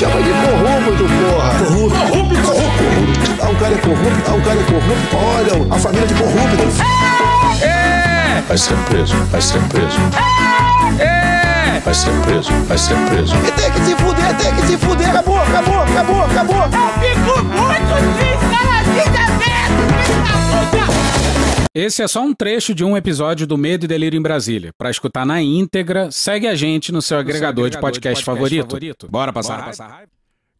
Chama de corrupto, porra. Corrupto, corrupto, corrupto. Ah, o cara é corrupto, ah, o cara é corrupto. Olha, a família de corruptos. Vai ser preso, vai ser preso. Vai ser preso, vai ser preso. E tem que se fuder, tem que se fuder. Acabou, acabou, acabou, acabou. Fico muito filho da puta! Esse é só um trecho de um episódio do Medo e Delírio em Brasília. Para escutar na íntegra, segue a gente no seu agregador, de podcast, favorito. Bora passar raiva?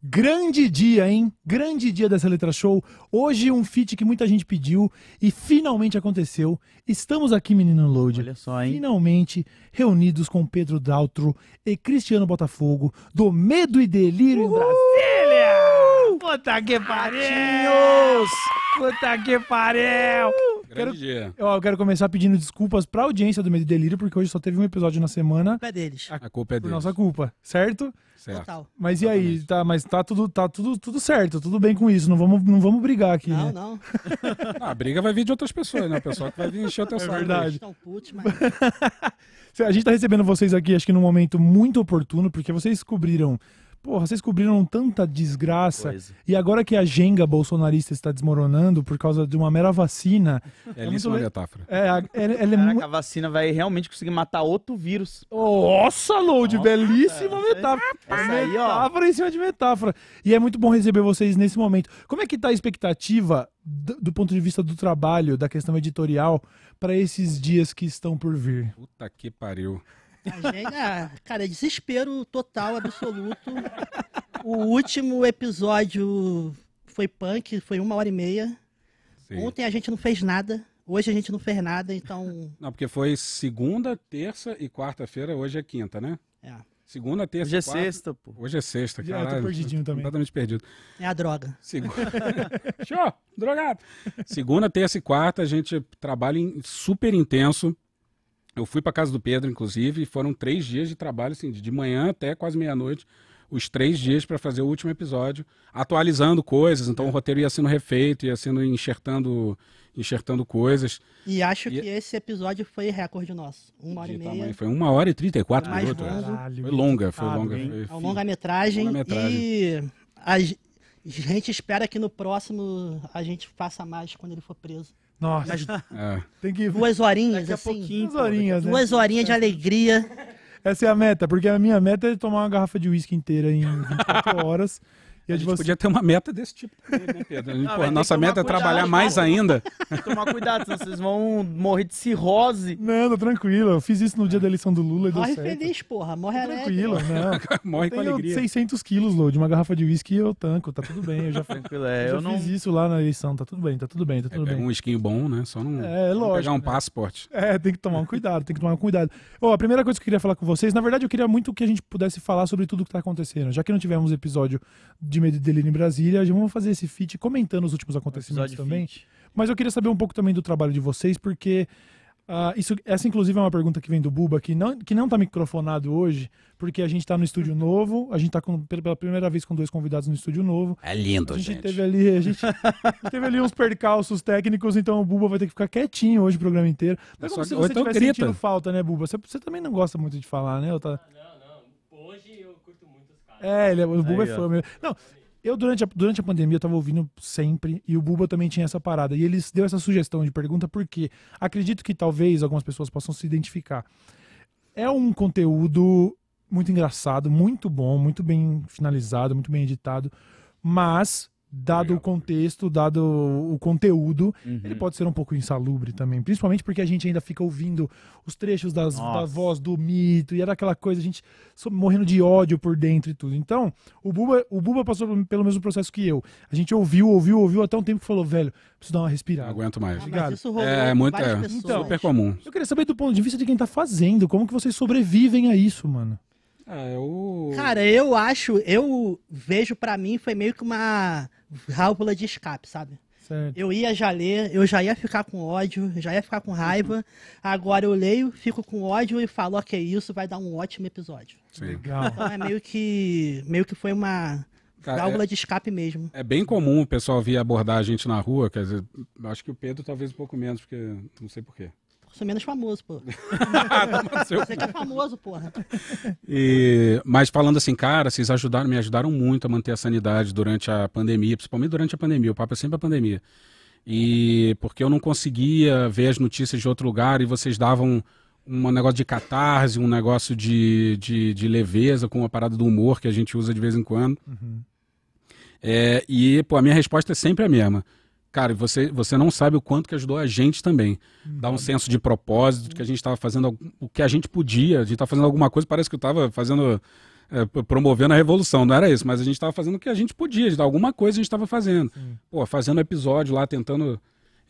Grande dia, hein? Grande dia dessa letra show. Hoje um feat que muita gente pediu e finalmente aconteceu. Estamos aqui, menino Load. Olha só, hein? Finalmente reunidos com Pedro Daltro e Cristiano Botafogo do Medo e Delírio em Brasília. Puta que pariu! Puta que pariu! Grande dia. Eu, eu quero começar pedindo desculpas pra audiência do Medo e Delírio, porque hoje só teve um episódio na semana É deles. A culpa é deles. nossa culpa, certo? Certo. Total. Mas e aí, tá, mas tá tudo, tá tudo, tudo certo, tudo bem com isso. Não vamos, não vamos brigar aqui, Não, né? não. Ah, a briga vai vir de outras pessoas, né? O pessoal que vai vir encher o teu É verdade. Estão putos, mas A gente tá recebendo vocês aqui, acho que num momento muito oportuno, porque vocês descobriram. Porra, vocês descobriram tanta desgraça. Coisa. E agora que a Jenga bolsonarista está desmoronando por causa de uma mera vacina. Belíssima muito le- metáfora. É, a- ela, ela é Caraca, muito. a vacina vai realmente conseguir matar outro vírus. Nossa, Load, Nossa, belíssima essa- metáfora. essa aí, ó. metáfora em cima de metáfora. E é muito bom receber vocês nesse momento. Como é que tá a expectativa do, do ponto de vista do trabalho, da questão editorial, para esses dias que estão por vir? Puta que pariu. A gente, ah, cara, é desespero total, absoluto. O último episódio foi punk, foi uma hora e meia. Sim. Ontem a gente não fez nada. Hoje a gente não fez nada, então. Não, porque foi segunda, terça e quarta-feira. Hoje é quinta, né? É, Segunda, terça Hoje é e quarta. sexta, pô. Hoje é sexta, Já, eu tô perdidinho também. Completamente perdido. é a droga. Segunda... Show, drogado. Segunda, terça e quarta a gente trabalha em- super intenso. Eu fui para casa do Pedro, inclusive, e foram três dias de trabalho, assim, de manhã até quase meia-noite. Os três dias para fazer o último episódio, atualizando coisas. Então o roteiro ia sendo refeito, ia sendo enxertando, enxertando coisas. E acho E- que esse episódio foi recorde nosso. Uma hora de e meia. tamanho. Foi uma hora e trinta e quatro minutos. Caralho, Foi longa, foi editado, longa. Foi É longa-metragem. Longa-metragem. E a ge- gente espera que no próximo a gente faça mais quando ele for preso. Nossa, É. tem que. Duas horinhas, Daqui a assim. pouquinho. Duas horinhas, né? Duas horinhas de alegria. Essa é a meta, porque a minha meta é tomar uma garrafa de uísque inteira em 24 horas. E A gente você. podia ter uma meta desse tipo também, né, Pedro? Não, nossa meta é cuidado, trabalhar mais cara. ainda. Tem que tomar cuidado, senão vocês vão morrer de cirrose. Não, tô tranquilo. Eu fiz isso no dia da eleição do Lula e deu Morre certo. feliz, porra. Morre alegre. Tranquilo, não. Morre com Tenho alegria. 600 quilos, Lô, de uma garrafa de uísque eu tanco, tá tudo bem. Eu já, Tranquilo, é. eu Eu já não. fiz isso lá na eleição, tá tudo bem, tá tudo bem, tá É, tudo pega bem. um esquinho bom, né? Só não, É, não lógico, pegar um né? passaporte. É, tem que tomar um cuidado, tem que tomar um cuidado. Ó, a primeira coisa que eu queria falar com vocês, na verdade eu queria muito que a gente pudesse falar sobre tudo que tá acontecendo. Já que não tivemos episódio de Medo e Delírio em Brasília, já vamos fazer esse feat comentando os últimos acontecimentos também. fit. Mas eu queria saber um pouco também do trabalho de vocês, porque ah, isso, essa inclusive é uma pergunta que vem do Buba, que não, que não tá microfonado hoje, porque a gente tá no estúdio novo, a gente tá com, pela pela primeira vez com dois convidados no estúdio novo. É lindo, A gente, teve ali, a gente teve ali uns percalços técnicos, então o Buba vai ter que ficar quietinho hoje o programa inteiro. Mas É como só- se você então tivesse grita. sentindo falta, né, Buba? Você, você também não gosta muito de falar, né? Ou tá- É, ele é, o Buba Aí, é fã mesmo. Não, eu durante a, durante a pandemia eu tava ouvindo sempre, e o Buba também tinha essa parada. E eles deu essa sugestão de pergunta porque acredito que talvez algumas pessoas possam se identificar. É um conteúdo muito engraçado, muito bom, muito bem finalizado, muito bem editado, mas dado o contexto, dado o conteúdo, ele pode ser um pouco insalubre também. Principalmente porque a gente ainda fica ouvindo os trechos das, da voz do mito, e era aquela coisa, a gente morrendo de ódio por dentro e tudo. Então, o Buba, o Buba passou pelo mesmo processo que eu. A gente ouviu, ouviu, ouviu até um tempo que falou, velho, preciso dar uma Não respirada. aguento mais. Ah, isso rolou É muito é, pessoas. super comum. Eu queria saber do ponto de vista de quem tá fazendo, como que vocês sobrevivem a isso, mano. É, eu... Cara, eu acho, eu vejo pra mim foi meio que uma válvula de escape, sabe? Certo. Eu ia já ler, eu já ia ficar com ódio, já ia ficar com raiva. Agora eu leio, fico com ódio e falo, ok, isso vai dar um ótimo episódio. Sim. Legal. Então é meio que, meio que foi uma Cara, válvula de escape mesmo. É bem comum o pessoal vir abordar a gente na rua, quer dizer, acho que o Pedro talvez um pouco menos, porque não sei porquê. Sou menos famoso, pô. Seu- Você que é famoso, porra. E, mas falando assim, cara, vocês ajudaram, me ajudaram muito a manter a sanidade durante a pandemia, principalmente durante a pandemia. O papo é sempre a pandemia. E porque eu não conseguia ver as notícias de outro lugar e vocês davam um negócio de catarse, um negócio de, de, de leveza com a parada do humor que a gente usa de vez em quando. É, e, pô, a minha resposta é sempre a mesma. Cara, você, você não sabe o quanto que ajudou a gente também. Dá um senso de propósito, de que a gente estava fazendo o que a gente podia, a gente estava fazendo alguma coisa, parece que eu estava fazendo, é, promovendo a revolução, não era isso, mas a gente estava fazendo o que a gente podia, alguma coisa a gente estava fazendo. Pô, fazendo episódio lá, tentando.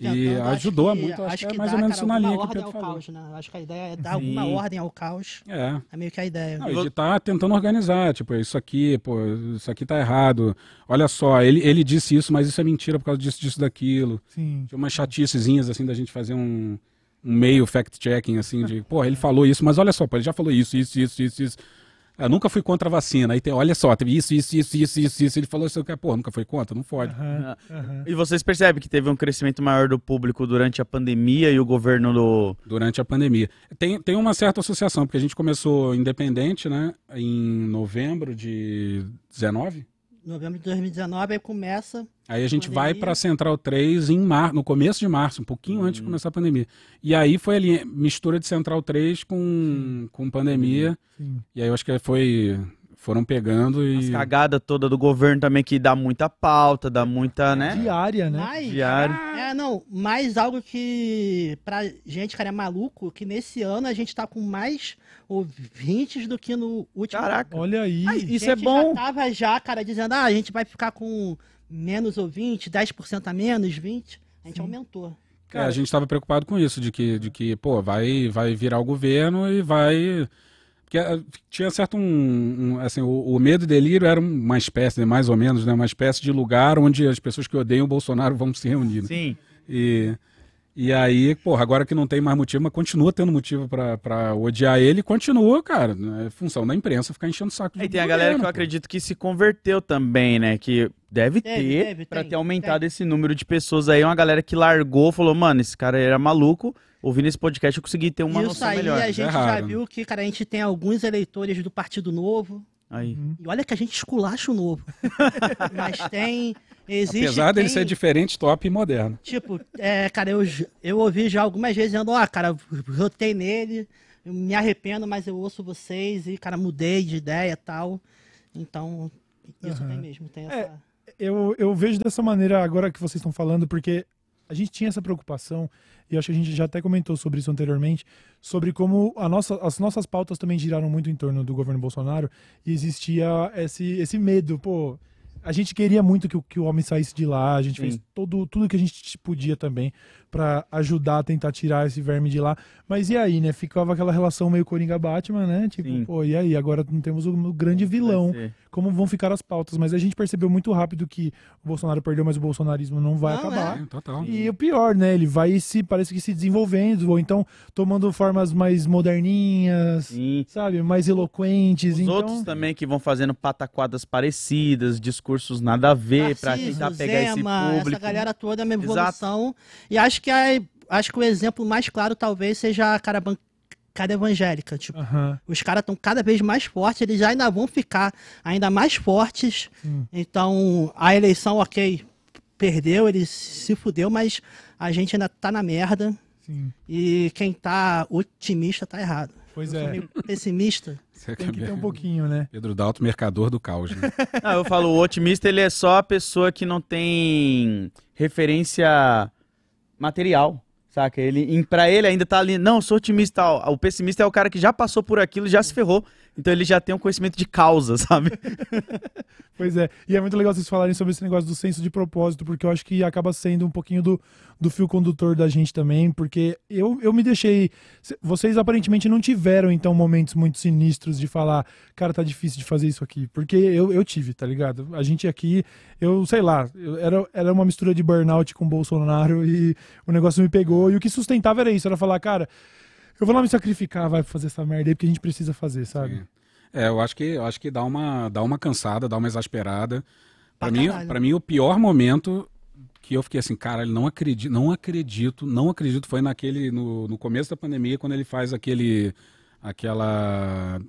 E Tentando, acho ajudou que- muito, acho, que é mais dá, ou menos cara, na linha que o Pedro falou. caos, né? Acho que a ideia é dar alguma ordem ao caos. É. É meio que a ideia. Não, ele tá tentando organizar, tipo, isso aqui, pô, isso aqui tá errado. Olha só, ele, ele disse isso, mas isso é mentira por causa disso, disso, daquilo. Sim. Tinha umas chaticezinhas, assim, da gente fazer um, um meio fact-checking, assim, de, pô, ele falou isso, mas olha só, pô, ele já falou isso, isso, isso, isso, isso. Eu nunca fui contra a vacina. Aí tem, olha só, teve isso, isso, isso, isso, isso, isso. Ele falou isso, eu quero, pô, nunca foi contra? Não pode. Aham, aham. E vocês percebem que teve um crescimento maior do público durante a pandemia e o governo do. Durante a pandemia. Tem, tem uma certa associação, porque a gente começou independente, né, em novembro de 19. Novembro de 2019 aí começa. Aí a gente vai Pandemia. para Central 3 em mar... no começo de março, um pouquinho antes de começar a pandemia. E aí foi ali mistura de Central 3 com, com pandemia. Sim. E aí eu acho que foi foram pegando As e cagadas toda do governo também, que dá muita pauta, dá muita, né? Diária, né? Mas, Diário. É, não, mais algo que pra gente, cara, é maluco, que nesse ano a gente tá com mais ouvintes do que no último. Caraca. Olha aí. Ai, A isso gente é bom. já tava já, cara, dizendo, ah, a gente vai ficar com menos ouvintes, 10% a menos, 20%. A gente aumentou. É, a gente estava preocupado com isso, de que, de que pô, vai, vai virar o governo e vai. Porque eh, tinha certo um. um, assim, o, o medo e delírio era uma espécie, mais ou menos, né, uma espécie de lugar onde as pessoas que odeiam o Bolsonaro vão se reunir. né? Sim. E, e aí, porra, agora que não tem mais motivo, mas continua tendo motivo pra, pra odiar ele, continua, cara. É função da imprensa ficar enchendo o saco de Aí tem a galera que eu pô. acredito que se converteu também, né? Que deve Teve, ter, teve, pra tem, ter aumentado esse número de pessoas aí. Uma galera que largou, falou, mano, esse cara era maluco. Ouvindo esse podcast, eu consegui ter uma Isso noção aí melhor. a gente é já viu que, cara, a gente tem alguns eleitores do Partido Novo. Aí. E olha que a gente esculacha o novo. Mas tem. Existe. Apesar dele quem- ser diferente, top e moderno. Tipo, é, cara, eu, eu ouvi já algumas vezes dizendo, ó, cara, votei nele, eu me arrependo, mas eu ouço vocês e, cara, mudei de ideia e tal. Então, isso tem mesmo, tem essa. É, eu, eu vejo dessa maneira agora que vocês estão falando, porque a gente tinha essa preocupação, e acho que a gente já até comentou sobre isso anteriormente, sobre como a nossa, as nossas pautas também giraram muito em torno do governo Bolsonaro, e existia esse, esse medo, pô. A gente queria muito que, o- que o homem saísse de lá, a gente Sim. fez todo, tudo que a gente podia também pra ajudar a tentar tirar esse verme de lá. Mas e aí, né? Ficava aquela relação meio Coringa-Batman, né? Tipo, Sim. pô, e aí? Agora não temos o, o grande vilão como vão ficar as pautas. Mas a gente percebeu muito rápido que o Bolsonaro perdeu, mas o bolsonarismo não vai Não, acabar. É, total. E o pior, né? Ele vai se, parece que se desenvolvendo, ou então tomando formas mais moderninhas, Sim. sabe? Mais eloquentes. Os então, outros também que vão fazendo pataquadas parecidas, discursos nada a ver, pra Narciso, tentar pegar esse Zema, público. Essa galera toda é uma Exato. evolução. E acho que, a, acho que o exemplo mais claro talvez seja a cara bancada evangélica. Tipo, Aham. os caras estão cada vez mais fortes, eles ainda vão ficar ainda mais fortes. Sim. Então, a eleição, ok, perdeu, ele se fudeu, mas a gente ainda tá na merda. Sim. E quem tá otimista tá errado. Pois Eu sou é. meio pessimista. Você Tem quer que ter um pouquinho, né? Pedro Dalto, mercador do caos. Né? Não, eu falo, o otimista ele é só a pessoa que não tem referência material, saca? Ele, pra ele ainda tá ali, não, eu sou otimista. O pessimista é o cara que já passou por aquilo e já se ferrou. Então ele já tem um conhecimento de causa, sabe? Pois é, e é muito legal vocês falarem sobre esse negócio do senso de propósito, porque eu acho que acaba sendo um pouquinho do, do fio condutor da gente também, porque eu, eu me deixei. Vocês aparentemente não tiveram, então, momentos muito sinistros de falar, cara, tá difícil de fazer isso aqui. Porque eu, eu tive, tá ligado? A gente aqui, eu sei lá, eu- era, era uma mistura de burnout com Bolsonaro e o negócio me pegou, e o que sustentava era isso, era falar, cara. Eu vou lá me sacrificar, vai fazer essa merda aí, porque a gente precisa fazer, sabe? Sim. É, eu acho que eu acho que dá uma dá uma cansada, dá uma exasperada. Pra Pra mim, para mim o pior momento que eu fiquei assim, cara, não acredito, não acredito, não acredito foi naquele no, no começo da pandemia quando ele faz aquele aquela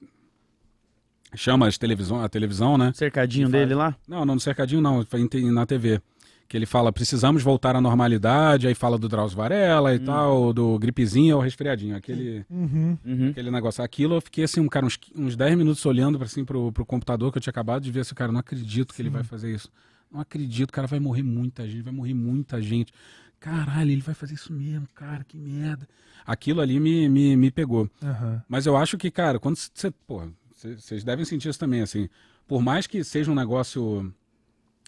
chama as televisão, a televisão, né? Cercadinho dele lá. Não, não no cercadinho não, foi na TV. Que ele fala, precisamos voltar à normalidade, aí fala do Drauzio Varela e tal, do gripezinho ou resfriadinho, aquele Uhum. Uhum. aquele negócio. Aquilo eu fiquei assim, um cara, uns, uns 10 minutos olhando assim, pro, pro computador que eu tinha acabado de ver esse cara. Não acredito que ele vai fazer isso. Não acredito, cara, vai morrer muita gente, vai morrer muita gente. Caralho, ele vai fazer isso mesmo, cara, que merda. Aquilo ali me, me, me pegou. Aham. Mas eu acho que, cara, quando você. Pô, vocês devem sentir isso também, assim. Por mais que seja um negócio,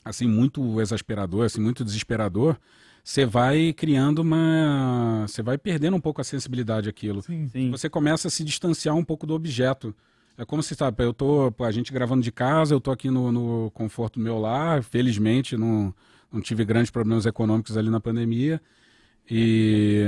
assim, muito exasperador, assim, muito desesperador, você vai criando uma. Você vai perdendo um pouco a sensibilidade àquilo Sim. Sim. você começa a se distanciar um pouco do objeto. É como se, sabe, eu tô, a gente gravando de casa, eu tô aqui no, no conforto do meu lar, felizmente não, não tive grandes problemas econômicos ali na pandemia. E,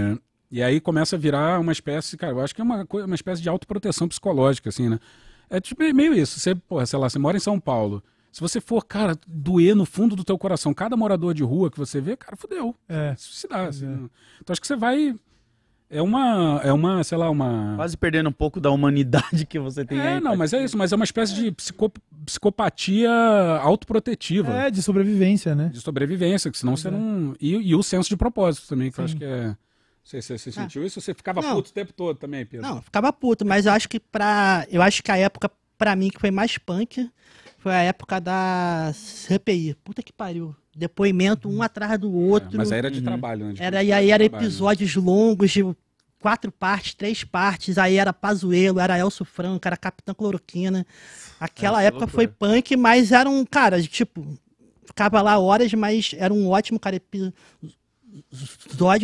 e aí começa a virar uma espécie, cara, eu acho que é uma, uma espécie de autoproteção psicológica, assim, né? É tipo, meio isso, você, porra, sei lá, você mora em São Paulo, se você for, cara, doer no fundo do teu coração, cada morador de rua que você vê, cara, fudeu. É. Se suicidar, assim, né? Então acho que você vai... É uma, é uma, sei lá, uma... Quase perdendo um pouco da humanidade que você tem É, aí. não, mas é isso, mas é uma espécie de psico- psicopatia autoprotetiva. É, de sobrevivência, né? De sobrevivência, que senão você não. E, e o senso de propósito também, que eu acho que é. Não sei se você sentiu isso ou você ficava Não. puto o tempo todo também, Pedro. Não, ficava puto, mas eu acho que pra. Eu acho que a época, pra mim, que foi mais punk foi a época da CPI. Puta que pariu. Depoimento um atrás do É, outro. mas aí era de trabalho, né? de Era, e aí era trabalho. episódios longos de quatro partes, três partes. Aí era Pazuelo, era Elcio Franco, era Capitão Cloroquina. Aquela Nossa, época foi punk, mas era um, cara, tipo, ficava lá horas, mas era um ótimo, cara, episódio,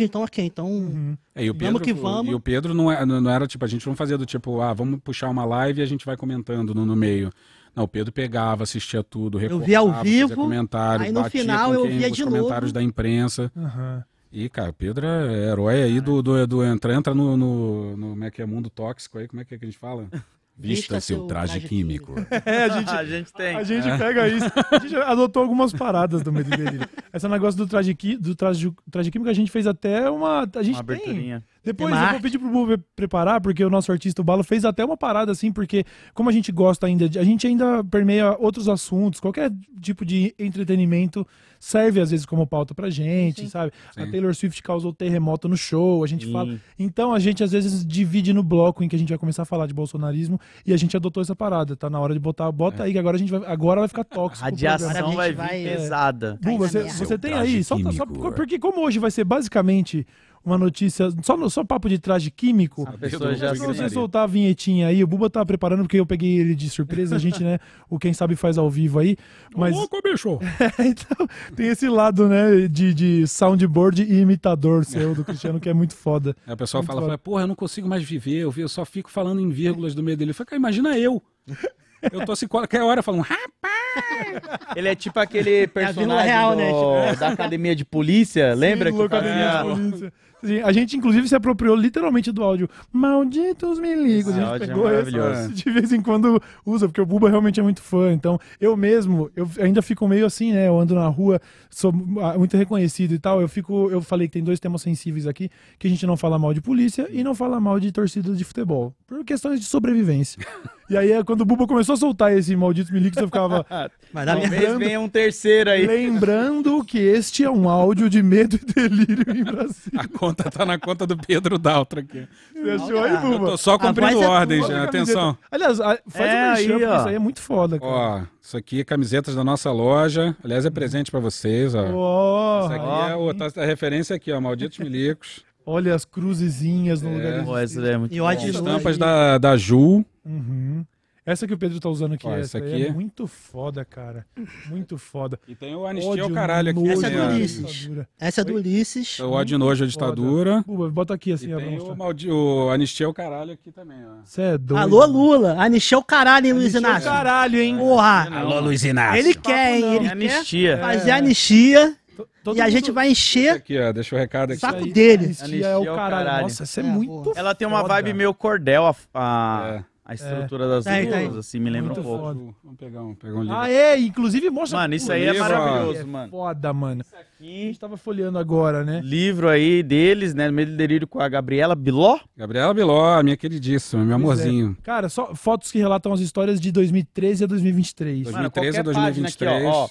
então ok. Então, É, e o Vamos Pedro, que vamos. E o Pedro não, é- não era tipo, a gente não fazia do tipo, ah, vamos puxar uma live e a gente vai comentando no, no meio. Não, o Pedro pegava, assistia tudo, recortava, via ao fazia vivo, comentários, aí no batia final com eu via de comentários novo. da imprensa. Aham. E, cara, o Pedro é herói aí do, do, do entra, entra no, no, no- como é que é, mundo tóxico aí, como é que, é que a gente fala? Vista, Vista seu traje, traje químico. É, a gente, a gente tem. a gente pega isso. A gente adotou algumas paradas do medo dele. Esse negócio do traje, do traje, traje químico, a gente fez até uma. A gente Uma aberturinha. Tem uma eu vou pedir pro Bubu preparar, porque o nosso artista, o Balo, fez até uma parada assim, porque como a gente gosta ainda, de- a gente ainda permeia outros assuntos, qualquer tipo de entretenimento serve às vezes como pauta pra gente, sabe? A Sim. Taylor Swift causou terremoto no show, a gente Sim. fala. Então a gente às vezes divide no bloco em que a gente vai começar a falar de bolsonarismo e a gente adotou essa parada, tá na hora de botar, bota aí que agora a gente vai, agora vai ficar tóxico. programa. Radiação a vai vir vai- é. pesada. Bu, você, você tem aí, só, porque como hoje vai ser basicamente uma notícia, só, no- só papo de traje químico, A pessoa já se você soltar a vinhetinha aí, o Buba tá preparando porque eu peguei ele de surpresa, a gente, né, o quem sabe faz ao vivo aí, mas Louco, bicho! então, tem esse lado, né, de, de soundboard e imitador seu do Cristiano que é muito foda. O pessoal Muito fala, foda. fala, porra, eu não consigo mais viver, eu, eu só fico falando em vírgulas do meio dele. Eu falei, cara, imagina eu. Eu tô assim, qualquer hora falando, rapaz! Ele é tipo aquele personagem real, do- né? da academia de polícia, lembra? Sim, que Locademia de. Polícia. A gente, inclusive, se apropriou literalmente do áudio. Malditos milicos. Esse A gente é pegou esse, maravilhoso. de vez em quando usa, porque o Buba realmente é muito fã. Então, eu mesmo, eu ainda fico meio assim, né? Eu ando na rua, sou ah, muito reconhecido e tal. Eu fico, eu falei que tem dois temas sensíveis aqui, que a gente não fala mal de polícia e não fala mal de torcida de futebol. Por questões de sobrevivência. E aí, é, quando o Buba começou a soltar esse maldito Milix, eu ficava Vai dar minha... Venha um terceiro aí. lembrando que este é um áudio de medo e delírio em Brasília. A conta tá na conta do Pedro Daltro aqui. Você achou aí, Eu tô só cumprindo é ordens, Olha já. a camiseta. Atenção. Aliás, faz É, um merchan, aí, porque ó. isso aí é muito foda, cara. Ó, isso aqui é camisetas da nossa loja. Aliás, é presente pra vocês, ó. Ó, Isso aqui é o, tá, a referência aqui, ó. Malditos Milicos. olha as cruzezinhas no lugar dos Pô, é muito E ódio de Estampas da, da Ju. Uhum. Essa que o Pedro tá usando aqui, Ó, essa essa aí aqui. é muito foda, cara. Muito foda. E tem o Anistia Ódio, ao caralho aqui. nojo, Essa é do né? Ulisses. Essa é do Ulisses. O ódio e nojo à ditadura. Buba, bota aqui E assim, ó, pra tem o, maldi... o Anistia ao caralho aqui também, ó. Você é doido. Alô, Lula. Anistia o caralho, hein, Luiz Inácio? Caralho, hein? Porra. Alô, Luiz Inácio. Ele quer, hein? Ele anistia. quer fazer anistia. Todo e a gente vai encher Aqui, ó. Deixa o recado aqui. Saco dele. Anistia é o caralho. Nossa, essa é, É, muito. Ela tem uma vibe meio cordel, a, a, É. a estrutura das Tem, tem. duas, assim, me lembra Muito um pouco. foda. Vamos pegar um, pegar um livro. Ah, é, inclusive mostra. Mano, isso aí é livro, ó. maravilhoso, é mano. Foda, mano. A Aqui, gente tava folheando agora, né? livro aí deles, né? Medo e Delírio com a Gabriela Biló. Gabriela Biló, minha queridíssima, meu Pois é. amorzinho. Cara, só fotos que relatam as histórias de 2013 a 2023. Dois- Mano, 2013 a qualquer página 2023. Aqui, ó, ó.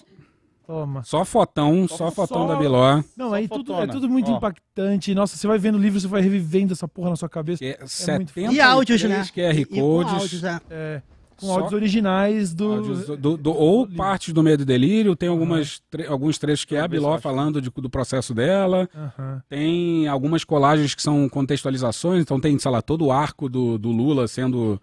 Toma. Só fotão, só, Só- fotão só- da Biló. Não, Só aí tudo, é tudo muito Ó. impactante. Nossa, você vai vendo o livro, você vai revivendo essa porra na sua cabeça. É muito 73 E áudios, né? QR E com Codes. áudios, é. É, com Só- áudios originais do. áudios do- do- ou partes do Medo e Delírio, tem algumas, tre- alguns trechos que é a Biló falando de- do processo dela. Aham. Tem algumas colagens que são contextualizações, então tem, sei lá, todo o arco do, do Lula sendo.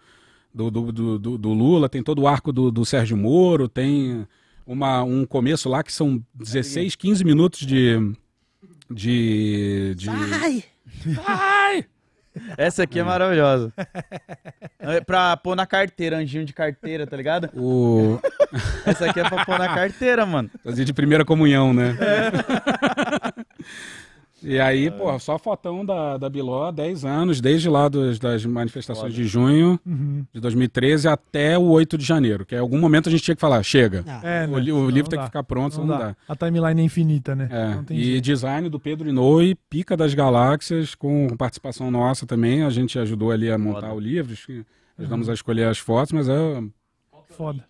Do, do, do, do- do Lula, tem todo o arco do, do Sérgio Moro, tem uma, um começo lá que são 16, 15 minutos de. De. de... Ai, Ai! Essa aqui é maravilhosa. É pra pôr na carteira, anjinho de carteira, tá ligado? O. Essa aqui é pra pôr na carteira, mano. Fazer de primeira comunhão, né? E aí, pô, só fotão da, da Biló, 10 anos, desde lá dos- das manifestações de junho Uhum. de 2013 até o 8 de janeiro, que em algum momento a gente tinha que falar, chega. Ah, É, O, né? o Não livro tem dá. que ficar pronto, Não senão não dá. dá. A timeline é infinita, né? É, Não tem e jeito. design do Pedro Inouye, Pica das Galáxias, com participação nossa também. A gente ajudou ali a montar Foda. o livro, acho- ajudamos a escolher as fotos, mas é Foda.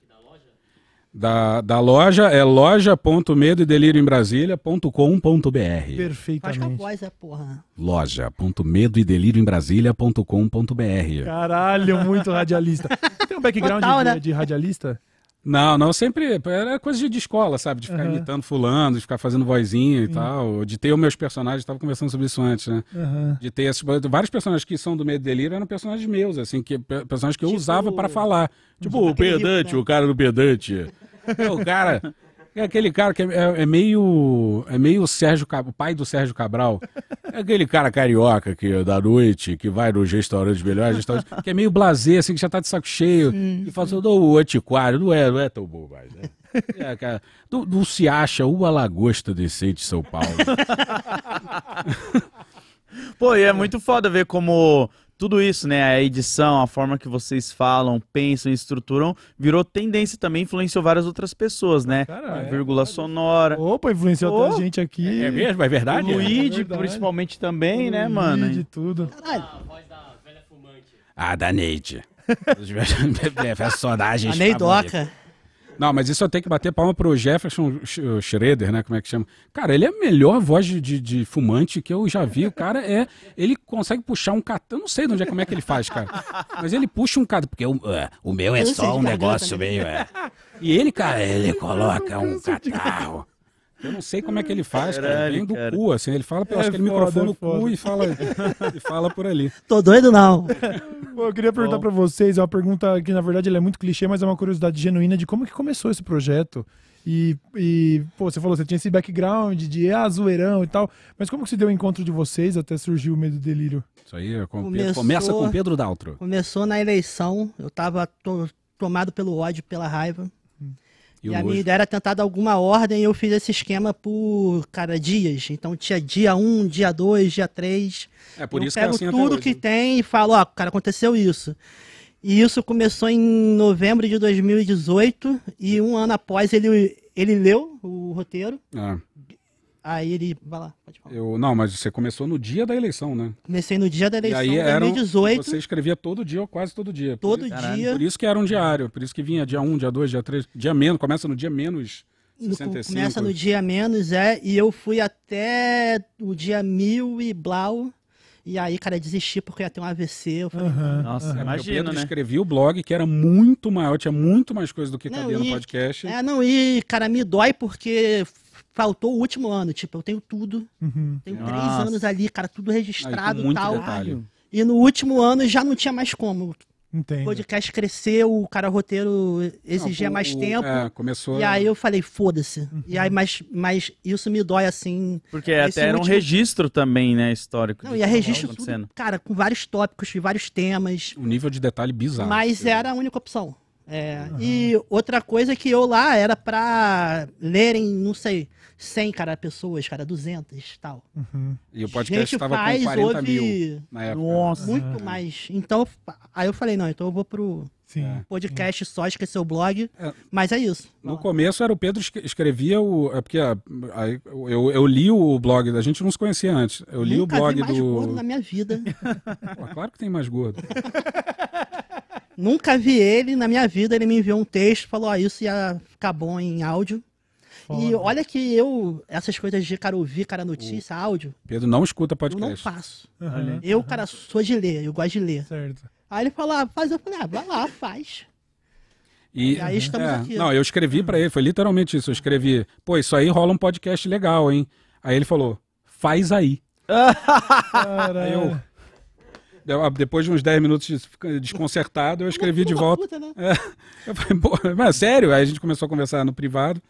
Da, da loja é loja.medo e delírio em Brasília.com.br. faz Perfeitamente. voz, é porra. loja.medo e delírio em Brasília.com.br. Caralho, muito radialista. Tem um background Total, de, né? de radialista? Não, não, sempre era coisa de, de escola, sabe? De ficar Aham. imitando fulano, de ficar fazendo vozinha e tal. De ter os meus personagens, estava conversando sobre isso antes, né? Aham. De ter esses, vários personagens que são do Medo e Delírio eram personagens meus, assim, que, pe- personagens que eu Tipo- usava para falar. Tipo o pedante, né? o cara do pedante. É o cara. É aquele cara que é, é- é meio. É meio o Sérgio Cabral, o pai do Sérgio Cabral. É aquele cara carioca que da noite, que vai nos restaurantes melhores, restaurantes, que é meio blasé, assim, que já tá de saco cheio. E fala assim, "Não, o antiquário, não é, não é tão bom mais, né? É, cara, não, não se acha uma lagosta decente de São Paulo. Pô, e é muito foda ver como tudo isso, né? A edição, a forma que vocês falam, pensam e estruturam, virou tendência também, influenciou várias outras pessoas, né? Caralho. A vírgula sonora. Opa, influenciou até a gente aqui. É mesmo? É verdade? O Luigi, verdade. principalmente também, né, De mano? tudo. Ah, da Neide. Os personagens A favoritos. Neidoca. Não, mas isso eu tenho que bater palma pro Jefferson Sch- Schroeder, né? Como é que chama? Cara, ele é a melhor voz de, de, de fumante que eu já vi. O cara é. Ele consegue puxar um catão. Eu não sei de onde é como é que ele faz, cara. Mas ele puxa um catão. Porque o, é, o meu é só um negócio né? meio. É. E ele, cara, ele coloca um catarro. Eu não sei como é que ele faz, cara. Caralho, Vem do cara. cu, assim. Ele fala pelo É acho que ele foda, microfone é no cu e fala, e fala por ali. Tô doido, não. Pô, eu queria perguntar pra vocês, é uma pergunta que na verdade ela é muito clichê, mas é uma curiosidade genuína de como que começou esse projeto. E, e, pô, você falou, você tinha esse background de ah, zoeirão e tal, mas como que se deu o encontro de vocês até surgiu o Medo e Delírio? Isso aí é com Começou- começa com Pedro Daltro. Começou na eleição, eu tava to- tomado pelo ódio, pela raiva. E E, a minha ideia era tentar dar alguma ordem e eu fiz esse esquema por, cara, dias. Então tinha dia 1, dia 2, dia 3. É por eu isso que é pego assim tudo hoje, que né? tem e falo, ó, cara, aconteceu isso. E isso começou em novembro de 2018 e um ano após ele, ele leu o roteiro Ah. Aí ele. Vai lá, pode falar. Eu, não, mas você começou no dia da eleição, né? Comecei no dia da E eleição, aí era, 2018, você escrevia todo dia ou quase todo dia. todo por, Caralho, dia. por isso que era um diário, por isso que vinha dia 1, dia 2, dia 3, dia menos, começa no dia menos No- 65. Começa no dia menos, é. E eu fui até o dia mil e blau. E aí, cara, desisti porque ia ter um AVC. Eu falei, Aham, Nossa, o imagina, Pedro né? escrevia o blog, que era muito maior, tinha muito mais coisa do que Não, cabia no e- podcast. É, não, e, cara, me dói porque faltou o último ano. Tipo, eu tenho tudo. Uhum. Tenho Nossa. três anos ali, cara, tudo registrado e tal. detalhe. E no último ano já não tinha mais como. O Entendo. podcast cresceu, o cara o roteiro exigia Não, o- mais o- tempo. É, começou. E aí eu falei, foda-se. Uhum. E aí, mas, mas isso me dói assim. Porque até era um último- registro também, né, histórico. Não, e que registro tudo, cara, com vários tópicos e vários temas. um nível de detalhe bizarro. Mas era a única opção. É, E outra coisa que eu lá era pra lerem, não sei, 100, cara, pessoas, cara, 200 e tal. E o podcast estava com faz, 40 ouve mil na época. Nossa. muito mais. Então, aí eu falei, não, então eu vou pro Sim. podcast só, esquecer o blog. É. Mas é isso. No começo era o Pedro que escrevia o. É porque ah, aí eu, eu li o blog, a gente não se conhecia antes. Eu li Nunca o blog vi mais do. gordo na minha vida. Pô, claro que tem mais gordo. Nunca vi ele na minha vida. Ele me enviou um texto, falou: Ó, isso ia ficar bom em áudio. E Foda. olha que eu, essas coisas de cara ouvir, cara notícia, áudio, Pedro não escuta eu não podcast. faço. Aham. Eu, cara, sou de ler, eu gosto de ler. Certo. Aí ele falou: ah, faz. Eu falei: ah, vai lá, faz. E, E aí estamos é, aqui. Não, eu escrevi pra ele, foi literalmente isso. Eu escrevi, pô, isso aí rola um podcast legal, hein? Aí ele falou, faz aí. Aí eu, eu, depois de uns 10 minutos desconcertado, eu escrevi de volta. puta, né? É, eu falei, pô, mas sério? Aí a gente começou a conversar no privado.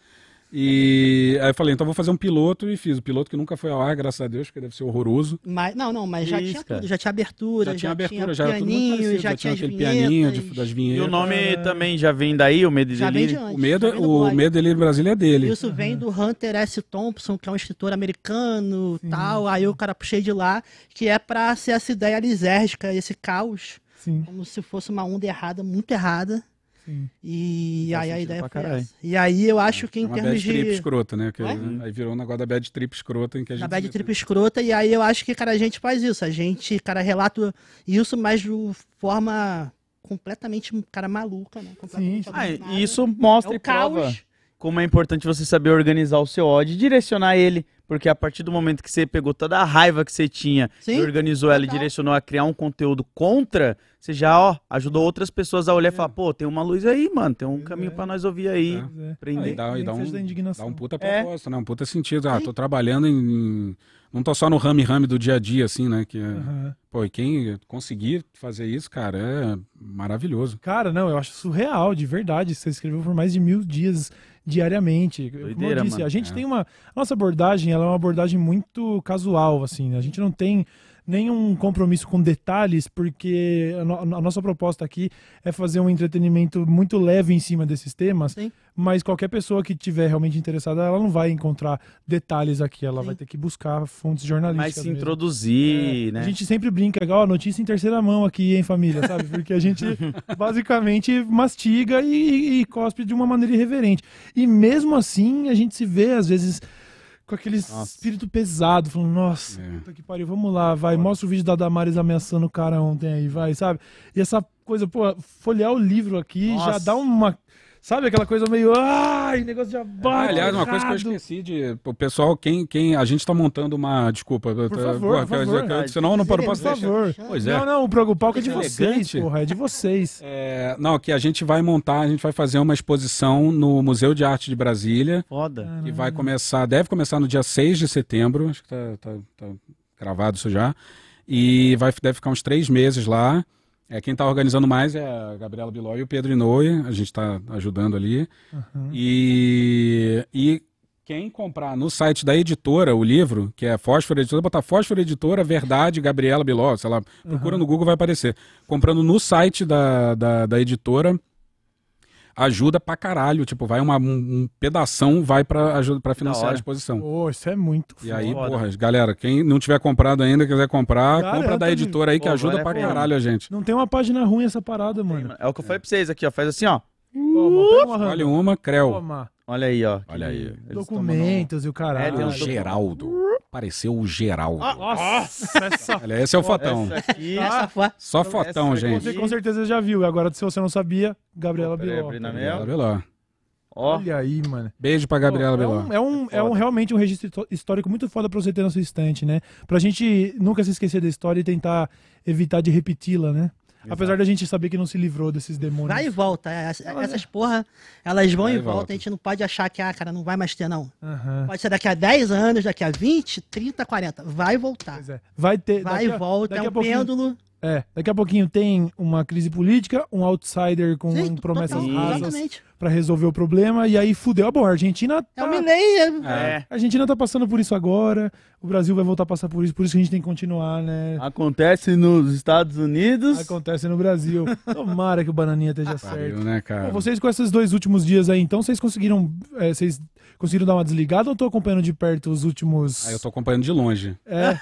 E aí eu falei, então vou fazer um piloto e fiz. O piloto que nunca foi ao ar, graças a Deus, porque deve ser horroroso. Mas, não, não, mas já Isso, tinha cara. tudo, já tinha abertura, Já tinha abertura, já era tudo muito pianinho, parecido. já, tinha, aquele pianinho de- vinhetas, das E vinhetas. o nome também já vem daí, o Medo e já de Delírio? O medo, já o medo dele em Brasília é dele. Isso vem do Hunter S. Thompson, que é um escritor americano tal. Aí o cara puxei de lá, que é pra ser essa ideia lisérgica, esse caos, Sim, como se fosse uma onda errada, muito errada. Sim. E aí a ideia foi essa. E aí eu acho que É em uma termos bad trip de. escrota, né? Que, Oi? aí virou um negócio da bad trip escrota em que a gente. Na bad trip escrota, e aí eu acho que, cara, a gente faz isso. A gente, cara, relata isso, mas de forma completamente, cara, maluca, né? Completamente Sim. Ah, e isso mostra é e prova caos. como é importante você saber organizar o seu ódio e direcionar ele. Porque a partir do momento que você pegou toda a raiva que você tinha Sim, e organizou ela e direcionou a criar um conteúdo contra, você já, ó, ajudou outras pessoas a olhar e falar, pô, tem uma luz aí, mano, tem um caminho é. pra nós ouvir aí. É. É. Prender. Dá, Nem e dá que seja um, dá um puta É. propósito, né? Um puta sentido. Ah, tô trabalhando em, Não tô só no rame-rame do dia a dia, assim, né? Que, é- Aham. Pô, e quem conseguir fazer isso, cara, é maravilhoso. Cara, não, eu acho surreal, de verdade. Você escreveu por mais de mil dias diariamente. Como eu Doideira, disse, mano. a gente É. tem uma. A nossa abordagem, ela é uma abordagem muito casual, assim. né? A gente não tem nenhum compromisso com detalhes, porque a, no- a nossa proposta aqui é fazer um entretenimento muito leve em cima desses temas, Sim. mas qualquer pessoa que tiver realmente interessada, ela não vai encontrar detalhes aqui, ela Sim. vai ter que buscar fontes Mas jornalísticas. se mesmo. introduzir, né? A gente sempre brinca, ó, notícia em terceira mão aqui, hein, família, sabe? Porque a gente basicamente mastiga e, e cospe de uma maneira irreverente. E mesmo assim, a gente se vê, às vezes, com aquele Nossa. espírito pesado, falando, nossa, É. puta que pariu, vamos lá, vai, mostra o vídeo da Damares ameaçando o cara ontem aí, vai, sabe? E essa coisa, pô, folhear o livro aqui já Nossa. dá uma. Sabe aquela coisa meio. Ai, negócio já Ah, bate. aliás, uma coisa que eu esqueci de. O pessoal, quem, quem. A gente tá montando uma. Desculpa. Por favor, por favor. senão eu não paro Por posso deixar. favor. Pois é. Não, não, o Pro- o palco é de Que vocês, elegante. porra, é de vocês. É, não, que a gente vai montar, a gente vai fazer uma exposição no Museu de Arte de Brasília. Foda. que vai começar, deve começar no dia 6 de setembro, acho que tá, tá, tá gravado isso já, e vai, deve ficar uns três meses lá. É, quem está organizando mais é a Gabriela Biló e o Pedro Inoue, a gente está ajudando ali. E, e quem comprar no site da editora o livro, que é Fósforo Editora, botar Fósforo Editora, Verdade, Gabriela Biló, sei lá, procura no Google vai aparecer. Comprando no site da, da, da editora, ajuda pra caralho. Tipo, vai uma, um, um pedação, vai pra, ajuda, pra financiar a exposição. Pô, isso é muito E aí, porra, galera, quem não tiver comprado ainda, quiser comprar, Cara, compra da editora aí que Pô, ajuda vale pra pena. caralho a gente. Não tem uma página ruim essa parada, mano. É o que eu falei pra vocês aqui, ó. Faz assim, ó. Toma, pega uma Olha uma, Creu. Toma. Olha aí, ó. Olha aí. Eles Documentos e o É, caralho. tem Ah, um Geraldo. Apareceu o Geraldo. Nossa, essa... Olha, esse é o fotão. Essa aqui. Essa foi. Só fotão, essa gente. Você com certeza já viu. Agora, se você não sabia, Gabriela Biló. Gabriela mel. Beló. Ó, Olha aí, mano. Beijo pra Gabriela é Beló. um, é, um, é um realmente um registro histó- histórico muito foda pra você ter na sua estante, né? Pra gente nunca se esquecer da história e tentar evitar de repeti-la, né? Apesar da gente saber que não se livrou desses demônios. Vai e volta. é, essa- Essas porra, elas vão Vai e voltam. volta. A gente não pode achar que, ah, cara, não vai mais ter, não. Aham. Pode ser daqui a 10 anos, daqui a 20, 30, 40. Vai voltar. Pois é. Vai ter. Vai daqui e a- volta. daqui É a um pouquinho- pêndulo. É, daqui a pouquinho tem uma crise política, um outsider com Sim, promessas total, rasas pra resolver o problema, e aí fudeu. Bom, a Argentina É tá, o Milley. é. a Argentina tá passando por isso agora, o Brasil vai voltar a passar por isso, por isso que a gente tem que continuar, né? Acontece nos Estados Unidos. Acontece no Brasil. Tomara que o Bananinha esteja certo. Pariu, né, cara? Bom, vocês com esses dois últimos dias aí, então, vocês conseguiram. é, vocês conseguiram dar uma desligada ou tô acompanhando de perto os últimos. Aí eu tô acompanhando de longe. É.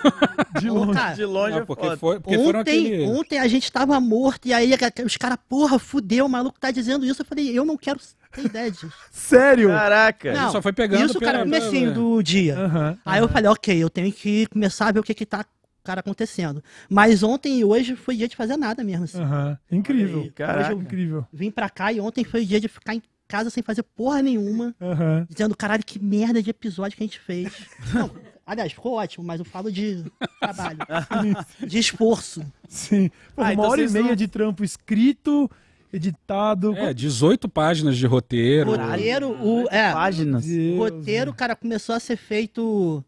de Ô, longe. cara, De longe Não, é porque foi, porque foram ontem, aquele... ontem a gente tava morto e aí os caras, porra, fudeu, o maluco tá dizendo isso. Eu falei, eu não quero ter ideia disso. Sério? Caraca. Não, só foi pegando Isso, cara, pela- comecinho do dia. Aham. Aí eu falei, ok, eu tenho que começar a ver o que que tá cara acontecendo. Mas ontem e hoje foi dia de fazer nada mesmo. assim. Aham. Incrível. Caraca. Incrível. vim pra cá e ontem foi dia de ficar em casa sem fazer porra nenhuma, Aham. dizendo, caralho, que merda de episódio que a gente fez. Não, aliás, ficou ótimo, mas eu falo de trabalho, de esforço. Sim. Pô, Ah, uma então hora e vocês meia não- de trampo escrito, editado. É, 18 páginas de roteiro. Roteiro, o, é, Páginas. o Deus, roteiro, cara, começou a ser feito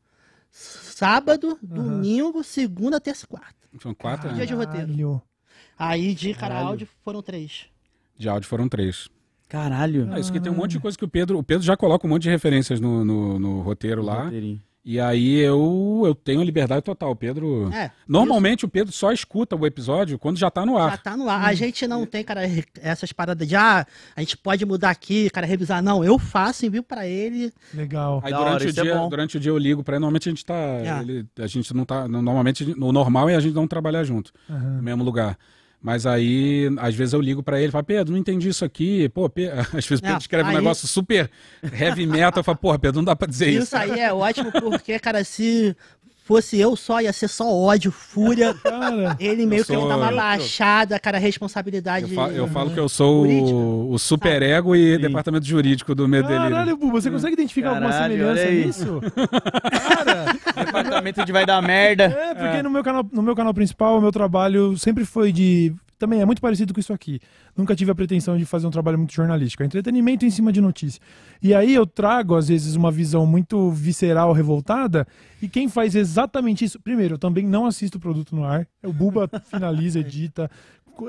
sábado, domingo, segunda, terça e quarta. São quatro Dia né? de roteiro. Caralho. Aí de cara áudio foram três. de áudio, foram três. Caralho. Ah, isso que tem um monte de coisa que o Pedro... O Pedro já coloca um monte de referências no, no, no roteiro lá. Roteirinho. E aí eu, eu tenho liberdade total. O Pedro... É. Normalmente o Pedro só escuta o episódio quando já tá no Já ar. tá no ar. A gente não tem, cara, essas paradas de, ah, a gente pode mudar aqui, cara, revisar. Não, eu faço, envio pra ele. Legal. Aí Da durante, hora, o isso é dia, bom. durante o dia eu ligo pra ele. Normalmente a gente tá. É. ele- a gente não tá. no- Normalmente o normal é a gente não trabalhar junto, Aham. no mesmo lugar. Mas aí, às vezes eu ligo pra ele e falo, Pedro, não entendi isso aqui. Pô, Pe- às vezes o Pedro escreve um aí- negócio super heavy metal. Eu falo, porra, Pedro, não dá pra dizer isso. Isso aí é ótimo porque, cara, se fosse eu só, ia ser só ódio, fúria. Cara, Ele meio Eu sou- que dá uma baixada, cara, responsabilidade. Eu, fa- eu falo que eu sou Jurídica, o, o super ego e departamento jurídico do meu delírio. caralho, Buba, você consegue identificar alguma Caralho, semelhança olha aí. nisso? Cara, Departamento de vai dar merda. é, porque No, meu canal, no meu canal principal, o meu trabalho sempre foi de. Também é muito parecido com isso aqui. Nunca tive a pretensão de fazer um trabalho muito jornalístico. É entretenimento em cima de notícia. E aí eu trago, às vezes, uma visão muito visceral, revoltada. E quem faz exatamente isso. Primeiro, eu também não assisto o produto no ar. O Buba finaliza, edita,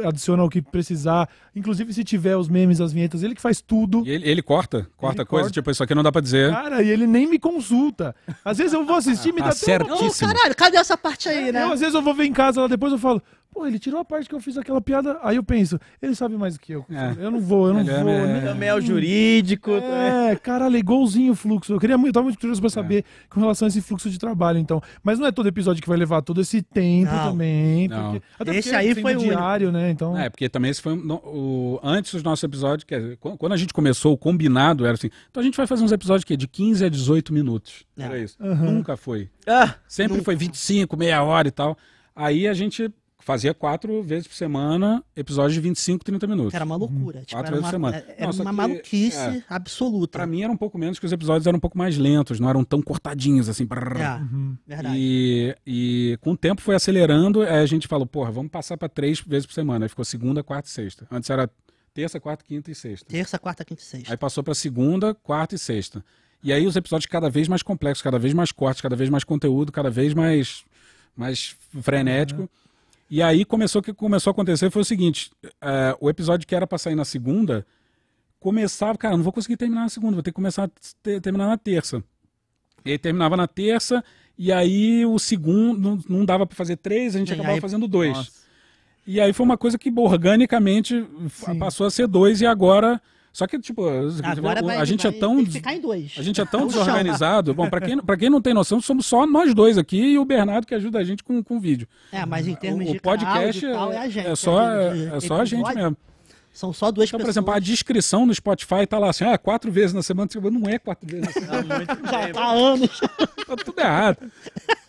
adiciona o que precisar. Inclusive, se tiver os memes, as vinhetas, ele que faz tudo. E ele, ele corta, corta Ele coisa, corta. tipo, isso aqui não dá pra dizer. Cara, e ele nem me consulta. Às vezes eu vou assistir e me dá até uma... Ô, Certíssimo. caralho, cadê essa parte aí, né? Eu, às vezes eu vou ver em casa lá depois eu falo, pô, ele tirou a parte que eu fiz aquela piada. Aí eu penso, ele sabe mais do que eu. É. Eu não vou, eu não Ele é- vou. é- nem- Também é o jurídico. É, caralho, é igualzinho o fluxo. Eu queria muito, eu tava muito curioso É. pra saber com relação a esse fluxo de trabalho, então. Mas não é todo episódio que vai levar todo esse tempo Não. também. Não. Porque, até Esse porque aí foi o único. diário, né? Então. É, porque também esse foi no- o, antes dos nossos episódios, dizer, quando a gente começou, o combinado era assim, então a gente vai fazer uns episódios que de 15 a 18 minutos. É. Era isso. Aham. Nunca foi. Ah, Sempre foi 25, meia hora e tal. Aí a gente fazia quatro vezes por semana, episódios de 25, 30 minutos. Era uma loucura. Tipo, Quatro era vezes uma, por semana. era Nossa, uma que- maluquice é. absoluta. Pra mim era um pouco menos, que os episódios eram um pouco mais lentos, não eram tão cortadinhos assim. brrr. É, Uhum. verdade. E, e com o tempo foi acelerando, aí a gente falou, porra, vamos passar pra três vezes por semana. Aí ficou segunda, quarta e sexta. Antes era terça, quarta, quinta e sexta. Terça, quarta, quinta e sexta. Aí passou pra segunda, quarta e sexta. E aí os episódios cada vez mais complexos, cada vez mais cortes, cada vez mais conteúdo, cada vez mais, mais frenético. E aí começou o que começou a acontecer foi o seguinte: é, o episódio que era pra sair na segunda começava, cara, não vou conseguir terminar na segunda, vou ter que começar a te- terminar na terça. E aí terminava na terça, e aí o segundo não, não dava pra fazer três, a gente E acabava aí- fazendo dois. nossa. E aí foi uma coisa que organicamente Sim. passou a ser dois e agora. Só que, tipo, Agora vai, a gente vai é tão. tem que ficar em dois. A gente é tão No chão. desorganizado. Bom, pra quem, pra quem não tem noção, somos só nós dois aqui e o Bernardo que ajuda a gente com, com vídeo. É, mas em termos o de podcast áudio e tal, é a é, gente. é só, de é só a gente mesmo. São só duas Então, por pessoas. exemplo, a descrição no Spotify tá lá assim, ah, quatro vezes na semana. Tipo, Não é quatro vezes na semana, Já tá há anos. tá tudo errado.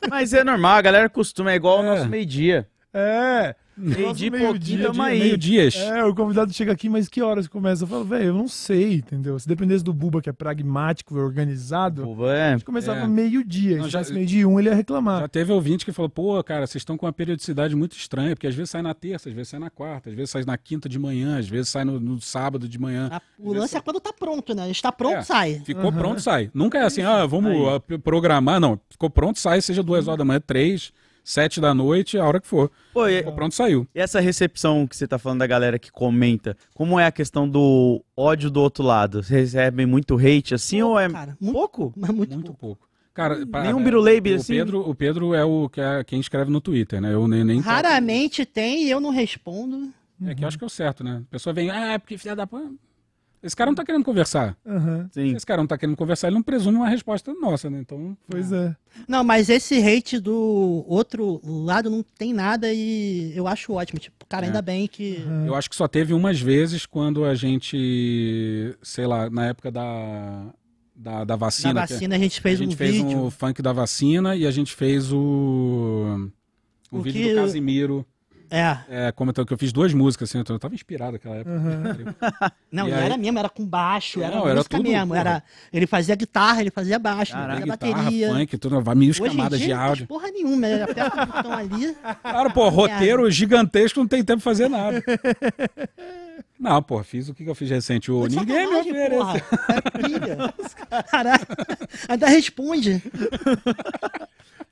Mas é normal, a galera costuma, é igual o É. nosso meio-dia. É. Meio-dia tamo dia- aí. Meio dias. É, o convidado chega aqui, mas que horas começa? Eu falo, velho, eu não sei, entendeu? Se dependesse do Buba, que é pragmático e organizado, Pô, é. a gente começava É. meio-dia. Se já- meio-dia um, ele ia reclamar. Já teve ouvinte que falou, pô, cara, vocês estão com uma periodicidade muito estranha, porque às vezes sai na terça, às vezes sai na quarta, às vezes sai na quinta de manhã, às vezes sai no, no sábado de manhã. A- O lance é quando tá pronto, né? Está pronto, É. sai. Ficou pronto, sai. Nunca é assim, ah, vamos Aí. ah, programar. Não, ficou pronto, sai, seja duas horas da manhã, três, sete da noite, a hora que for. Pô, e, Ficou pronto, saiu. e essa recepção que você tá falando da galera que comenta, como é a questão do ódio do outro lado? Vocês recebem muito hate assim ou é Cara, muito, pouco? mas muito, Muito pouco. pouco. Cara, pra- Nenhum é, biruleibe, o assim? Pedro, o Pedro é o que é quem escreve no Twitter, né? Eu nem, nem Raramente tem e eu não respondo. É que eu acho que é o certo, né? A pessoa vem, ah, é porque filha da. Esse cara não tá querendo conversar. Sim. Se esse cara não tá querendo conversar, ele não presume uma resposta nossa, né? Então, Pois é. Não, mas esse hate do outro lado não tem nada e eu acho ótimo. Tipo, cara, É. ainda bem que. eu acho que só teve umas vezes quando a gente, sei lá, na época da, da, da vacina. Na que vacina a gente a fez gente um fez vídeo. um funk da vacina e a gente fez o. O, O vídeo que- do Casimiro. É. É, como eu, que eu fiz duas músicas, assim, eu tava inspirado naquela época. Não, E aí- era mesmo, era com baixo, era Não, era música tudo, mesmo. porra. Era, ele fazia guitarra, ele fazia baixo, ele Caraca, fazia Guitarra, bateria. funk, tudo, vai mil camadas dia de não áudio. porra nenhuma, ele aperta o botão ali. Claro, pô, roteiro gigantesco não tem tempo de fazer nada. Não, pô, fiz o que que eu fiz recente. O Ninguém me sacanagem, oferece. porra. É. Caralho. Ainda responde.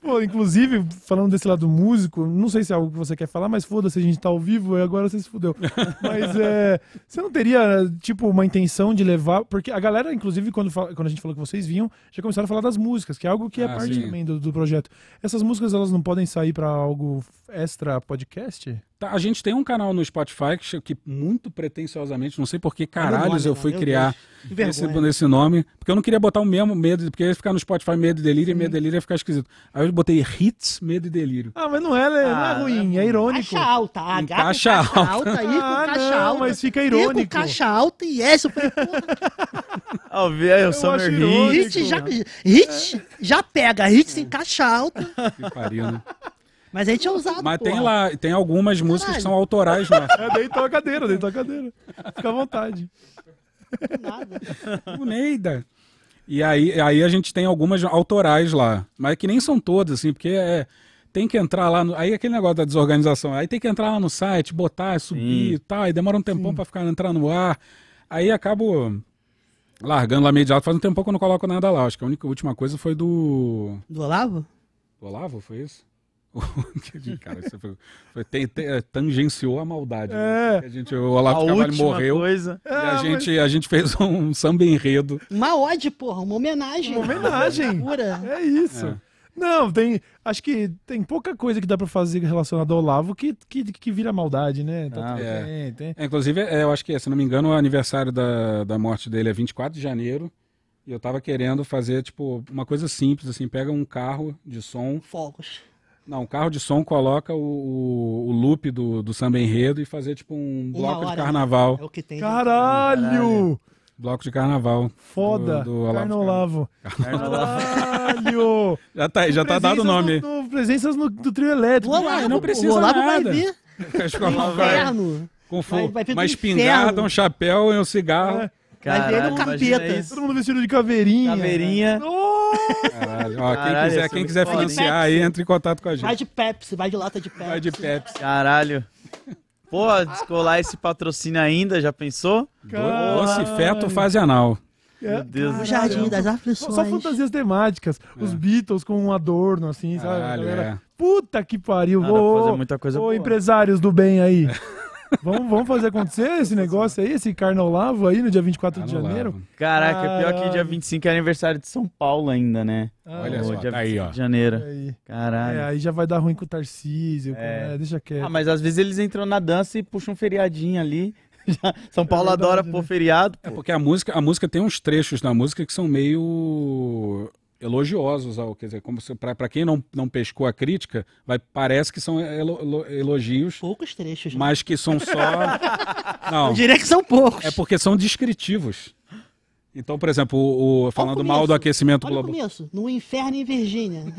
Pô, inclusive, falando desse lado músico, não sei se é algo que você quer falar, mas foda-se, a gente tá ao vivo e agora você se fudeu. Mas é. Você não teria, tipo, uma intenção de levar. Porque a galera, inclusive, quando, quando a gente falou que vocês vinham, já começaram a falar das músicas, que é algo que é Ah, parte sim. também do, do projeto. Essas músicas, elas não podem sair pra algo extra podcast? Tá, a gente tem um canal no Spotify que, que muito pretenciosamente, não sei por que caralhos eu né? fui criar esse, nesse nome, porque eu não queria botar o mesmo medo, porque ia ficar no Spotify medo e delírio, e medo e delírio ia ficar esquisito. Aí eu botei hits, medo e delírio. Ah, mas não é, né? Ah, não é ruim, é irônico. Caixa alta. H com caixa caixa alta. alta, I com Ah, caixa não, alta. mas fica I com irônico. caixa alta e S. Eu falei, porra, Ó, vê aí o Summer acho Hit. irônico. hit já, hit já pega. Hit sem caixa alta. Que pariu, né? Mas a gente é usado, Mas tem porra. lá, tem algumas músicas que são autorais lá. É, deitou a cadeira, deitou a cadeira. Fica à vontade. Nada. Neida. E aí, aí a gente tem algumas autorais lá, mas que nem são todas, assim, porque é, tem que entrar lá, no, aí aquele negócio da desorganização, aí tem que entrar lá no site, botar, subir Sim. e tal, aí demora um tempão pra ficar entrar no ar, aí acabo largando lá imediato, faz um tempão que eu não coloco nada lá, acho que a única a última coisa foi do... Do Olavo? do Olavo, foi isso? Cara, isso foi, foi tem- tem- é, tangenciou a maldade. né? É. A gente, o Olavo A Carvalho última morreu coisa. e a, gente, a gente fez um samba enredo. Uma ode, porra. Uma homenagem. Uma homenagem. É isso. É. Não, tem. Acho que tem pouca coisa que dá pra fazer relacionada ao Olavo que, que, que vira maldade, né? Tá Ah, tudo é. bem, tem. É, inclusive, é, eu acho que, se não me engano, o aniversário da, da morte dele é 24 de janeiro. E eu tava querendo fazer, tipo, uma coisa simples, assim, pega um carro de som. Fogos. Não, um carro de som, coloca o, o, o loop do, do samba enredo e fazer, tipo, um Uma bloco de hora, carnaval. É o que tem. Caralho! Bloco de carnaval. Foda! Do- do Olavo Carno de Olavo. Caralho! Já tá aí, já tá dado o nome. no- no- presenças no, do trio elétrico. O Olavo, não precisa o Olavo vai nada. vir. Vai Inferno. com Vai- fo- vai vir do uma espingarda, inferno. um chapéu e um cigarro. É. Vai ver no Caralho, capeta. Todo mundo vestido de caveirinha. Caveirinha. Oh! Caralho. Ó, quem Caralho, quiser, ia ser quem quiser foda. financiar aí, entre em contato com a gente. Vai de Pepsi, vai de lata de Pepsi. Vai de Pepsi. Caralho. Pô, descolar esse patrocínio ainda, já pensou? Doce feto fase anal. É, Meu Deus O do Jardim céu. das Só, Aflições. só fantasias temáticas. Os Beatles com um adorno, assim, sabe? Caralho, é. Puta que pariu. Pra Ô, fazer muita coisa ô, boa. empresários do bem aí. vamos, vamos fazer acontecer esse negócio aí, esse carnaval aí no dia 24 de Carnaval. janeiro? Caraca, pior que dia Caralho. 25 é aniversário de São Paulo ainda, né? Olha Ah, só, dia tá aí, 25 ó. de janeiro. aí. Caralho. É, aí já vai dar ruim com o Tarcísio. com- É. é, deixa quieto. Ah, mas às vezes eles entram na dança e puxam um feriadinho ali. São Paulo verdade, adora né? pôr feriado. É pô. porque a música, a música tem uns trechos na música que são meio elogiosos ao, quer dizer, como para quem não, não pescou a crítica, vai parece que são elo- elo- elogios, Poucos trechos. né? mas que são só Não, Eu diria que são poucos. é porque são descritivos. Então, por exemplo, o, o- falando mal do aquecimento Olha o global. começo. No inferno em Virgínia.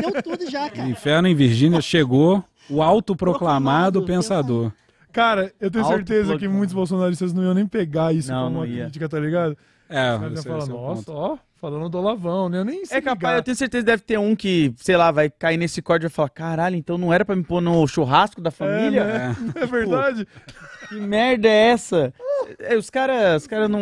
Deu tudo já, cara. inferno em Virgínia chegou o autoproclamado Proclamado pensador. Cara, eu tenho certeza que muitos bolsonaristas não iam nem pegar isso Não, como uma ia. crítica, tá ligado? É, Os caras iam esse- falar, é nossa, ponto. ó, falando do Olavão, né? Eu nem se É capaz, ligar. eu tenho certeza que deve ter um que, sei lá, vai cair nesse código e vai falar: caralho, então não era pra me pôr no churrasco da família? né? É verdade. Que merda é essa? É, os caras os cara não,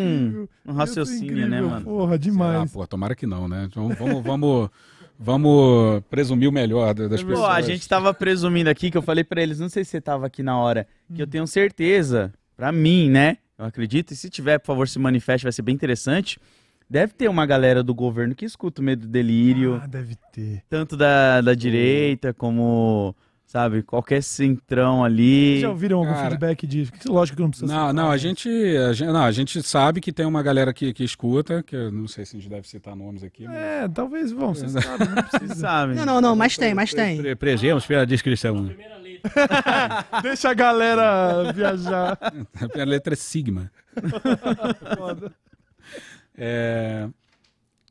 não é raciocinam, né, mano? Porra, Ah, demais. pô, tomara que não, né? Então, vamos, vamos, vamos presumir o melhor da- das É pessoas. Pô, a gente tava presumindo aqui, que eu falei pra eles, não sei se você tava aqui na hora, que eu tenho certeza, pra mim, né? Eu acredito, e se tiver, por favor, se manifeste, vai ser bem interessante. Deve ter uma galera do governo que escuta o medo do delírio, Ah, deve ter. tanto da, da direita como, sabe, qualquer centrão ali. Vocês já ouviram algum Cara. feedback disso? Lógico que não precisa Não, não, a gente, a gente, não, a gente sabe que tem uma galera que, que escuta, que eu não sei se a gente deve citar nomes aqui. mas- É, talvez, vão, vocês sabem, não Vocês precisa. sabem. Não, não, não, mas tem, mas tem. Pre- Prejamos pela descrição. Deixa a galera viajar. A letra é Sigma. É,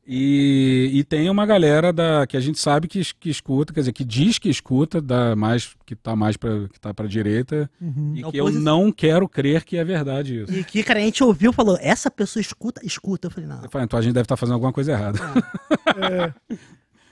e, e tem uma galera da, que a gente sabe que, que escuta, quer dizer, que diz que escuta, da mais, que tá mais pra, que tá pra direita, Uhum. e que eu não quero crer que é verdade isso. E que, cara, a gente ouviu falou, essa pessoa escuta, escuta. Eu falei, não. Eu falei, então a gente deve estar fazendo alguma coisa errada.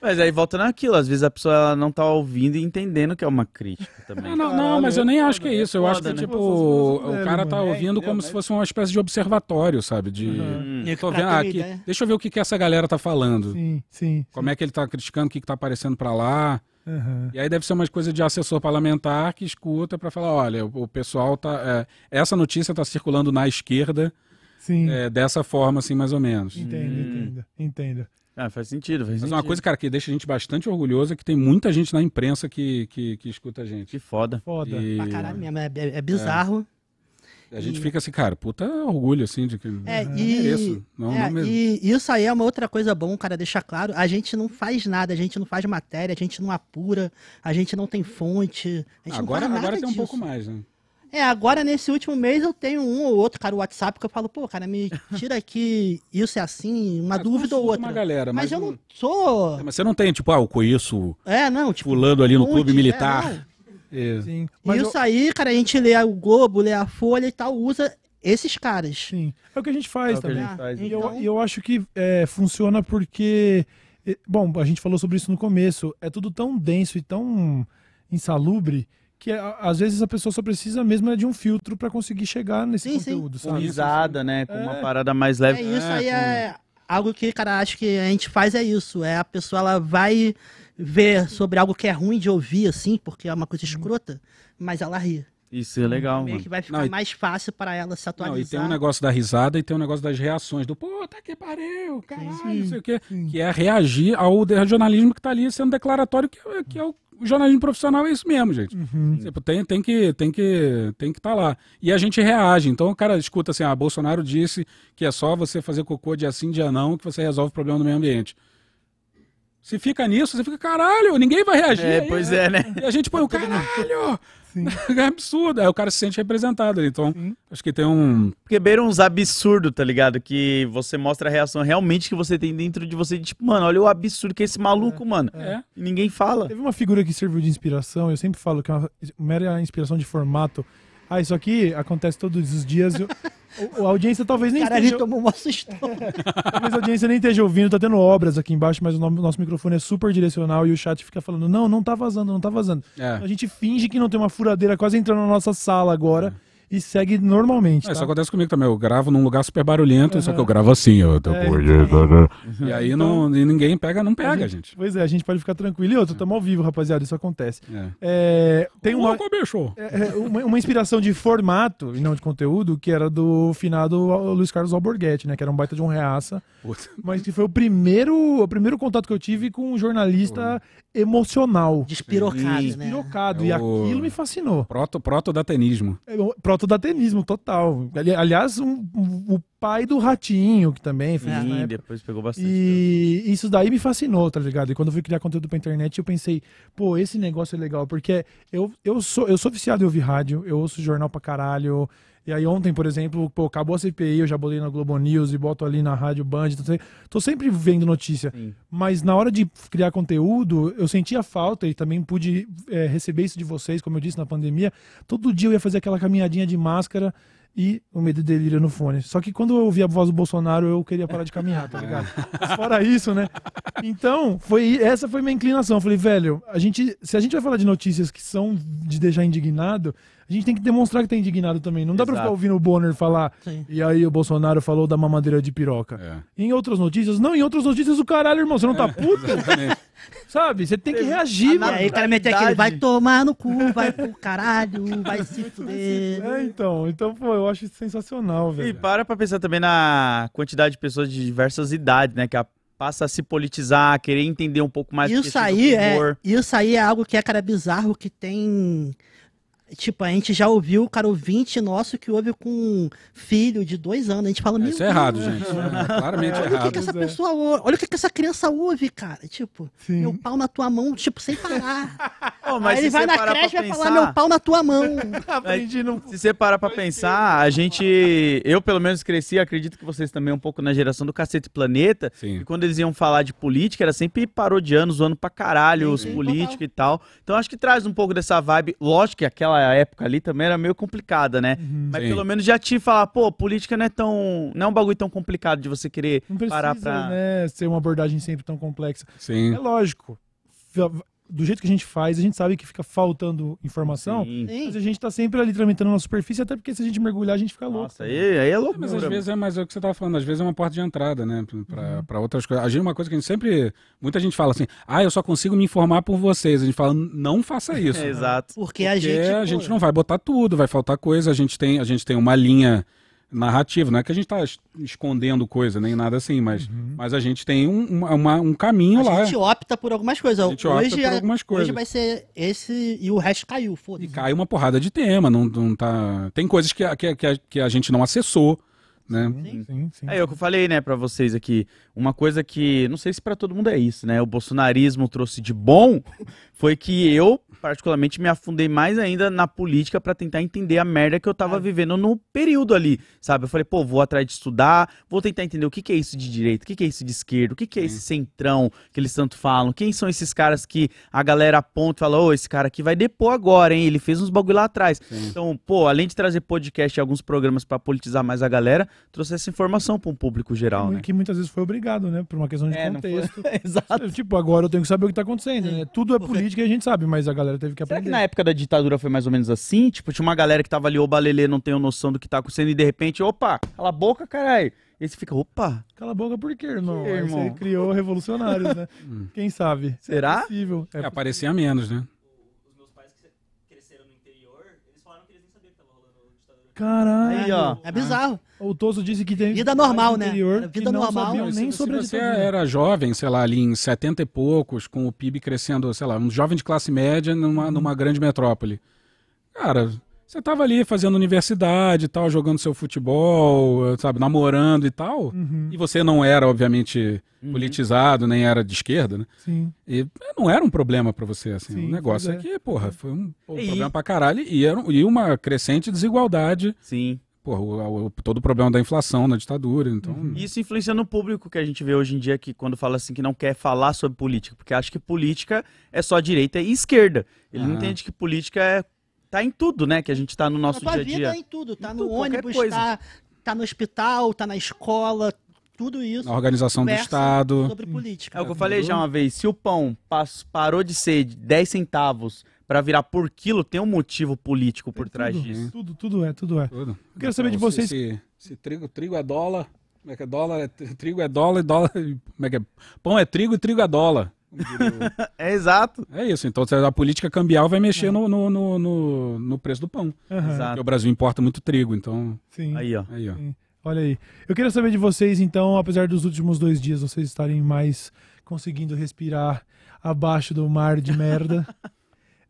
Mas aí volta naquilo, às vezes a pessoa ela não tá ouvindo e entendendo que é uma crítica também. Não, não, não, mas eu nem é acho que é isso. Eu acho que, né? tipo, o cara tá ouvindo como se fosse uma espécie de observatório, sabe? De. Hum. Tô vendo, ah, uma aqui, ideia. deixa eu ver o que, que essa galera tá falando. Sim, sim. Como é que ele tá criticando, o que, que tá aparecendo pra lá. Aham. E aí deve ser umas coisas de assessor parlamentar que escuta pra falar, olha, o, o pessoal tá. é, essa notícia tá circulando na esquerda Sim. é, dessa forma, assim, mais ou menos. Entendo, entendo, entendo. Ah, faz sentido, faz Mas sentido. uma coisa, cara, que deixa a gente bastante orgulhoso é que tem muita gente na imprensa que, que, que escuta a gente. Que foda. Foda. E Pra caralho mesmo, é, é- é bizarro. a gente fica assim, cara, puta orgulho, assim, de que. É, não e, mereço. Não, é, não mereço. e isso aí é uma outra coisa bom, cara, deixar claro. A gente não faz nada, a gente não faz matéria, a gente não apura, a gente não tem fonte. A gente Agora, não faz nada agora tem um disso. pouco mais, né? É, agora nesse último mês eu tenho um ou outro, cara, o WhatsApp que eu falo, pô, cara, me tira aqui, isso é assim, uma Ah, dúvida ou outra. Uma galera, mas, mas, eu não... não sou. Mas você não tem, tipo, ah, eu conheço É, não, tipo. fulano ali no fonte, clube é, militar. É. Sim. Mas isso eu- aí, cara, a gente lê o Globo, lê a Folha e tal, usa esses caras. Sim. É o que a gente faz É também. gente faz. E eu, Então- eu acho que é, funciona porque. eh, Bom, a gente falou sobre isso no começo. É tudo tão denso e tão insalubre que às vezes a pessoa só precisa mesmo é de um filtro pra conseguir chegar nesse Sim, sim. conteúdo, Com sabe? risada, né? Com uma É. parada mais É leve. isso É, aí com- é algo que, cara, acho que a gente faz é isso. É a pessoa ela vai ver sobre algo que é ruim de ouvir, assim, porque é uma coisa escrota, mas ela ri. Isso é legal, Meio mano. que vai ficar Não, mais fácil para ela se Não, atualizar. e tem um negócio da risada e tem um negócio das reações, do pô, tá que pariu, caralho, não sei o quê. Que é reagir ao de- jornalismo que tá ali sendo declaratório, que, é- que é o o jornalismo profissional, é isso mesmo, gente. Tipo, tem, tem que tem que tem que estar lá. E a gente reage. Então o cara escuta assim, ah, Bolsonaro disse que é só você fazer cocô dia sim, dia não, que você resolve o problema do meio ambiente. Se fica nisso, você fica, caralho, ninguém vai reagir. É, aí, pois né? é, né? E a gente põe o caralho! É absurdo. Aí o cara se sente representado ali. Então, acho que tem um. Porque beiram uns absurdos, tá ligado? Que você mostra a reação realmente que você tem dentro de você. de Tipo, mano, olha o absurdo que é esse maluco, mano. É. E ninguém fala. Teve uma figura que serviu de inspiração, eu sempre falo que é uma mera inspiração de formato. Ah, isso aqui acontece todos os dias. eu- o- a audiência talvez nem Cara, esteja, gente tomou um assustão. talvez a audiência nem esteja ouvindo, tá tendo obras aqui embaixo, mas o no- nosso microfone é super direcional e o chat fica falando: não, não tá vazando, não tá vazando. É. A gente finge que não tem uma furadeira quase entrando na nossa sala agora e segue normalmente. É, tá? Isso acontece comigo também. Eu gravo num lugar super barulhento, só que eu gravo assim, eu tô É, E aí não, e ninguém pega, não pega, gente. Pois é, a gente pode ficar tranquilo. E outra, estamos ao vivo, rapaziada, isso acontece. É. É, tem uma, é, é, uma, uma inspiração de formato e não de conteúdo, que era do finado Luiz Carlos Alborguete, né? Que era um baita de um reaça, Puta. mas que foi o primeiro, o primeiro contato que eu tive com um jornalista emocional. Despirocado, né? Despirocado. É E o- aquilo me fascinou. Proto, proto-datenismo. É o Protodatenismo total. Ali- Aliás, um- um- o pai do Ratinho, que também fez Sim, época. depois pegou bastante. E isso daí me fascinou, tá ligado? E quando eu fui criar conteúdo pra internet, eu pensei, pô, esse negócio é legal, porque eu, eu, sou, eu sou viciado em ouvir rádio, eu ouço jornal pra caralho. E aí ontem, por exemplo, pô, acabou a CPI, eu já botei na Globo News e boto ali na Rádio Band. Tô, tô sempre vendo notícia. Sim. Mas na hora de criar conteúdo, eu sentia falta e também pude é, receber isso de vocês, como eu disse na pandemia. Todo dia eu ia fazer aquela caminhadinha de máscara e o medo e delírio no fone. Só que quando eu ouvia a voz do Bolsonaro, eu queria parar de caminhar, tá ligado? Mas fora isso, né? Então, foi essa foi minha inclinação. Eu falei, velho, a gente, se a gente vai falar de notícias que são de deixar indignado, a gente tem que demonstrar que tá indignado também. Não dá pra Exato. ficar ouvindo o Bonner falar, Sim. e aí o Bolsonaro falou da mamadeira de piroca. É. Em outras notícias, não, em outras notícias o caralho, irmão, você não tá puto? Sabe? Você tem que reagir, E mano. aí o cara meteu aquele, vai tomar no cu, vai pro caralho, vai se fuder. É, então, então, pô, eu acho isso sensacional, E velho. para pra pensar também na quantidade de pessoas de diversas idades, né? Que a- passa a se politizar, querer entender um pouco mais do que Isso aí, é, humor. isso aí é algo que é, cara, bizarro, que tem... Tipo, a gente já ouviu, cara, ouvinte nosso que ouve com um filho de dois anos. A gente fala, meu Isso é errado, gente. É claramente Olha o que, errado. que essa é. pessoa ouve. Olha o que, que essa criança ouve, cara. Tipo, Sim. meu pau na tua mão, tipo, sem parar. Mas aí ele vai na creche e pra vai falar, pensar- meu pau na tua mão. Aprendi no... Se você parar pra pensar, a gente. Eu, pelo menos, cresci, acredito que vocês também, um pouco na geração do Cacete Planeta. Sim. E quando eles iam falar de política, era sempre parodiando, zoando pra caralho Sim, os políticos e tal. Então acho que traz um pouco dessa vibe. Lógico que aquela época ali também era meio complicada, né? Mas Sim. pelo menos já te falar, pô, política não é tão. Não é um bagulho tão complicado de você querer Não precisa, parar pra. né, ser uma abordagem sempre tão complexa. Sim. É lógico. Do jeito que a gente faz, a gente sabe que fica faltando informação, Sim. mas a gente tá sempre ali tramitando na superfície, até porque se a gente mergulhar, a gente fica louco. Nossa, aí, aí é loucura. Mas às vezes é mais é o que você estava falando, às vezes é uma porta de entrada, né? Pra, pra outras coisas. A gente, uma coisa que a gente sempre. Muita gente fala assim, ah, eu só consigo me informar por vocês. A gente fala, não faça isso. É, exato. Porque a Porque gente. a pô, gente não vai botar tudo, vai faltar coisa. A gente tem, a gente tem uma linha narrativa, não é que a gente está escondendo coisa, nem nada assim, mas, mas a gente tem um, uma- uma- um caminho A lá. gente opta por algumas coisas. A gente opta hoje, por é- algumas coisas. hoje vai ser esse e o resto caiu, E foda-se. cai uma porrada de tema, não, não tá. Tem coisas que, a- que, a- que, a, que a gente não acessou, né? Sim, sim. É, é o que eu falei, né, pra vocês aqui. Uma coisa que, não sei se pra todo mundo é isso, né? O bolsonarismo trouxe de bom foi que eu, particularmente, me afundei mais ainda na política pra tentar entender a merda que eu tava vivendo no período ali, sabe? Eu falei, pô, vou atrás de estudar, vou tentar entender o que, que é isso de direita, o que, que é isso de esquerda, o que, que é esse centrão que eles tanto falam, quem são esses caras que a galera aponta e fala, ô, esse cara aqui vai depor agora, hein? Ele fez uns bagulho lá atrás. Então, pô, além de trazer podcast e alguns programas pra politizar mais a galera, trouxe essa informação pra um público geral, né? Que muitas vezes foi obrigado, né? Por uma questão de É, contexto. Exato. Tipo, agora eu tenho que saber o que tá acontecendo, né? Tudo é política e a gente sabe, mas a galera teve que Será que aprender. na época da ditadura foi mais ou menos assim? Tipo, tinha uma galera que tava ali, ô balelê, não tem noção do que tá acontecendo, e de repente, opa, cala a boca, caralho. E aí você fica, opa, Cala a boca por quê, irmão? Aí irmão? você criou revolucionários, né? Quem sabe? Será? É possível. É É, aparecia menos, né? Caralho. Aí, ó. É bizarro. O Toso disse que tem. Vida normal, né? vida normal. Não, nem se, sobre a se você era jovem, sei lá, ali em 70 e poucos, com o PIB crescendo, sei lá, um jovem de classe média numa, numa grande metrópole. Cara, você tava ali fazendo universidade e tal, jogando seu futebol, sabe, namorando e tal. Uhum. E você não era, obviamente, politizado, nem era de esquerda, né? Sim. E não era um problema pra você, assim. Sim, o negócio é. é. que, porra, foi um, um E- problema pra caralho e, era, e uma crescente desigualdade. sim. Porra, o- o- todo o problema da inflação na ditadura, então... E Isso influencia no público que a gente vê hoje em dia, que quando fala assim que não quer falar sobre política, porque acha que política é só direita e esquerda. Ele não Aham. entende que política é. Tá em tudo, né? Que a gente tá no nosso dia a vida dia. em tudo. Tá Em no tudo, ônibus, tá, tá no hospital, tá na escola, tudo isso. Na organização do Estado. Sobre política. É o que eu falei já uma vez. Se o pão parou de ser de 10 centavos pra virar por quilo, tem um motivo político por trás tudo, disso. Tudo, tudo é, tudo é. Tudo. Eu quero saber de Então, se- vocês- Se, se trigo, trigo é dólar, como é que é dólar? É, tri- trigo é dólar e dólar. Como é que é? Pão é trigo e trigo é dólar. É exato. é isso. Então a política cambial vai mexer no, no, no, no- no preço do pão. Porque o Brasil importa muito trigo, então. Sim. Aí, ó. Aí, ó. Olha aí. Eu queria saber de vocês, então, apesar dos últimos dois dias vocês estarem mais conseguindo respirar abaixo do mar de merda.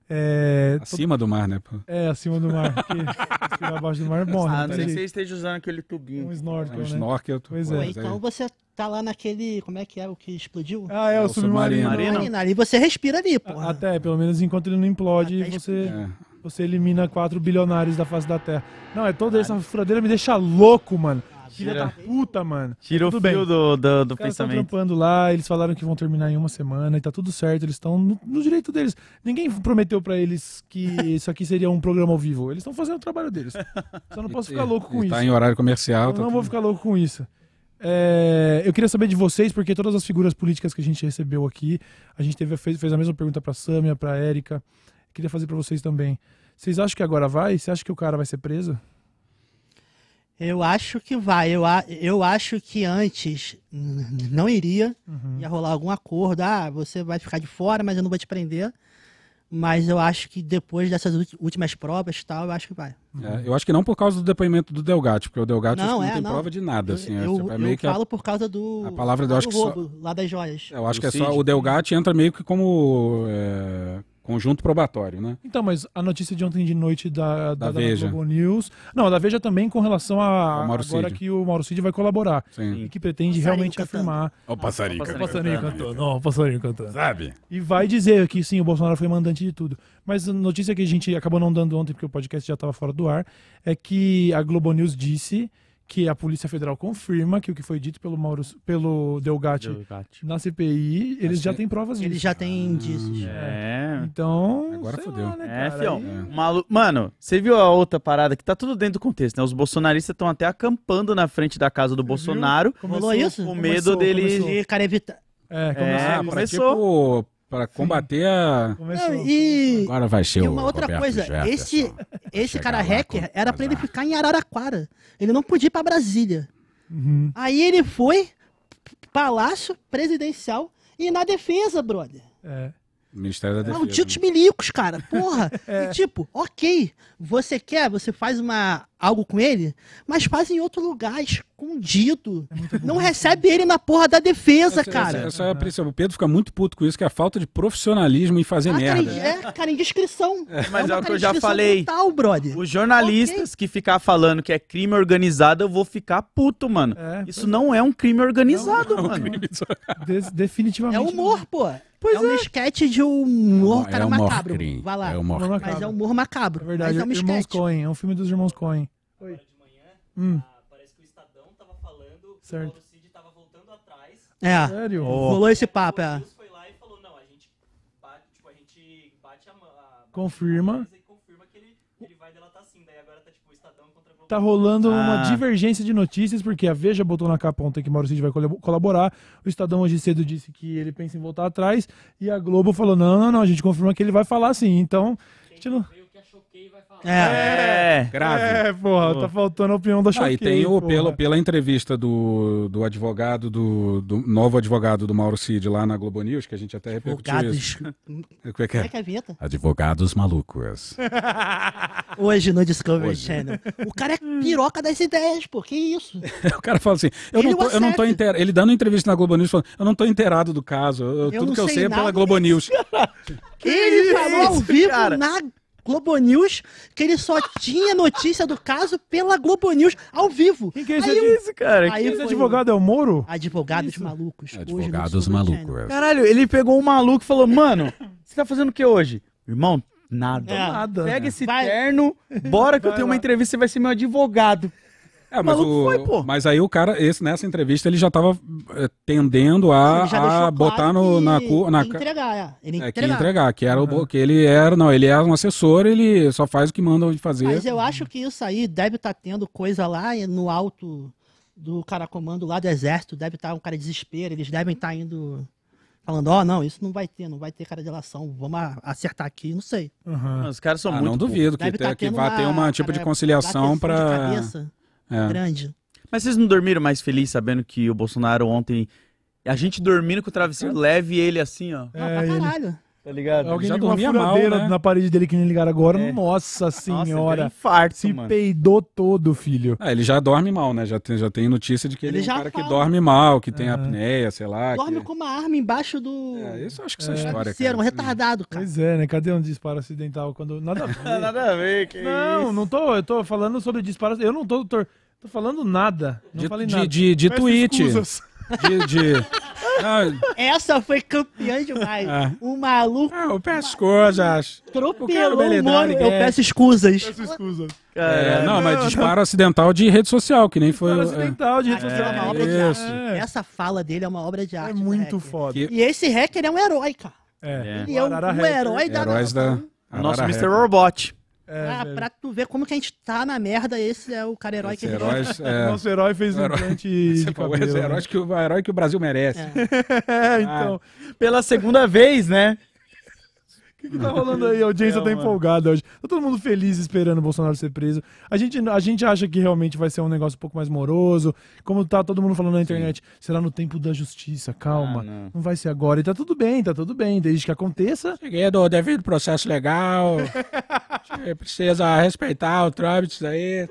É, Acima do mar, né? pô? é acima do mar. Porque respirar abaixo do mar morre. Ah, não sei que você esteja usando aquele É tubinho. um É snorkel, um né? snorkel. Pois é. Então você tá lá naquele. Como é que é o que explodiu? Ah, é, o, o submarino. submarino. Marino? Ali você respira ali, pô. Até, pelo menos enquanto ele não implode, Até você, É. você elimina quatro bilionários da face da Terra. Não, é toda essa furadeira me deixa louco, mano. Filha da puta, mano. Tira o fio bem. do, do, do Os caras estão pensamento. trampando lá, eles falaram que vão terminar em uma semana e tá tudo certo, eles estão no, no direito deles. Ninguém prometeu pra eles que isso aqui seria um programa ao vivo. Eles estão fazendo o trabalho deles. Só não posso ficar louco com E isso. Tá em horário comercial. Eu tá não vou ficar louco com isso. É, eu queria saber de vocês, porque todas as figuras políticas que a gente recebeu aqui, a gente teve, fez, fez a mesma pergunta pra Sâmia, pra Érica. Queria fazer pra vocês também. Vocês acham que agora vai? Você acha que o cara vai ser preso? Eu acho que vai. Eu, a- eu acho que antes não iria. Uhum. Ia rolar algum acordo. Ah, você vai ficar de fora, mas eu não vou te prender. Mas eu acho que depois dessas últimas provas e tal, eu acho que vai. É, eu acho que não por causa do depoimento do Delgatti, porque o Delgatti Não, que não é, tem não. prova de nada. Assim, é, eu tipo, é eu meio que a- falo por causa do. a palavra do- do que só- roubo, lá das joias. eu acho que é só Cid. o Delgatti entra meio que como é, conjunto probatório, né? Então, mas a notícia de ontem de noite da, Da da, Veja. Globo News. Não, da Veja também com relação a agora Cid. que o Mauro Cid vai colaborar. Sim. E que pretende Passarinho realmente cantando. afirmar. Ó o passarinho. Passarinho cantando. Passarinho cantando. Não, o passarinho cantando. Sabe? E vai dizer que sim, o Bolsonaro foi mandante de tudo. Mas a notícia que a gente acabou não dando ontem, porque o podcast já estava fora do ar, é que a Globo News disse que a Polícia Federal confirma que o que foi dito pelo, Mauro, pelo Delgatti na CPI, eles Acho já têm provas disso. Ele já tem indícios. É. Então. Agora fodeu. lá, né, É, cara? fião. Aí- Malu... Mano, você viu a outra parada que tá tudo dentro do contexto, né? Os bolsonaristas estão até acampando na frente da casa do Bolsonaro. Rolou isso? Com medo deles- Começou. E, cara, evita... É, É, começou. Ah, pra, começou. tipo, pra combater a... começou. Não, e... Agora vai ser E o uma outra Roberto coisa, Jefferson. esse, esse cara hacker com era pra ele ficar em Araraquara. Ele não podia ir pra Brasília. Uhum. Aí ele foi, palácio presidencial e na defesa, brother. É. Ministério da Defesa. Malditos milicos, cara. Porra. E tipo, ok, você quer, você faz uma algo com ele, mas faz em outro lugar, escondido. Não recebe ele na porra da defesa, Essa- cara. Essa, essa é a princípio. O Pedro fica muito puto com isso, que é a falta de profissionalismo em fazer Ah, cara, merda. é, cara, indiscrição. Mas é uma o que eu já falei. Total, brother. Os jornalistas que ficar falando que é crime organizado, eu vou ficar puto, mano. É, Isso não é um crime organizado, mano. Des- definitivamente. É humor, pô. Pois é um esquete de humor, É cara, humor macabro. crime, Vai lá. é humor Humor Mas macabro. é humor macabro. É verdade, mas é um Irmãos. Coen, é um filme dos Irmãos Coen. Hum, Parece que o Estadão tava falando que Certo. o Mauro Cid tava voltando atrás. É. sério? Rolou esse papo, O é. News foi lá e falou, não, a gente bate, tipo, a gente bate a mão. a- Confirma. a E confirma que ele, que ele vai delatar sim. Daí agora tá tipo o Estadão contra a. Tá rolando uma Ah. divergência de notícias, porque a Veja botou na capa ontem que Mauro Cid vai colab- colaborar, o Estadão hoje cedo disse que ele pensa em voltar atrás, e a Globo falou, não, não, não, a gente confirma que ele vai falar sim, então... a gente não- Que vai falar. É. É. Grave. É, porra, tá faltando a opinião da Ah, Choquei, e tem o, pela, pela entrevista do, do advogado, do, do novo advogado do Mauro Cid lá na Globo News, que a gente até repercutiu Gados. isso. Como é que é é? que é? Advogados malucos. Hoje no Discovery Hoje. Channel. O cara é piroca das ideias, pô. Que isso? O cara fala assim, eu Ele não, tô, eu não tô ASEF. inteirado. Ele dando entrevista na Globo News falando, eu não tô inteirado do caso. eu- Eu tudo que eu sei é pela Globo. News. ele falou ao vivo cara? na Globo News que ele só tinha notícia do caso pela Globo News ao vivo. Quem que é esse, Aí eu- Isso, cara. Aí esse foi advogado é o Moro? Advogados malucos. hoje no Advogados malucos. Caralho, ele pegou um maluco e falou, mano, você tá fazendo o que hoje? Irmão, nada. É. Nada. Pega esse Vai. terno, bora que eu Vai tenho uma entrevista, você vai ser meu advogado. É, mas, o, foi, pô. mas aí o cara, esse, nessa entrevista, ele já tava eh, tendendo a, a botar claro no, na, na entregar, é. Ele ia É, que entregar. entregar, que era o bo- que ele era, não, ele é um assessor, ele só faz o que mandam de fazer. Mas eu acho que isso aí deve estar tendo coisa lá no alto do cara comando lá do exército, deve estar um cara de desespero, eles devem estar indo falando, ó, não, isso não vai ter, não vai ter cara de relação, vamos acertar aqui, não sei. Aham. Os caras são Ah, muito não duvido que, tenha- tá que vá ter uma tipo de cara, conciliação de para cabeça É. grande. Mas vocês não dormiram mais felizes sabendo que o Bolsonaro ontem. A gente dormindo com o travesseiro leve e ele assim, ó. Não, É, pra ele- caralho. Tá ligado? Alguém já com uma dormia mal, furadeira né? na parede dele que nem ligaram agora. É. Nossa Nossa, senhora. deu infarto, se mano. peidou todo, filho. Ah, ele já dorme mal, né? Já tem, já tem notícia de que ele, Ele é um já cara que fala. dorme mal, que tem É. apneia, sei lá. Dorme que... com uma arma embaixo do. É, isso eu acho que isso é, história, travesseiro, cara. um retardado, cara. Pois é, né? Cadê um disparo acidental quando. Nada a ver. Nada a ver, que não, isso. não tô. Eu tô falando sobre disparos. Eu não tô, tô, tô falando nada. Não De, falei de, nada. de, de Peço tweet. De. de... Essa foi campeã demais. É. O maluco ah, eu peço coisas. Beleza, o mano. Eu ninguém. peço escusas. Peço escusas. É, não, mas disparo acidental de rede social, que nem foi. Disparo é, acidental de rede Aquilo social. é uma obra de arte. É. Essa fala dele é uma obra de arte. É muito foda. E esse hacker é um herói, cara. É. Ele é um, um herói da Heróis da. nosso Mr. Robot. É, pra, velho. pra tu ver como que a gente tá na merda, esse é o cara herói que Esse a gente heróis, é, Nosso herói fez um Herói. implante de Você falou, cabelo. esse né? herói que, o herói que o Brasil merece. É. É, então. Pela segunda vez, né? O que, que tá rolando aí? A audiência É, tá empolgada hoje. Tá todo mundo feliz esperando o Bolsonaro ser preso. A gente, a gente acha que realmente vai ser um negócio um pouco mais moroso. Como tá todo mundo falando na internet, será no tempo da justiça, calma. Ah, não. não. vai ser agora. E tá tudo bem, tá tudo bem. Desde que aconteça. Cheguei do devido processo legal. Precisa respeitar o trâmite aí.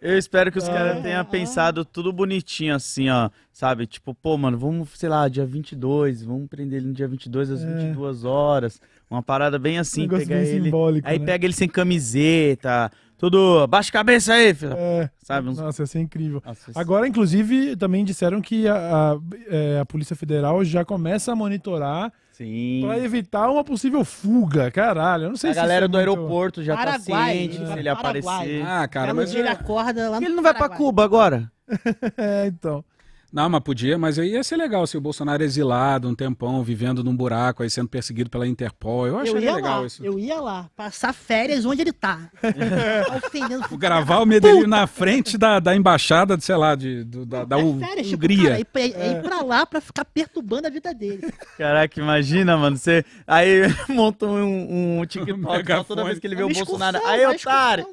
Eu espero que os caras tenham pensado tudo bonitinho assim, ó. Sabe? Tipo, pô, mano, vamos, sei lá, dia 22, vamos prender ele no dia 22 às É. 22 horas. Uma parada bem assim, negócio pegar bem ele. simbólico, Aí né? pega ele sem camiseta, tudo. Baixa a cabeça aí, filho. É, Sabe? Uns... nossa, ia ser incrível. Nossa, Agora, inclusive, também disseram que a, a, é, a Polícia Federal já começa a monitorar Sim. pra evitar uma possível fuga. Caralho, eu não sei A se galera isso do é muito- aeroporto já Paraguai, tá ciente ele se ele Paraguai. aparecer. Ah, cara, mas. ele é- acorda lá no Ele não vai pra. Cuba agora? É, então. Não, mas podia, mas aí ia ser legal se o Bolsonaro é exilado um tempão, vivendo num buraco, aí sendo perseguido pela Interpol. Eu ia legal lá, isso. eu ia lá, passar férias onde ele tá. tá gravar o Medellín na frente da, da embaixada, de, sei lá, de, do- da, da É férias, tipo, Hungria. cara, ir pra, é ir pra lá pra ficar perturbando a vida dele. Caraca, imagina, mano. Você aí monta um, um TikTok megafone. toda vez que ele vê É o Bolsonaro. Aí, otário!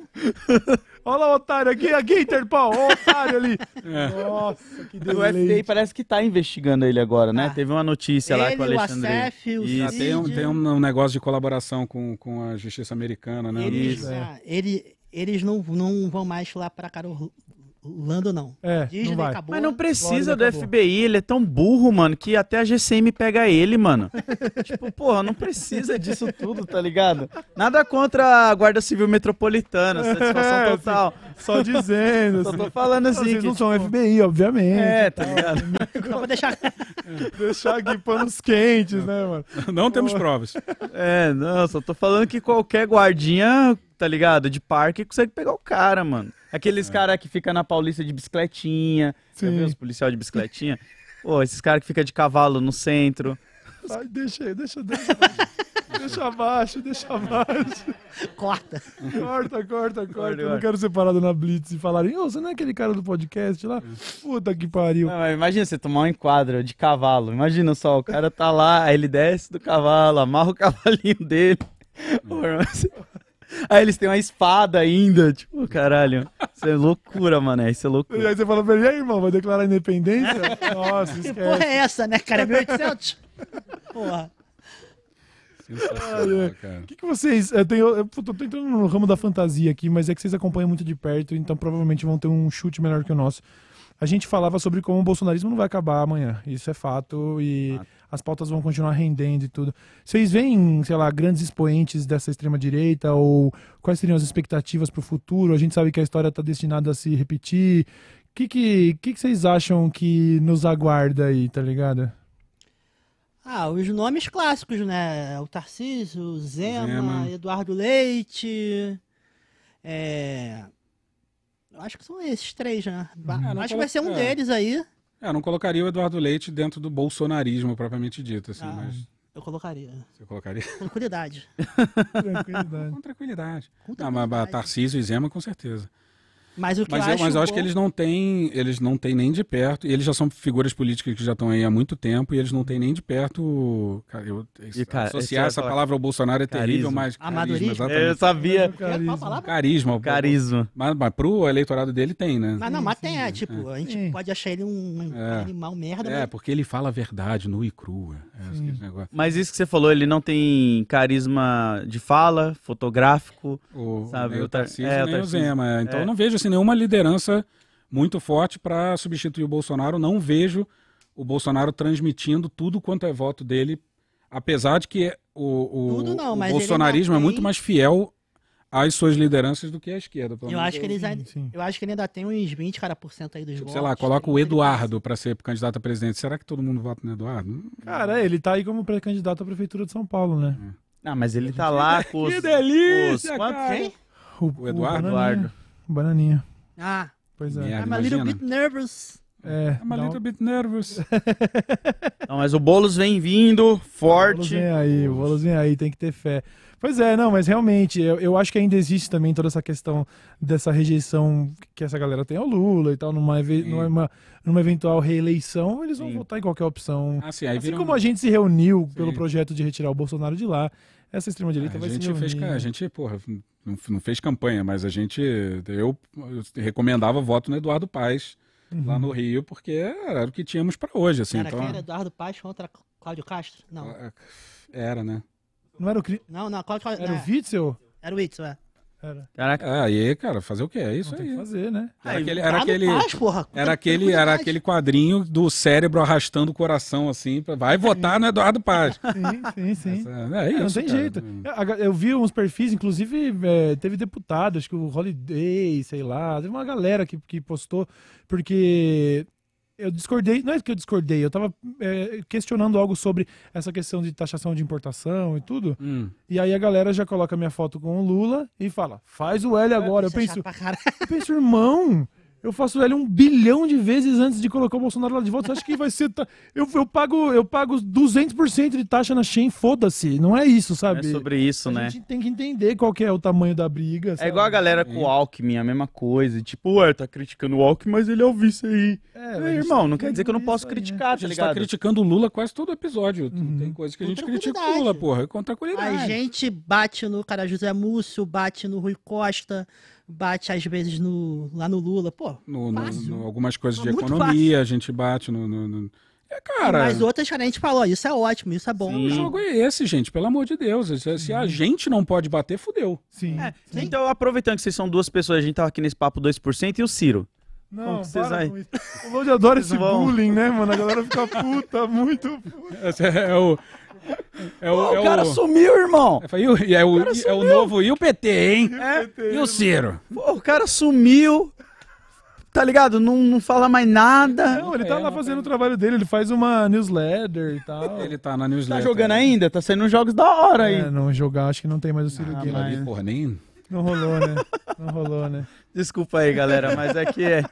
Olha lá o otário aqui, aqui, Interpol, ó o otário ali. É. Nossa, que O FBI parece que tá investigando ele agora, né? Ah. Teve uma notícia lá Ele, com o o Alexandre. Acef, o Isso. Já tem, um, Cid, tem um, negócio de colaboração com, com a justiça americana, né? Eles, Isso. ah, ele- eles não, não vão mais lá pra Carolando, não. É, Disney não vai. acabou. Mas não precisa do acabou. FBI, ele é tão burro, mano, que até a GCM pega ele, mano. tipo, porra, não precisa disso tudo, tá ligado? Nada contra a Guarda Civil Metropolitana, satisfação É, total. Só dizendo. Só assim. tô falando assim. Vocês que, não são tipo, FBI, obviamente. É, tá ligado? Só pra deixar. Deixar aqui panos quentes, né, mano? Não temos provas. É, não, só tô falando que qualquer guardinha, tá ligado? De parque consegue pegar o cara, mano. Aqueles cara que fica na Paulista de bicicletinha. Sim. viu os policial de bicicletinha? Pô, esses caras que fica de cavalo no centro. Ai, deixa aí, deixa, deixa. Deixa abaixo, deixa abaixo. Corta. Corta, corta, corta. Eu não quero ser parado na Blitz e falarem, ô, você não é aquele cara do podcast lá? Puta que pariu. Não, mas imagina você tomar um enquadro de cavalo. Imagina só, o cara tá lá, aí ele desce do cavalo, amarra o cavalinho dele. Pô, mas- Aí eles têm uma espada ainda. Tipo, caralho. Isso é loucura, mano. Isso é E loucura. aí você fala pra ele, e aí, irmão, vai declarar a independência? Nossa, Que esquece. porra é essa, né, cara? 1800? Porra. Sensacional, cara. O que, que vocês. Eu, tenho, eu tô entrando no ramo da fantasia aqui, mas é que vocês acompanham muito de perto, então provavelmente vão ter um chute melhor que o nosso. A gente falava sobre como o bolsonarismo não vai acabar amanhã. Isso é fato. E as pautas vão continuar rendendo e tudo. Vocês veem, sei lá, grandes expoentes dessa extrema-direita? Ou quais seriam as expectativas para o futuro? A gente sabe que a história está destinada a se repetir. O que, que, que, que vocês acham que nos aguarda aí, tá ligado? Ah, os nomes clássicos, né? O Tarcísio, o Zema, Zema. Eduardo Leite. É. Eu acho que são esses três, né? Não acho que vai ser um é. deles aí. É, eu não colocaria o Eduardo Leite dentro do bolsonarismo propriamente dito, assim, Ah. mas Eu colocaria. você colocaria Tranquilidade. Tranquilidade. com tranquilidade. Com Não, mas tranquilidade. Tarcísio e Zema, com certeza. Mas o que Mas eu eu, acho mas eu acho bom- que eles não têm, eles não têm nem de perto, e eles já são figuras políticas que já estão aí há muito tempo, e eles não têm nem de perto. Cara, eu, E, cara, associar é essa falar- palavra ao Bolsonaro é terrível, Carisma. mas. Amadorismo? exatamente. Eu sabia. É, qual a palavra? Carisma. Carisma. Mas, mas pro eleitorado dele tem, né? Mas não, mas tem, é, tipo, a gente Sim. pode achar ele um É. animal merda, É, mas porque ele fala a verdade nua e crua. É. Mas isso que você falou, ele não tem carisma de fala, fotográfico. O, Sabe, o o Tar- Tarcísio, é, o Tarcísio. Zema. Então É. eu não vejo assim, nenhuma liderança muito forte para substituir o Bolsonaro. Não vejo o Bolsonaro transmitindo tudo quanto é voto dele, apesar de que o, o, não, o bolsonarismo é ainda muito tem- mais fiel às suas lideranças do que a esquerda. pelo eu acho que eles sim. eu acho que ele ainda tem uns 20 cara por cento aí dos Tipo, votos. sei lá, coloca o 30, ele Eduardo para ser candidato a presidente. Será que todo mundo vota no Eduardo? Cara, é, ele tá aí como pré-candidato à prefeitura de São Paulo, né? Ah, mas ele tá lá com os. Que delícia, os- quantos? Quem? O Eduardo? Bananinha. Bananinha. Ah, Pois é. Merda, I'm a little bit nervous. É, I'm a little bit nervous. Não, mas o Boulos vem vindo, O Boulos forte. vem aí, o Boulos vem aí, tem que ter fé. Pois é, não, mas realmente, eu, eu acho que ainda existe também toda essa questão dessa rejeição que essa galera tem ao Lula e tal, numa, numa, numa eventual reeleição, eles vão Sim. votar em qualquer opção. Assim, aí Assim vira um- como a gente se reuniu Sim. pelo projeto de retirar o Bolsonaro de lá, essa extrema-direita vai se gente reunir. fez, a gente, porra, não, não fez campanha, mas a gente, eu, eu recomendava voto no Eduardo Paes lá no Rio, porque era o que tínhamos para hoje, assim. Cara, então, quem era Eduardo Paz contra Cláudio Castro? Não. era, né? Não era o, Cri- Não, não, Cláudio Castro. era o é, Witzel? Era o Itzel, é. Era. Caraca. É, aí, cara, fazer o quê? É isso Não tem aí. que fazer, né? Era aquele, Tá era no aquele, Paz, porra. era aquele, era aquele quadrinho do cérebro arrastando o coração, assim, pra, vai votar no Eduardo Paz. Sim, sim, sim. Essa- é É, isso, não tem cara. jeito. Eu, eu vi uns perfis, inclusive é, teve deputado, acho que o Holiday, sei lá, teve uma galera que, que postou, porque eu discordei, não é que eu discordei, eu tava é, questionando algo sobre essa questão de taxação de importação e tudo, Hum. e aí a galera já coloca minha foto com o Lula e fala, faz o L agora. Eu Isso é penso, chato pra caralho. eu penso, irmão, eu faço L um bilhão de vezes antes de colocar o Bolsonaro lá de volta. Você acha que vai ser. ta- Eu, eu, pago, eu pago 200% de taxa na Shein, foda-se. Não é isso, É sabe? sobre isso, a né? gente tem que entender qual que é o tamanho da briga. É sabe? igual a galera com o Alckmin, a mesma coisa. Tipo, ué, tá criticando o Alckmin, mas ele é o vice aí. É, É, a irmão, não quer dizer que eu não posso isso aí, né? criticar, A tá gente tá ligado? criticando o Lula quase todo episódio. Uhum. Tem coisa que a gente critica o. Lula, porra, com tranquilidade. A gente bate no cara José Múcio, bate no Rui Costa, bate às vezes no, lá no Lula. Pô, No, no- Fácil. no- algumas coisas de Muito economia, a gente bate no. no- no- É, cara. mas outras, cara, a gente falou, isso é ótimo, isso é bom. O jogo é esse, gente, pelo amor de Deus. Se, a gente não pode bater, fudeu. Sim. É, então, aproveitando que vocês são duas pessoas, a gente tava aqui nesse papo 2% e o Ciro. Não, vocês aí? com isso. O Lodi adora esse vão- bullying, né, mano? A galera fica puta, muito. Esse é o. É o, é o cara sumiu, irmão! É, e o- e é o, e é o novo. E o PT, hein? É, E o Ciro? Pô, o cara sumiu. Tá ligado? Não, não fala mais nada. Não, ele tá é, lá fazendo o trabalho dele, ele faz uma newsletter e tal. Ele tá na Tá newsletter. jogando ainda? Tá saindo jogos da hora aí. É, não jogar, acho que não tem mais o Ciro Ah, Game. mas- porra, nem. Não rolou, né? Não rolou, né? Desculpa aí, galera, mas é que é,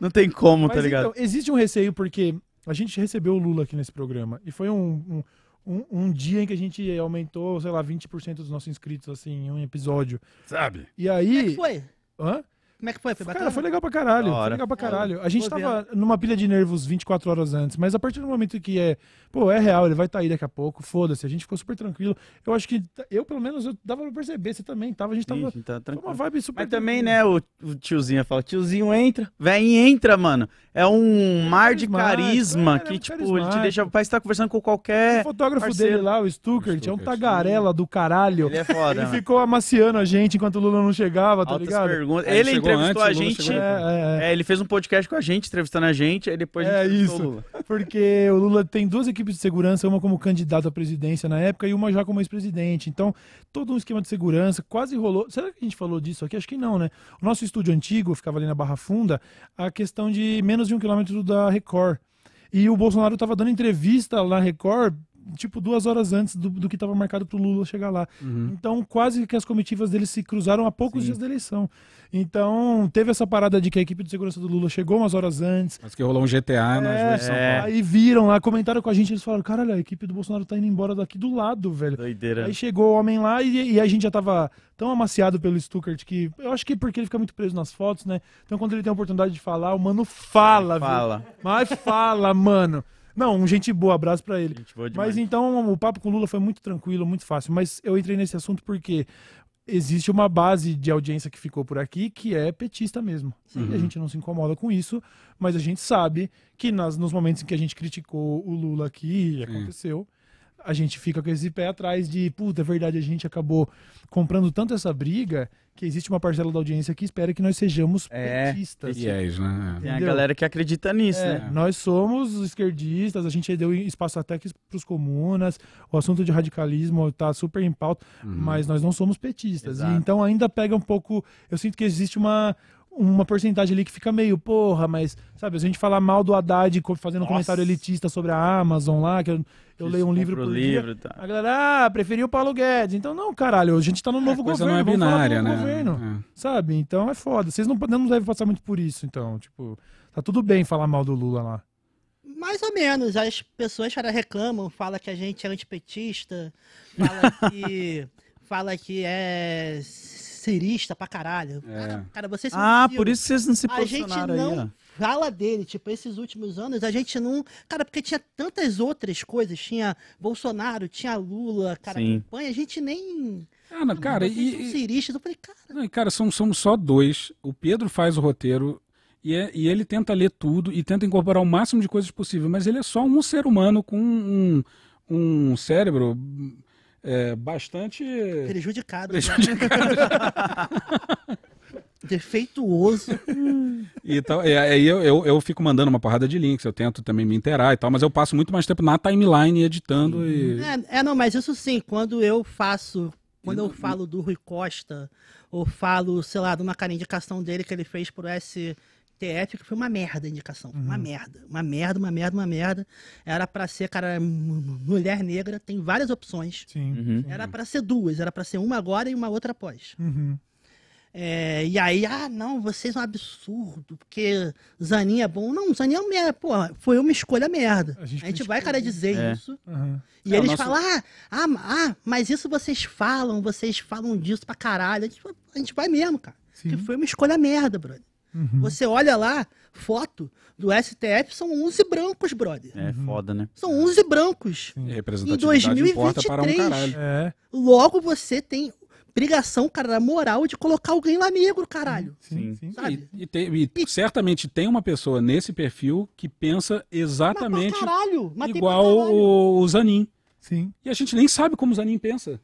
não tem como, tá Mas ligado? então, existe um receio porque a gente recebeu o Lula aqui nesse programa e foi um, um, um, um dia em que a gente aumentou, sei lá, 20% dos nossos inscritos, assim, em um episódio. Sabe? E Como é aí. que foi? Hã? Como é que foi? Foi bacana? Cara, foi legal pra caralho. Foi legal pra caralho. A gente tava numa pilha de nervos 24 horas antes, mas a partir do momento que é, pô, é real, ele vai estar aí daqui a pouco, foda-se, a gente ficou super tranquilo. Eu acho que, eu pelo menos, eu dava pra perceber, você também tava, a gente tava. Ixi, tá tranquilo. uma vibe super Mas também, né, o, o tiozinho fala, tiozinho entra, velhinho entra, mano. É um mar de carisma é, é que, tipo, ele te deixa, parece que tá conversando com O qualquer... fotógrafo parceiro. dele lá, o Stuckert, é um tagarela do caralho. Ele é foda, Ele mano. ficou amaciando a gente enquanto o Lula não chegava, tá Altas ligado? perguntas. Ele chegou entrevistou antes, a gente... É, é, é. É, ele fez um podcast com a gente, entrevistando a gente, aí depois a É isso. Lula. Porque o Lula tem duas equipes de segurança, uma como candidato à presidência na época e uma já como ex-presidente. Então, todo um esquema de segurança quase rolou. Será que a gente falou disso aqui? Acho que não, né? O nosso estúdio antigo ficava ali na Barra Funda, a questão de menos de um quilômetro da Record. E o Bolsonaro estava dando entrevista lá na Record tipo, duas horas antes do, do que estava marcado pro Lula chegar lá. Então, quase que as comitivas deles se cruzaram há poucos Sim. dias da eleição. Então, teve essa parada de que a equipe de segurança do Lula chegou umas horas antes. Mas que rolou um GTA É, São Paulo. Aí viram lá, comentaram com a gente, eles falaram, caralho, a equipe do Bolsonaro tá indo embora daqui do lado, velho. Doideira. Aí chegou o homem lá e, e a gente já tava tão amaciado pelo Stuckert que. Eu acho que porque ele fica muito preso nas fotos, né? Então quando ele tem a oportunidade de falar, o mano fala, viu? Fala. Mas fala, mano. Não, um gente boa, abraço pra ele. Gente boa demais. Mas então o papo com o Lula foi muito tranquilo, muito fácil. Mas eu entrei nesse assunto porque existe uma base de audiência que ficou por aqui que é petista mesmo. E a gente não se incomoda com isso, mas a gente sabe que nas, nos momentos em que a gente criticou o Lula aqui, e aconteceu, a gente fica com esse pé atrás de, puta, é verdade, a gente acabou comprando tanto essa briga que existe uma parcela da audiência que espera que nós sejamos É, petistas. Né? Tem a galera que acredita nisso, É, né? Nós somos esquerdistas, a gente deu espaço até para os comunas, o assunto de radicalismo está super em pauta, mas nós não somos petistas. E então ainda pega um pouco. Eu sinto que existe uma, uma porcentagem ali que fica meio, porra, mas, sabe, a gente falar mal do Haddad fazendo um comentário elitista sobre a Amazon lá, que eu, eu leio um livro por o dia. livro, tá. A galera, ah, preferiu o Paulo Guedes. Então, não, caralho, a gente tá no novo A coisa governo. não é binária, novo né? governo. É. Sabe? Então é foda. Vocês não, não devem passar muito por isso, então. Tipo, tá tudo bem falar mal do Lula lá. Mais ou menos. As pessoas cara, reclamam, falam que a gente é antipetista, fala que, fala que é cirista pra caralho. Cara, cara, vocês Ah, por isso vocês não se A gente posicionaram não aí. Fala dele, tipo, esses últimos anos, a gente não. Cara, porque tinha tantas outras coisas. Tinha Bolsonaro, tinha Lula, cara, Sim. campanha, a gente nem. Ah, não, cara, e, são e- ciristas. Eu falei, cara, Não, e, cara, são, somos só dois. O Pedro faz o roteiro e, é- e ele tenta ler tudo e tenta incorporar o máximo de coisas possível, mas ele é só um ser humano com um, um cérebro é, bastante. prejudicado. prejudicado. Defeituoso. e tal. E aí eu, eu, eu fico mandando uma porrada de links, eu tento também me inteirar e tal, mas eu passo muito mais tempo na timeline editando e. É, é, não, mas isso sim, quando eu faço, quando eu falo do Rui Costa, ou falo, sei lá, de uma cara indicação dele que ele fez pro STF, que foi uma merda a indicação. Uma merda. Uma merda, uma merda, uma merda. Era pra ser, cara, mulher negra, tem várias opções. Sim. Uhum. Era pra ser duas, era pra ser uma agora e uma outra após. Uhum. É, e aí, ah, não, vocês é um absurdo, porque Zanin é bom. Não, Zanin é um merda. Pô, foi uma escolha merda. A A gente gente, criticou, vai, cara, dizer É. isso. Uhum. E É, eles nosso- falam, ah, ah, ah, mas isso vocês falam, vocês falam disso pra caralho. A gente, a gente vai mesmo, cara. Sim. Que foi uma escolha merda, brother. Uhum. Você olha lá, foto do STF, são 11 brancos, brother. É foda, né? São 11 brancos. e Em representatividade importa para um 2023. caralho. É, Logo você tem obrigação, cara, da moral de colocar alguém lá negro, caralho. sim, Sim. sim. Sabe? E, e tem- e certamente tem uma pessoa nesse perfil que pensa exatamente caralho. Igual o, o Zanin. Sim. E a gente nem sabe como o Zanin pensa.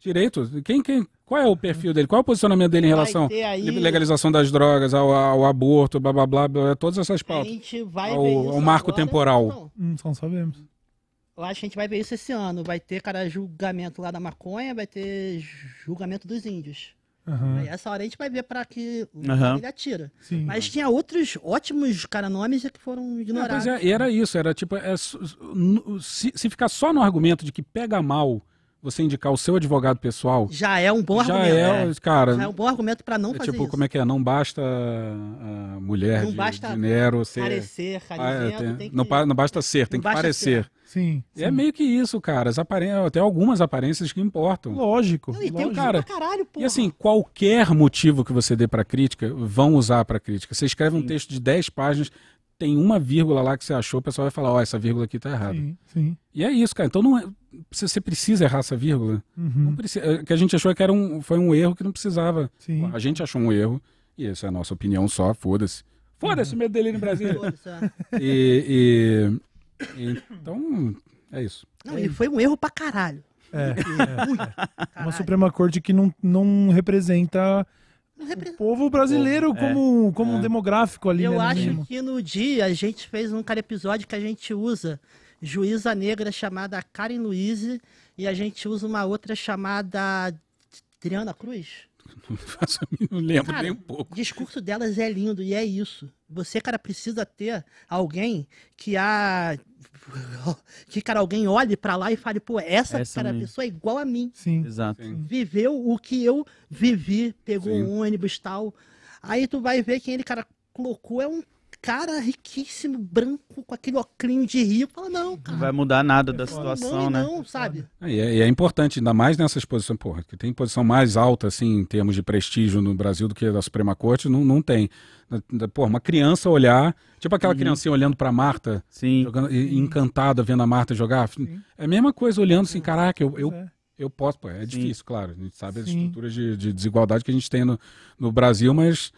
Direito. Quem, quem, qual é o perfil dele? Qual é o posicionamento dele em relação ter aí- à legalização das drogas, ao, ao aborto, blá blá blá, blá, todas essas A pautas. gente vai Ao- ver ao marco agora. temporal. Não, Hum, só não sabemos. Eu acho que a gente vai ver isso esse ano. Vai ter, cara, julgamento lá da maconha, vai ter julgamento dos índios. Aham. Aí essa hora a gente vai ver pra que Aham. ele atira. Sim. Mas tinha outros ótimos, cara, nomes que foram É, ignorados. é, e era isso, era tipo, é, se, se ficar só no argumento de que pega mal você indicar o seu advogado pessoal, Já é um bom já argumento. é, cara, Já é um bom argumento pra não é fazer tipo, isso. como é que é? Não basta a mulher Não de, basta de Nero ser... Parecer, Ah, é, tem- tem que... não, não basta ser, tem Não que parecer. Sim. E é sim. meio que isso, cara. As. Até algumas aparências que importam. Lógico. Não, e tem lógico. o cara. cara, pra caralho, porra. E assim, qualquer motivo que você dê pra crítica, vão usar pra crítica. Você escreve um texto de 10 páginas, tem uma vírgula lá que você achou, o pessoal vai falar, ó, essa vírgula aqui tá errada. Sim, sim. E é isso, cara. Então não é... você precisa errar essa vírgula. Não Uhum. precisa... é, O que a gente achou é que era um... foi um erro que não precisava. Sim. A gente achou um erro, e essa é a nossa opinião só, foda-se. Foda-se o medo dele no Brasil. Foda-se, é. e- Então, é isso. Não, e foi um erro pra caralho. É, Ui, é. Uma caralho. Suprema Corte que não, não representa o povo brasileiro Povo, é. como, como um É. demográfico ali, Eu né? no acho mínimo. que no dia a gente fez um cara episódio que a gente usa juíza negra chamada Karen Luiz e a gente usa uma outra chamada Triana Cruz. Não, faço, não lembro Cara, nem um pouco. O discurso delas é lindo e é isso. Você, cara, precisa ter alguém que a. Que, cara, alguém olhe pra lá e fale, pô, essa, Essa cara, pessoa é igual a mim. Sim. Exato. Viveu o que eu vivi, pegou Sim. um ônibus e tal. Aí tu vai ver quem ele, cara, colocou é um cara riquíssimo, branco, com aquele óculos de rio. Fala, não, cara. Não vai mudar nada da situação, não, né? não, sabe? E é, e é importante, ainda mais nessas posições, porra, que tem posição mais alta, assim, em termos de prestígio no Brasil do que a da Suprema Corte, não, não tem. Porra, uma criança olhar, tipo aquela criancinha olhando pra Marta, Sim. jogando, encantada vendo a Marta jogar. É a mesma coisa olhando assim, caraca, eu, eu, É. eu posso, pô, é difícil, claro. A gente sabe as Sim. estruturas de, de desigualdade que a gente tem no, no Brasil, mas.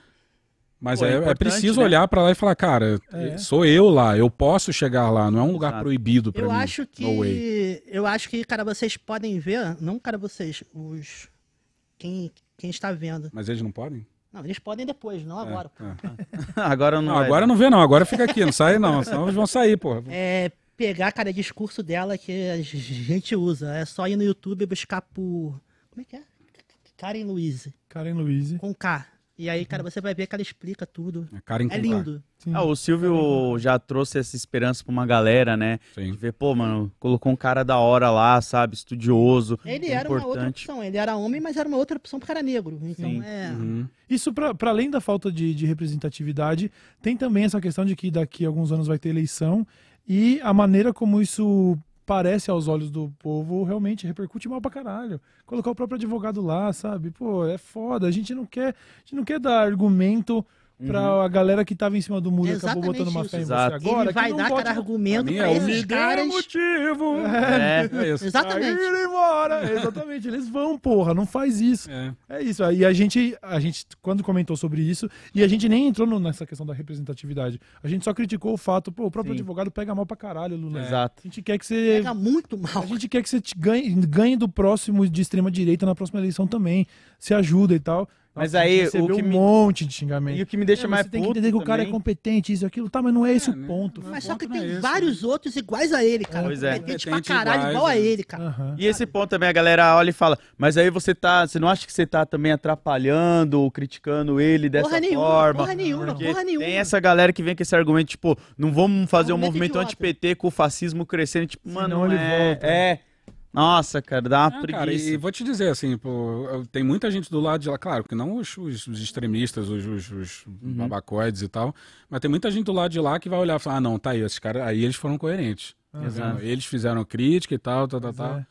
Mas Pô, é é, é preciso né? olhar pra lá e falar, cara, É. sou eu lá, eu posso chegar lá, não é um lugar Exato. proibido pra Eu mim. acho No way. que. Eu acho que, cara, vocês podem ver. Não, cara, vocês. Os. Quem, quem está vendo. Mas eles não podem? Não, eles podem depois, não agora. pô. É. Agora não, Não, vai agora não vê não, agora fica aqui, não sai não, senão eles vão sair, porra. É pegar, cara, discurso dela que a gente usa. É só ir no YouTube e buscar por. Como é que é? Karen Louise. Karen Luiz. Com K. E aí, cara, você vai ver que ela explica tudo. É É lindo. Ah, o Silvio já trouxe essa esperança pra uma galera, né? Sim. De ver, pô, mano, colocou um cara da hora lá, sabe? Estudioso. Ele é era uma outra importante. opção. Ele era homem, mas era uma outra opção pro cara negro. Então Sim. é. Uhum. Isso, para além da falta de, de representatividade, tem também essa questão de que daqui a alguns anos vai ter eleição e a maneira como isso parece aos olhos do povo realmente repercute mal pra caralho. Colocar o próprio advogado lá, sabe? Pô, é foda. A gente não quer, a gente não quer dar argumento pra a galera que tava em cima do muro e acabou botando uma fé em Exato. você agora. ele vai dar, bote cara, argumento Pra pra é o esses caras. motivo. É. É isso. Exatamente. Indo embora. Exatamente. Eles vão, porra. Não faz isso. É. É isso. E a gente, a gente, quando comentou sobre isso, e a gente nem entrou no- nessa questão da representatividade. A gente só criticou o fato, pô, o próprio Sim. advogado pega mal pra caralho, Lula. Exato. A gente quer que você. Pega muito mal. A gente quer que você te ganhe, ganhe do próximo de extrema direita na próxima eleição também. Se ajuda e tal. Mas aí, o que um me- monte de xingamento. E o que me deixa É, mais você tem que entender que o cara é também- competente, isso e aquilo. Tá, mas não é esse o né? ponto. Mas só que não é tem esse, vários outros iguais a ele, cara. Pois é. Competente pra caralho, iguais, igual a é. ele, cara. Aham. E esse ponto também, a galera olha e fala, mas aí você tá. Você não acha que você tá também atrapalhando ou criticando ele dessa Porra nenhuma, forma? porra nenhuma, Porque porra nenhuma. Tem essa galera que vem com esse argumento, tipo, não vamos fazer um movimento anti-PT com o fascismo crescendo, tipo, mano, Senão não ele é, volta. é. Nossa, cara, dá uma Ah, cara, preguiça. e vou te dizer, assim, pô, tem muita gente do lado de lá, claro, que não os, os- os extremistas, os, os, os Uhum. babacoides e tal, mas tem muita gente do lado de lá que vai olhar e falar, ah, não, tá aí, esses caras, aí eles foram coerentes. tá Exato. Eles fizeram crítica e tal, tal, tal, tal. é.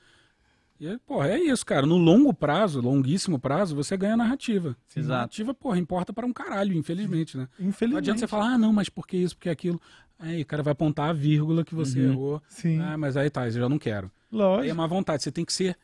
E, porra, é isso, cara. No longo prazo, longuíssimo prazo, você ganha narrativa. Exato. Narrativa, porra, importa para um caralho, infelizmente, né? Não Infelizmente. adianta você falar, ah, não, mas por que isso, por que aquilo? Aí o cara vai apontar a vírgula que você Uhum. errou. Sim. Ah, mas aí tá, eu já não quero. Aí é Lógico. má vontade. Você tem que ser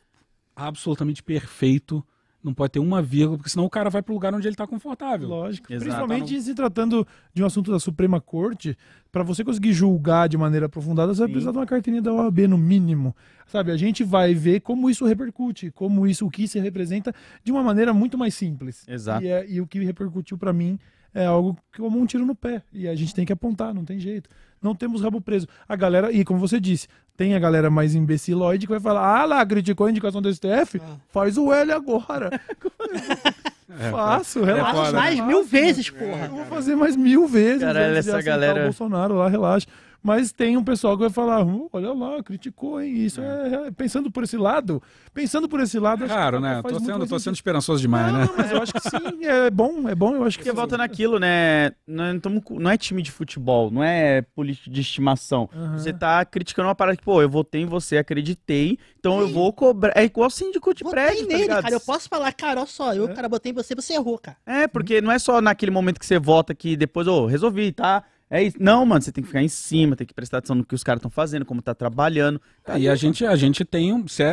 absolutamente perfeito. Não pode ter uma vírgula, porque senão o cara vai pro lugar onde ele tá confortável. Lógico. Exato. Principalmente se tratando de um assunto da Suprema Corte, para você conseguir julgar de maneira aprofundada, você vai Sim. precisar de uma carteirinha da OAB, no mínimo. Sabe, a gente vai ver como isso repercute, como isso, o que se representa de uma maneira muito mais simples. Exato. E, é- e o que repercutiu para mim é algo como um tiro no pé. E a gente tem que apontar, não tem jeito. Não temos rabo preso. A galera, e como você disse, tem a galera mais imbecilóide que vai falar: ah lá, criticou a indicação do STF? Ah. Faz o L agora. Faço, relaxa. Faz mais mil vezes, porra. Eu vou fazer mais mil vezes. Caralho, essa galera- O Bolsonaro lá, relaxa. Mas tem um pessoal que vai falar, "Hum, olha lá, criticou, hein? Isso é. Pensando por esse lado, pensando por esse lado. É acho que raro, faz né? Tô sendo, tô sendo esperançoso demais, Não, né? não, mas eu acho que sim, é bom, é bom, eu acho que Porque sim. volta naquilo, né? Não é, não é time de futebol, não é político de estimação. Aham. Você tá criticando uma parada que, pô, eu votei em você, acreditei, então eu vou cobrar. É igual síndico de Votei prédio, tá nele, cara. Eu posso falar, cara, olha só, eu, cara, botei em você, você errou, cara. É, porque não é só naquele momento que você vota que depois, ô, resolvi, tá? É isso. Não, mano, você tem que ficar em cima, tem que prestar atenção no que os caras estão fazendo, como tá trabalhando. É, e a gente, a gente tem um, se-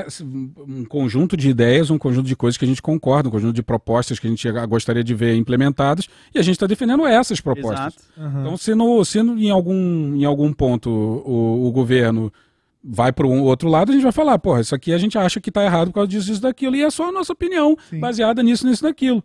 um conjunto de ideias, um conjunto de coisas que a gente concorda, um conjunto de propostas que a gente gostaria de ver implementadas, e a gente está defendendo essas propostas. Exato. Aham. Então, se, no, se no- em, algum, em algum ponto o, o governo vai para um outro lado, a gente vai falar, porra, isso aqui a gente acha que está errado por causa disso, isso, daquilo, e é só a nossa opinião, Sim. baseada nisso, nisso, daquilo.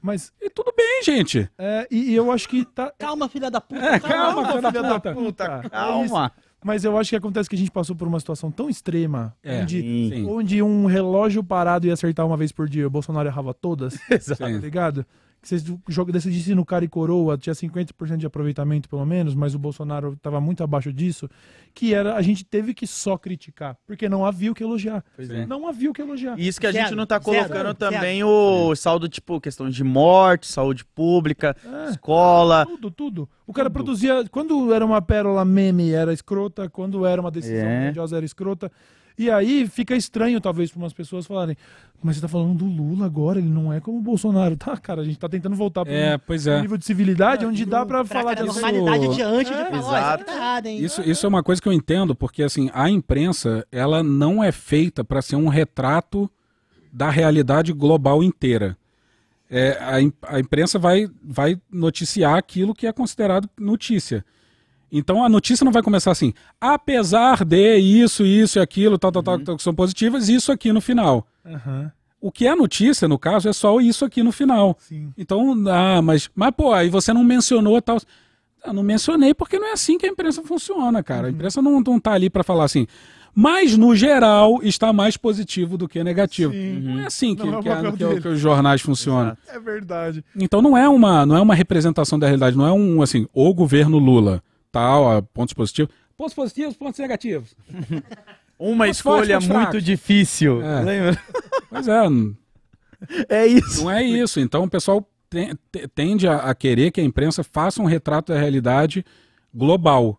Mas, E tudo bem, gente. é, e, e eu acho que tá. Calma, filha da puta. É, calma. calma, filha da puta. puta. Calma. Mas eu acho que acontece que a gente passou por uma situação tão extrema, É, onde, sim. onde um relógio parado ia acertar uma vez por dia, o Bolsonaro errava todas, Exato. tá Sim. ligado? Que vocês joga- decidissem no cara e coroa, tinha 50% de aproveitamento pelo menos, mas o Bolsonaro estava muito abaixo disso, que era a gente teve que só criticar, porque não havia o que elogiar. Pois é. Não havia o que elogiar. E isso que a Zero, gente não tá zero, colocando zero. também o saldo, tipo, questão de morte, saúde pública, escola. Tudo, tudo. O cara produzia. Quando era uma pérola meme, era escrota. Quando era uma decisão É. grandiosa, era escrota. E aí fica estranho, talvez, para umas pessoas falarem: Mas você tá falando do Lula agora, ele não é como o Bolsonaro. Tá, cara, a gente tá tentando voltar para É, um é. nível de civilidade onde dá para Pra falar disso. normalidade diante É, de falar, isso exato. errado, hein? Isso, isso é uma coisa que eu entendo, porque assim, a imprensa, ela não é feita para ser um retrato da realidade global inteira. É, a imprensa vai, vai noticiar aquilo que é considerado notícia. Então a notícia não vai começar assim, apesar de isso, isso e aquilo, tal, tal, tal, tal, que são positivas, isso aqui no final. Aham, O que é notícia, no caso, é só isso aqui no final. sim. Então, ah, mas, mas pô, aí você não mencionou tal. Eu não mencionei porque não é assim que a imprensa funciona, cara. A imprensa não, não tá ali para falar assim. Mas, no geral, está mais positivo do que negativo. Sim. Não é assim que, Não é que, papel que dele. que os jornais funcionam. É verdade. Então não é uma não é uma representação da realidade, não é um assim, o governo Lula, tal, pontos positivos. Pontos positivos, pontos negativos. Uma Pontos escolha fortes, muito difícil. É. Lembra? Pois é, É isso. não é isso. Então o pessoal te- te- tende a, a querer que a imprensa faça um retrato da realidade global.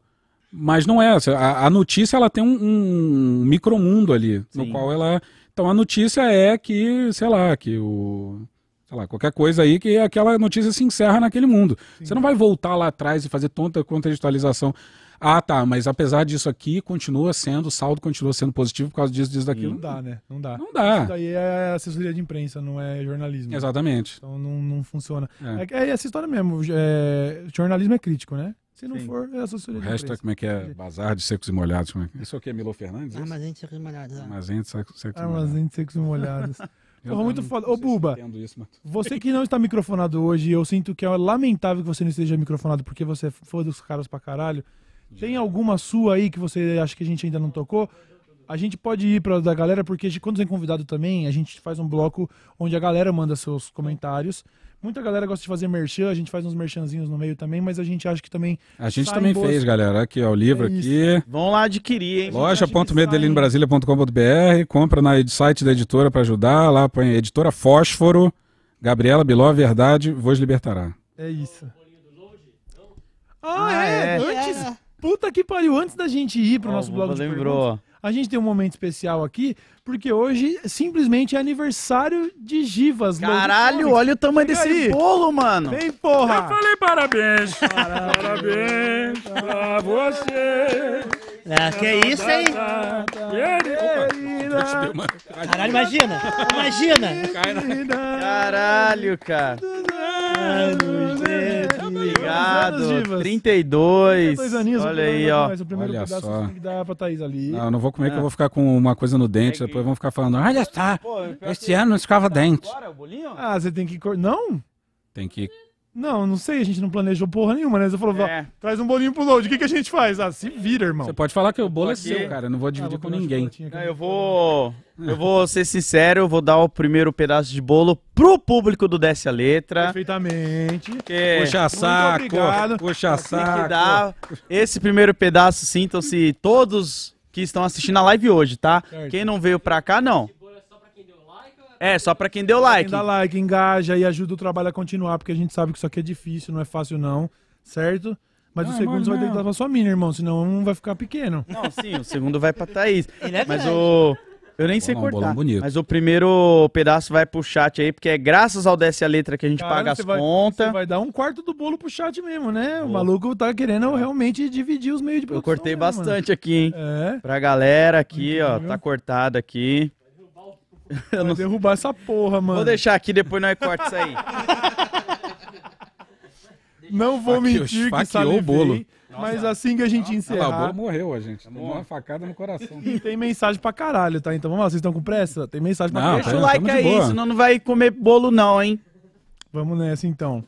Mas não é. A, a notícia ela tem um, um micromundo ali, no Sim. qual ela. Então a notícia é que, sei lá, que o. Sei lá, qualquer coisa aí que aquela notícia se encerra naquele mundo. Você não vai voltar lá atrás e fazer tanta contextualização. Ah, tá, mas apesar disso aqui, continua sendo, o saldo continua sendo positivo por causa disso, disso, daquilo. Não dá, né? Não dá. Não dá. Isso daí é assessoria de imprensa, não é jornalismo. Exatamente. Então não, não funciona. É. É. é essa história mesmo. é, jornalismo é crítico, né? Se não Sim. for, é assessoria O de resto é imprensa. como é que é? Bazar de secos e molhados. Como é que... Isso aqui é Milo Fernandes? Armazém de secos molhados. Armazém de secos, secos e molhados. Armazém de secos e molhados. Eu Porra, muito foda. Ô, Buba. isso, mas- Você que não está microfonado hoje, eu sinto que é lamentável que você não esteja microfonado porque você é fã dos caras pra caralho. Tem alguma sua aí que você acha que a gente ainda não tocou? A gente pode ir pra da galera, porque quando tem convidado também, a gente faz um bloco onde a galera manda seus comentários. Muita galera gosta de fazer merchan, a gente faz uns merchanzinhos no meio também, mas a gente acha que também. A gente também boas- fez, galera. Aqui, ó, o livro É aqui. Vão lá adquirir, hein? loja.medelinobrasilia.com.br compra na site da editora para ajudar, lá põe editora Fósforo, Gabriela Biló, Verdade, vos libertará. É isso. Ah, Ah, é, é. Antes. É. Puta que pariu, antes da gente ir pro nosso blog de lembrou. A gente tem um momento especial aqui, porque hoje simplesmente é aniversário de Givas. Load Caralho, olha o tamanho Chega desse aí. bolo, mano. Vem, porra! falei parabéns! parabéns pra você! É, que isso, hein? Caralho, imagina! Imagina! Caralho, cara. Anos Obrigado. Anos, Divas. 32. Dois aninhos, Olha o aí, ó. mas o primeiro Olha pedaço só. tem que dar pra Thaís ali. Não, eu não vou comer que eu vou ficar com uma coisa no dente, depois vão ficar falando, olha só, este ano não escova dente. Agora, o bolinho? Ah, você tem que... cor- Não? Tem que... Não, não sei, a gente não planejou porra nenhuma, né? Você falou, É. traz um bolinho pro load, o que, que a gente faz? Ah, se vira, irmão. Você pode falar que o bolo é Aqui. seu, cara, eu não vou Ah, dividir vou com ninguém. Não, eu vou. Eu vou ser sincero, eu vou dar o primeiro pedaço de bolo pro público do Desce a Letra. Perfeitamente. Porque Puxa saco, obrigado. puxa tem saco. que dar esse primeiro pedaço, sintam-se todos que estão assistindo a live hoje, tá? Certo. Quem não veio pra cá, não. É, só pra quem deu like. Dá like, engaja e ajuda o trabalho a continuar, porque a gente sabe que isso aqui é difícil, não é fácil não, certo? Mas Não, o é segundo você vai ter que dar pra sua mina, irmão, senão um vai ficar pequeno. Não, sim, o segundo vai pra Thaís. Ele é Mas o. Eu nem sei Bolão, cortar. bolão bonito. Mas o primeiro pedaço vai pro chat aí, porque é graças ao Desce a Letra que a gente Caralho, paga as você vai- contas. Você vai dar um quarto do bolo pro chat mesmo, né? O maluco tá querendo realmente dividir os meios de Eu produção. cortei né, mano? bastante aqui, hein? É, Pra galera aqui, ó. Incrível. Tá cortado aqui. vai derrubar essa porra, mano. Vou deixar aqui, depois nós corta isso aí. Não vou Esfaqueou- mentir que esfaqueou salivei, o bolo. mas assim que a gente Olha lá, o encerrar, bolo morreu, a gente. Tomou uma facada no coração. tem mensagem pra caralho, tá? Então vamos lá, vocês estão com pressa? Tem mensagem pra Não, caralho. Deixa o tá, like tamo de aí, boa. senão não vai comer bolo não, hein? Vamos nessa então.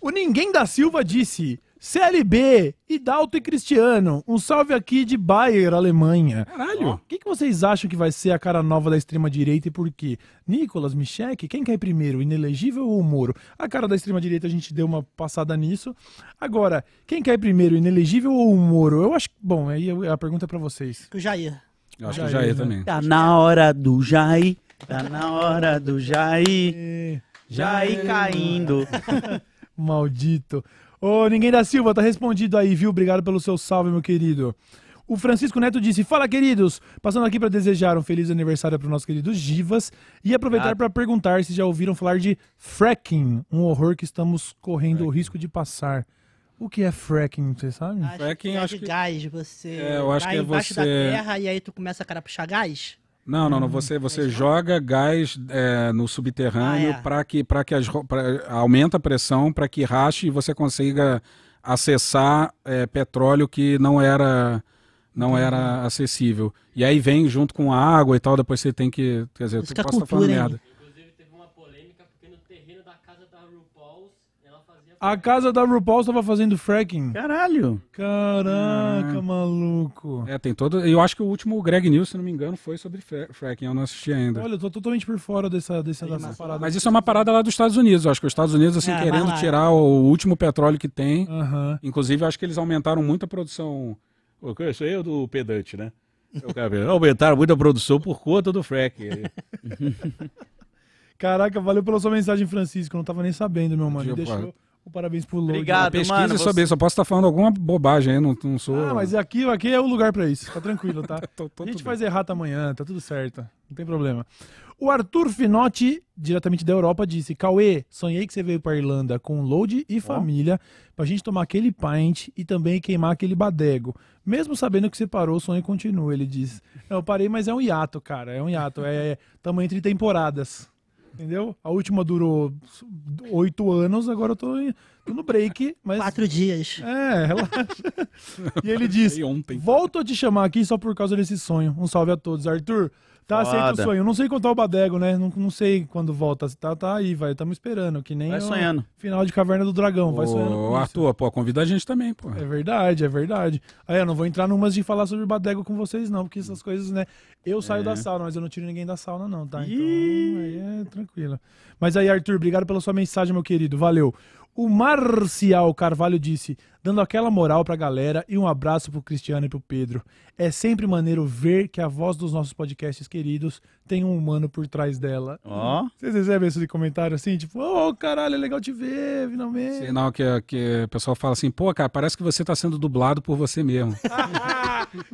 O Ninguém da Silva disse: CLB, Hidalto e Cristiano. Um salve aqui de Bayer, Alemanha. Caralho. O que, que vocês acham que vai ser a cara nova da extrema-direita e por quê? Nicolas, Michek, quem cai primeiro, inelegível ou o Moro? A cara da extrema-direita a gente deu uma passada nisso. Agora, quem cai primeiro, inelegível ou o Moro? Eu acho que. Bom, aí a pergunta é pra vocês. O Jair. Eu acho que Jair, já ia né? também. Tá na hora do Jair. Tá na hora do Jair. Jair caindo. Maldito. Ô, ninguém da Silva, tá respondido aí, viu? Obrigado pelo seu salve, meu querido. O Francisco Neto disse: Fala, queridos! Passando aqui para desejar um feliz aniversário para o nosso querido Givas e aproveitar para perguntar se já ouviram falar de fracking, um horror que estamos correndo o risco de passar. O que é fracking, você sabe? Acho Fracking, que é acho de que- gás, você É, eu acho vai que é embaixo da você- terra e aí tu começa a cara puxar gás. Não, não, não. Você, você joga gás é, no subterrâneo Ah, é. para que, pra que as, pra, aumenta a pressão para que rache e você consiga acessar é, petróleo que não era não era acessível. E aí vem junto com a água e tal, depois você tem que. Quer dizer, Isso tu que posso estar falando cultura, hein? merda. Inclusive teve uma polêmica porque no terreno da casa da RuPaul ela fazia. A casa da RuPaul estava fazendo fracking. Caralho. Caraca, maluco. É, tem todo. Eu acho que o último Greg News, se não me engano, foi sobre fra- fracking. Eu não assisti ainda. Olha, eu tô totalmente por fora dessa, dessa, dessa parada. Mas isso é uma parada lá dos Estados Unidos. Eu acho que os Estados Unidos, assim, É, querendo tirar o último petróleo que tem. Inclusive, eu acho que eles aumentaram muito a produção. O que Isso aí é do pedante, né? Aumentaram muito a produção por conta do frack. Caraca, valeu pela sua mensagem, Francisco. Eu não tava nem sabendo, meu mano. Deixou parabéns pro Load. Obrigado. Pesquisa mano, sobre você-. Eu posso estar falando alguma bobagem aí, não, não sou. Ah, mas aqui, aqui é o lugar pra isso. Tá tranquilo, tá? Tô- tô A gente faz errata amanhã, tá tudo certo. Não tem problema. O Arthur Finotti, diretamente da Europa, disse: Cauê, sonhei que você veio pra Irlanda com load e família pra gente tomar aquele pint e também queimar aquele badego. Mesmo sabendo que você parou, o sonho continua, ele diz. Eu parei, mas é um hiato, cara. É um hiato. É tamo entre temporadas. Entendeu? A última durou oito anos, agora eu tô, tô no break, mas. Quatro dias. É, relaxa. e ele diz: ontem. Volto a te chamar aqui só por causa desse sonho. Um salve a todos. Arthur, tá aceito Foda. o sonho. Não sei contar o badego, né? Não, não sei quando volta. Tá, tá aí, vai. Estamos esperando. Que nem Vai o sonhando. final de Caverna do Dragão. Vai sonhando. Ô. Arthur, pô, convida a gente também, pô. É verdade, é verdade. Aí eu não vou entrar numas de falar sobre badego com vocês, não, porque essas coisas, né? Eu saio da sauna, mas eu não tiro ninguém da sauna, não, tá? Então, aí é tranquilo. Mas aí, Arthur, obrigado pela sua mensagem, meu querido. Valeu. O Marcial Carvalho disse, dando aquela moral pra galera e um abraço pro Cristiano e pro Pedro. É sempre maneiro ver que a voz dos nossos podcasts queridos tem um humano por trás dela. Ó. Vocês recebem isso de comentário assim? Tipo, ô caralho, é legal te ver, finalmente. Sinal que, que o pessoal fala assim, pô, cara, parece que você tá sendo dublado por você mesmo.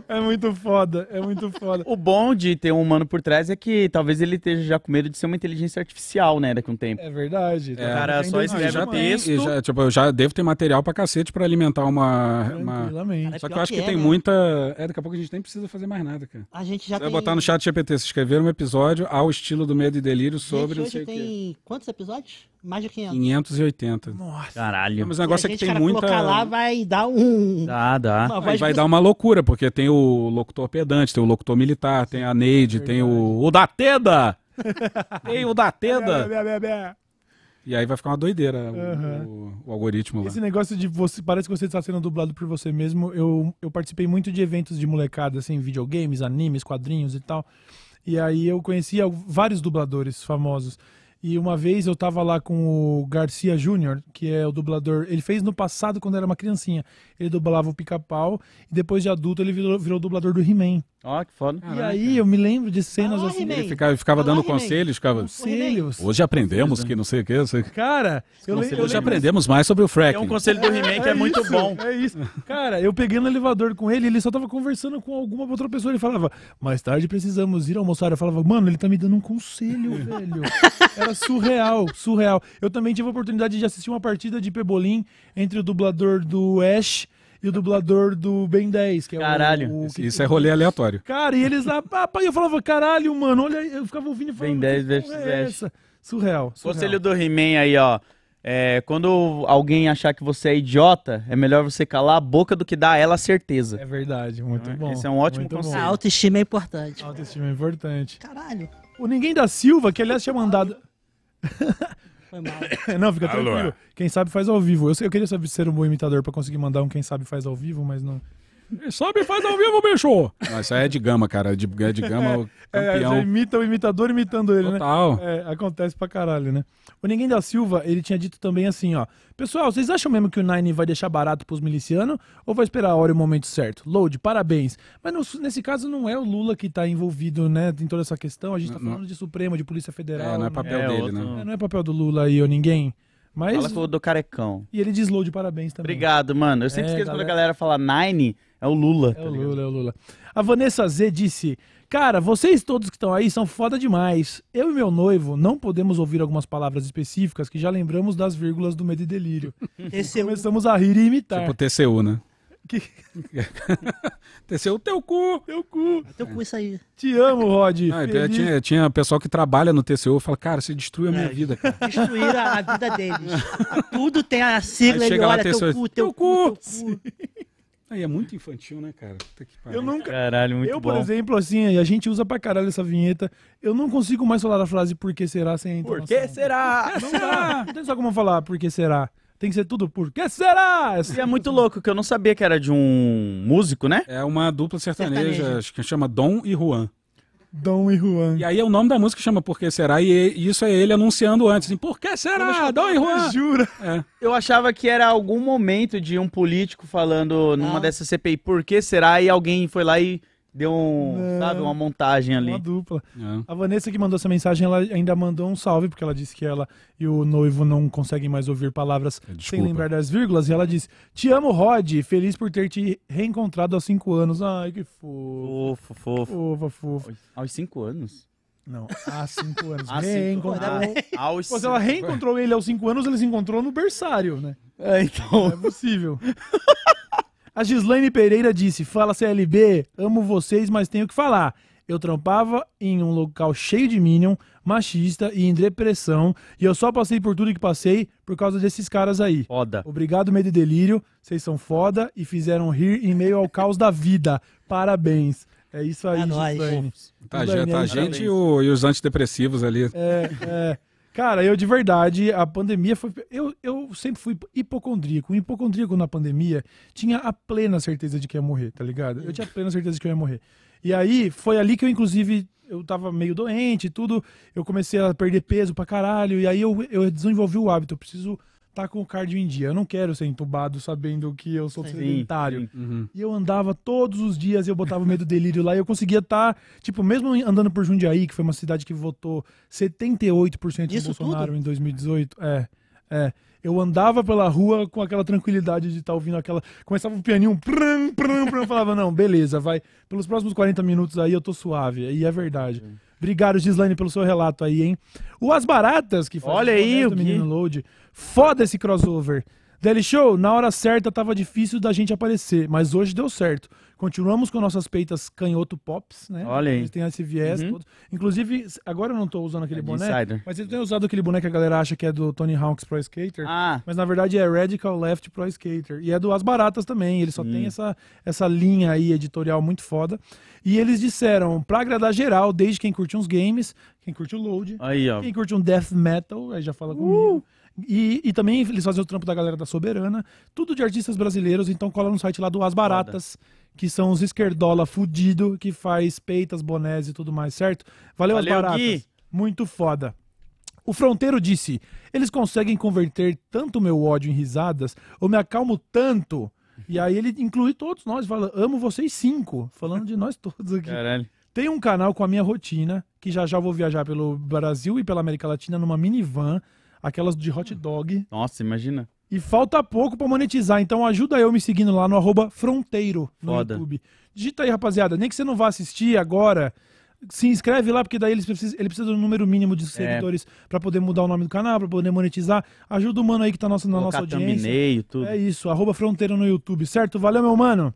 É muito foda, é muito foda. O bom de ter um humano por trás é que talvez ele esteja já com medo de ser uma inteligência artificial, né, daqui a um tempo. É verdade. É, cara Tem só escreve o mano. texto. E já, tipo, eu já devo ter material pra cacete pra alimentar uma. uma... Tranquilamente. Só que eu acho que, que é, tem né? muita. É, daqui a pouco a gente nem precisa fazer mais nada, cara. A gente já Você vai tem... botar no chat GPT, se escrever um episódio ao estilo do Medo e Delírio sobre Gente, não sei hoje o quê. tem quantos episódios? Mais de 500. 580. Nossa. Caralho. Mas o negócio E a é que gente, tem cara, muita. colocar lá vai dar um... Dá, dá. uma vai dar uma loucura, porque tem o locutor pedante, tem o locutor militar, tem a Neide, tem o. O Dateda! tem o Dateda! E aí vai ficar uma doideira o- Aham. o, o algoritmo lá. Esse negócio de você. Parece que você está sendo dublado por você mesmo. Eu, eu participei muito de eventos de molecada, assim, videogames, animes, quadrinhos e tal. E aí eu conhecia vários dubladores famosos. E uma vez eu tava lá com o Garcia Júnior, que é o dublador. Ele fez no passado, quando era uma criancinha. Ele dublava o pica-pau. E depois de adulto, ele virou, virou dublador do He-Man. Ó, que foda. E aí eu me lembro de cenas Ah, assim. Ele ficava, ficava dando conselhos, ficava. Conselhos. Hoje aprendemos que não sei o que. Não sei. Cara, eu, Hoje lembro aprendemos mais sobre o É fracking. um conselho do He-Man que é, muito isso, bom. É isso. Cara, eu peguei no elevador com ele, ele só tava conversando com alguma outra pessoa. Ele falava, mais tarde precisamos ir almoçar. Eu falava, mano, ele tá me dando um conselho, velho. Era surreal, surreal. Eu também tive a oportunidade de assistir uma partida de Pebolim entre o dublador do Ash e o dublador do Ben 10, que é o- Caralho. o. Isso, isso é rolê aleatório. Cara, e eles lá, papai, eu falava, caralho, mano, olha, aí", eu ficava ouvindo e falando, Ben 10 "Que versus é Ash." essa?" Surreal, surreal. Conselho do He-Man aí, ó. É, quando alguém achar que você é idiota, é melhor você calar a boca do que dar a ela a certeza. É verdade, muito bom. Esse é um ótimo muito bom. conselho. A autoestima é importante. Autoestima é importante. Caralho. O Ninguém da Silva, que aliás tinha mandado. Foi mal. não, fica Alô. tranquilo. Quem sabe faz ao vivo. Eu, sei- eu queria saber ser um bom imitador pra conseguir mandar um quem sabe faz ao vivo, mas não. Sabe faz ao vivo, bicho! Não, isso aí é de gama, cara. De, é de gama, o É, campeão. já imita o imitador imitando ele, né? Total. É, acontece pra caralho, né? O Ninguém da Silva, ele tinha dito também assim, ó. Pessoal, vocês acham mesmo que o Nine vai deixar barato pros milicianos ou vai esperar a hora e o momento certo? Load, parabéns. Mas no- nesse caso não é o Lula que tá envolvido, né, em toda essa questão. A gente tá Não, falando de Supremo, de Polícia Federal. É, não é né? papel É, dele, outro- né? É, não é papel do Lula aí ou ninguém. Mas. Fala do carecão. E ele diz load, parabéns também. Obrigado, mano. Eu sempre É, esqueço quando a galera- galera fala Nine, é o Lula. É o Lula, é o Lula. A Vanessa Z disse: Cara, vocês todos que estão aí são foda demais. Eu e meu noivo não podemos ouvir algumas palavras específicas que já lembramos das vírgulas do Medo e Delírio. Esse é Começamos a rir e imitar. Tipo TCU, né? Que- TCU, teu cu! Teu cu. teu cu isso aí. Te amo, Rod. Não, e tinha, tinha pessoal que trabalha no TCU e fala, cara, você destruiu a minha É. vida, cara. Destruíram a, a vida deles. Tudo tem a sigla, Aí ele chega lá, olha, tem teu cu, teu teu cu. teu cu. Aí é muito infantil, né, cara? Puta que pariu. Eu nunca. Caralho, muito eu, bom. por exemplo, assim, e a gente usa pra caralho essa vinheta. Eu não consigo mais falar a frase por que será sem a Por que será? Não dá. Não tem só como falar por que será. Tem que ser tudo por que será? E é muito louco, que eu não sabia que era de um músico, né? É uma dupla sertaneja, Sertaneja. acho que chama Dom e Juan. Dom e Juan. E aí o nome da música chama Por que Será? E isso é ele anunciando antes, assim, Por que será? Dom e Juan! Jura? É. Eu achava que era algum momento de um político falando numa Não. dessas CPI, por que será? E alguém foi lá e deu um, Não. sabe, uma montagem ali. Uma dupla. É. A Vanessa que mandou essa mensagem, ela ainda mandou um salve, porque ela disse que ela e o noivo não conseguem mais ouvir palavras sem Desculpa. lembrar das vírgulas. E ela disse: Te amo, Rod. Feliz por ter te reencontrado aos cinco anos. Ai, que fofo. Fofo, fofo. Fofa, fofo. Aos cinco anos? Não, há cinco anos. Há Reencontrou. Aos se ela reencontrou ele aos cinco anos, ele se encontrou no berçário, né? É, então. É possível. A Gislaine Pereira disse: Fala CLB, amo vocês, mas tenho que falar. Eu trampava em um local cheio de Minion, machista e em depressão, e eu só passei por tudo que passei por causa desses caras aí. Foda. Obrigado, Medo e Delírio. Vocês são foda e fizeram rir em meio ao caos da vida. Parabéns. É isso aí, É nóis. Gislaine. Tá, Gislaine, tá a gente e, o- e os antidepressivos ali. é, é. Cara, eu de verdade, a pandemia foi. Eu, eu sempre fui hipocondríaco. O hipocondríaco na pandemia tinha a plena certeza de que ia morrer, tá ligado? Eu tinha a plena certeza de que eu ia morrer. E aí, foi ali que eu, inclusive, eu tava meio doente e tudo. Eu comecei a perder peso pra caralho. E aí eu, eu desenvolvi o hábito. Eu preciso estar com o cardio em dia. Eu não quero ser entubado sabendo que eu sou Sim. sedentário. sim. Uhum. E eu andava todos os dias, eu botava o medo delírio lá e eu conseguia estar, tipo, mesmo andando por Jundiaí, que foi uma cidade que votou 78% no Isso Bolsonaro tudo? em 2018. É, é. Eu andava pela rua com aquela tranquilidade de estar ouvindo aquela. Começava um pianinho, pram, pram, pram, eu falava, não, beleza, vai. Pelos próximos 40 minutos aí eu tô suave. E é verdade. Obrigado, Gislaine, pelo seu relato aí, hein? O As Baratas, que faz Olha aí, o. Menino Load. Foda esse crossover. Daily Show, na hora certa tava difícil da gente aparecer, mas hoje deu certo. Continuamos com nossas peitas canhoto pops, né? Olha aí. Eles têm esse viés Uhum. todo. Inclusive, agora eu não tô usando aquele É boné, insider. mas eu tenho usado aquele boné que a galera acha que é do Tony Hawk's Pro Skater. Ah, Mas na verdade é Radical Left Pro Skater. E é do As Baratas também. Ele só tem essa, essa linha aí editorial muito foda. E eles disseram, pra agradar geral, desde quem curte uns games, quem curte o load, aí, ó. quem curte um death metal, aí já fala comigo. E, e também eles fazem o trampo da galera da Soberana. Tudo de artistas brasileiros, então cola no site lá do As Baratas, que são os esquerdola fudido, que faz peitas, bonés e tudo mais, certo? Valeu, Valeu, As Baratas. Gui. Muito foda. O Fronteiro disse: eles conseguem converter tanto meu ódio em risadas, eu me acalmo tanto. E aí ele inclui todos nós, fala, amo vocês cinco, falando de nós todos aqui. Caralho. Tem um canal com a minha rotina, que já já vou viajar pelo Brasil e pela América Latina numa minivan, aquelas de hot dog. Nossa, imagina. E falta pouco pra monetizar, então ajuda eu me seguindo lá no arroba fronteiro no Foda. YouTube. Digita aí, rapaziada, nem que você não vá assistir agora, se inscreve lá, porque daí eles precisam, ele precisa do número mínimo de seguidores pra poder mudar o nome do canal, pra poder monetizar. Ajuda o mano aí que tá nossa, na nossa audiência. thumbnail, tudo. É isso, arroba fronteira no YouTube, certo? Valeu, meu mano.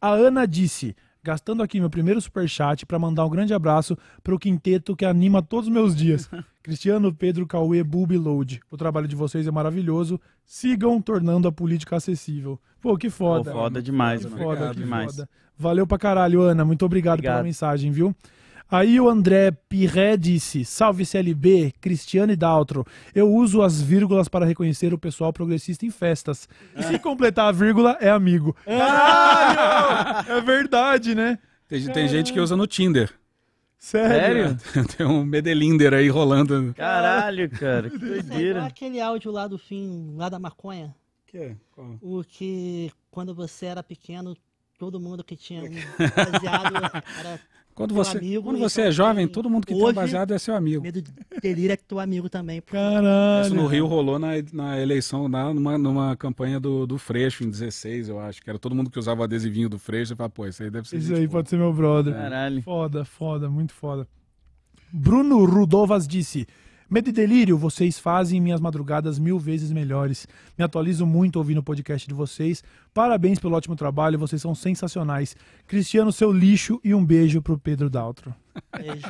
A Ana disse, gastando aqui meu primeiro superchat pra mandar um grande abraço pro quinteto que anima todos os meus dias. Cristiano, Pedro, Cauê, Bubi Load. O trabalho de vocês é maravilhoso. Sigam tornando a política acessível. Pô, que Pô, foda. foda demais, Que mano. foda, Obrigado que demais. foda. Valeu pra caralho, Ana. Muito obrigado, pela Obrigado. mensagem, viu? Aí o André Pirré disse: Salve CLB, Cristiano e Daltro. Eu uso as vírgulas para reconhecer o pessoal progressista em festas. E se completar a vírgula, é amigo. Caralho! É verdade, né? Tem, tem gente que usa no Tinder. Sério? Tem um Medelinder aí rolando. Caralho, cara, que Isso é doideira. aquele áudio lá do fim, lá da maconha. Que? O que quando você era pequeno, todo mundo que tinha um baseado era Quando você, amigo, quando você então é jovem, tem- todo mundo que tem hoje, baseado é seu amigo. Medo de delírio é que teu amigo também. Caralho. Isso no Rio rolou na, na eleição, na, numa, numa campanha do, do Freixo, em 16, eu acho. Que era todo mundo que usava o adesivinho do Freixo. E falava, pô, isso aí deve ser. Isso gente aí boa. pode ser meu brother. Caralho. Foda, foda, muito foda. Bruno Rudovas disse: Medo e delírio, vocês fazem minhas madrugadas mil vezes melhores. Me atualizo muito ouvindo o podcast de vocês. Parabéns pelo ótimo trabalho, vocês são sensacionais. Cristiano, seu lixo e um beijo pro Pedro Daltro. Beijo.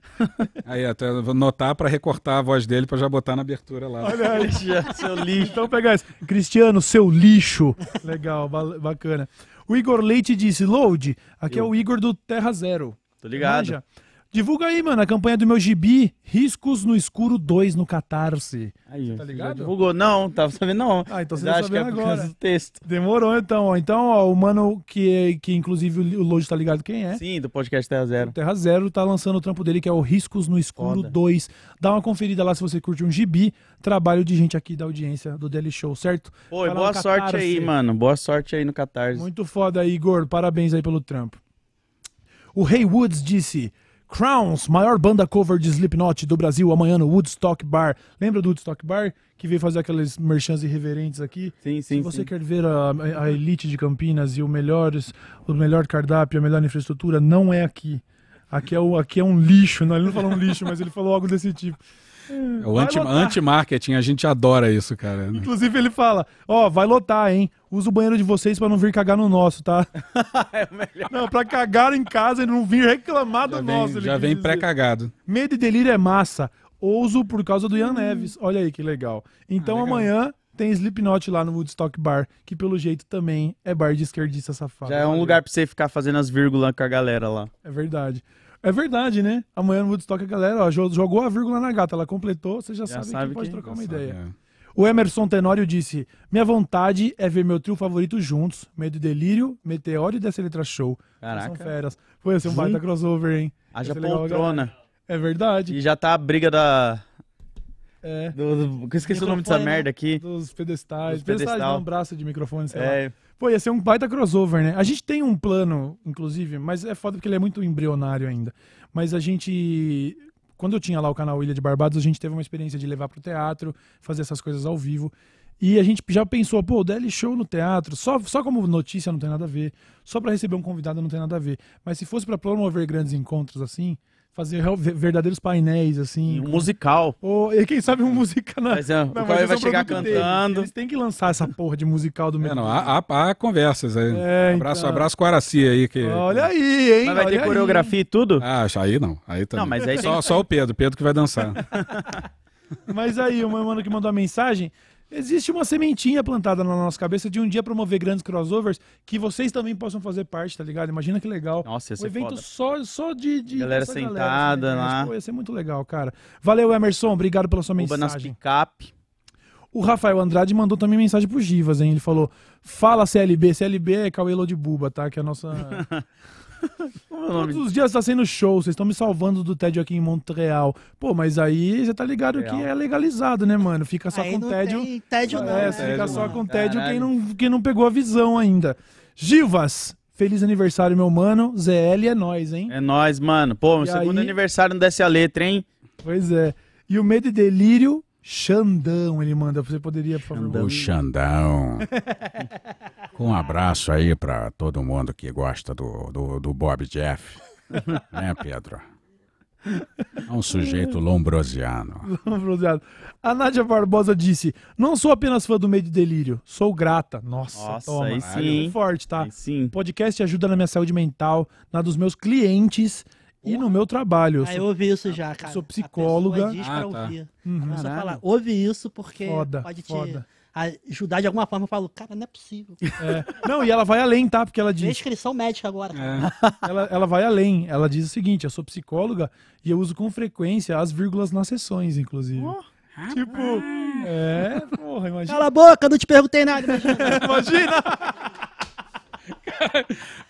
Aí, até eu vou notar pra recortar a voz dele pra já botar na abertura lá. Olha aí. Seu lixo. Então pega esse. Cristiano, seu lixo. Legal, ba- bacana. O Igor Leite disse: Load, aqui é o Igor do Terra Zero. Tô ligado. Manja? Divulga aí, mano, a campanha do meu gibi, Riscos no Escuro 2 no Catarse. Aí, Tá ligado? divulgou? Não, tava sabendo não. Ah, então você tá acho que é sabendo por causa agora. do texto. Demorou então, ó. Então, ó, o mano que, que inclusive o Load tá ligado quem é. Sim, do podcast Terra Zero. Terra Zero tá lançando o trampo dele, que é o Riscos no Escuro Foda. 2. Dá uma conferida lá se você curte um gibi. Trabalho de gente aqui da audiência do Daily Show, certo? Pô, e boa sorte aí, mano. Boa sorte aí no Catarse. Muito foda, Igor. Parabéns aí pelo trampo. O Ray Woods disse: Crowns, maior banda cover de Slipknot do Brasil, amanhã no Woodstock Bar. Lembra do Woodstock Bar? Que veio fazer aqueles merchans irreverentes aqui? Sim, Se sim, você sim. quer ver a, a elite de Campinas e o, melhores, o melhor cardápio, a melhor infraestrutura, não é aqui. Aqui é, o, aqui é um lixo. Não, ele não falou um lixo, mas ele falou algo desse tipo. É o Vai anti- anti-marketing, a gente adora isso, cara. Inclusive ele fala, ó, vai lotar, hein? Usa o banheiro de vocês pra não vir cagar no nosso, tá? é o melhor. Não, pra cagar em casa e não vir reclamar do Já nosso. vem, ele já vem pré-cagado. Medo e delírio é massa. Ouso por causa do Ian Neves. Olha aí que legal. Então Ah, legal. amanhã tem Slipknot lá no Woodstock Bar, que pelo jeito também é bar de esquerdista safado. Já é um lugar pra você ficar fazendo as vírgulas com a galera lá. É verdade. É verdade, né? Amanhã no Woodstock a galera ó, jo- jogou a vírgula na gata, ela completou, você já, Já sabe, sabe que pode trocar uma ideia. sabe, é. O Emerson Tenório disse: Minha vontade é ver meu trio favorito juntos. Medo e Delírio, Meteoro e Dessa Letra Show. São Caraca. feras. Foi assim, um baita crossover, hein? Haja Vai ser legal, poltrona. É verdade. E já tá a briga da. É. Do, do- eu esqueci o nome dessa merda aqui. Dos pedestais. Dos pedestais pedestal. não, braço de microfone, sei lá. É, Pô, ia ser um baita crossover, né? A gente tem um plano, inclusive, mas é foda porque ele é muito embrionário ainda. Mas a gente. Quando eu tinha lá o canal Ilha de Barbados, a gente teve uma experiência de levar pro teatro, fazer essas coisas ao vivo. E a gente já pensou, pô, o DL Show no teatro, só, só como notícia não tem nada a ver, só pra receber um convidado não tem nada a ver. Mas se fosse pra promover grandes encontros assim, fazer verdadeiros painéis assim. um musical. Ou, e quem sabe um música na. Mas, é, o Não, mas vai é um chegar deles. cantando. Eles têm que lançar essa porra de musical do É, Medo não, há, há- há conversas aí. É, abraço, então. abraço com a Araci aí. Que... Olha aí, hein? Mas vai olha ter aí. coreografia e tudo? Ah, aí não. Aí também. Não, mas aí só, tem- só o Pedro, Pedro que vai dançar. Mas aí, o meu mano que mandou a mensagem. Existe uma sementinha plantada na nossa cabeça de um dia promover grandes crossovers que vocês também possam fazer parte, tá ligado? Imagina que legal. Nossa, ia um ser evento foda. só, só de, de Galera dessa sentada assim, lá. Pô, ia ser muito legal, cara. Valeu, Emerson. Obrigado pela sua Rouba nas mensagem. picape. O Rafael Andrade mandou também mensagem pro Givas, hein? Ele falou: Fala CLB. CLB é Cauê de Buba, tá? Que é a nossa. É? Todos os dias tá sendo show, vocês estão me salvando do tédio aqui em Montreal. Pô, mas aí você tá ligado que Real. é legalizado, né, mano? Fica só Aí com não tédio. tem tédio não, é, né? fica Tédio só com tédio quem não, quem não pegou a visão ainda. Gilvas, feliz aniversário, meu mano. ZL é nós, hein? É nóis, mano. Pô, meu E segundo aí? aniversário não desce a letra, hein? Pois é. E o Medo e Delírio, Xandão, ele manda. Você poderia, por favor? O Xandão. Com um abraço aí pra todo mundo que gosta do, do, do Bob Jeff. né, Pedro? É um sujeito lombrosiano. Bronzeado. A Nádia Barbosa disse: Não sou apenas fã do Medo e Delírio, sou grata. Nossa, Nossa, toma. aí Caralho, sim. Forte, tá? Aí sim. O podcast ajuda na minha saúde mental, na dos meus clientes e no meu trabalho. Eu Aí sou eu ouvi isso já, cara. sou A psicóloga. pessoa diz Ah, pra tá. ouvir. Uhum. A fala, ouve isso porque Foda, pode te foda. ajudar de alguma forma. Eu falo, cara, não é possível. É. Não, e ela vai além, tá? Porque ela diz. Descrição médica agora. cara. É. Ela, ela vai além. Ela diz o seguinte: eu sou psicóloga e eu uso com frequência as vírgulas nas sessões, inclusive. tipo, é, porra, imagina. Cala a boca, não te perguntei nada. imagina. Imagina!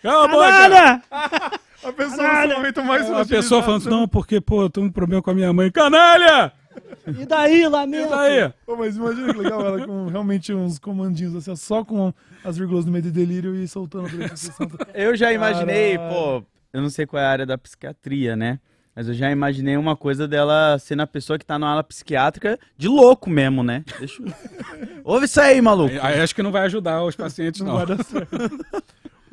Cala a boca! Canalha! A pessoa no momento mais A pessoa falando, não, porque, pô, eu tô um problema com a minha mãe. Canalha! E daí, lamento? E daí? Pô, mas imagina que legal ela com realmente uns comandinhos assim, só com as vírgulas no meio do delírio e soltando. Eu já imaginei, Caralho. pô, eu não sei qual é a área da psiquiatria, né? Mas eu já imaginei uma coisa dela sendo a pessoa que tá na ala psiquiátrica de louco mesmo, né? Deixa eu... Ouve isso aí, maluco. Aí, aí acho que não vai ajudar os pacientes, Não não. vai dar certo.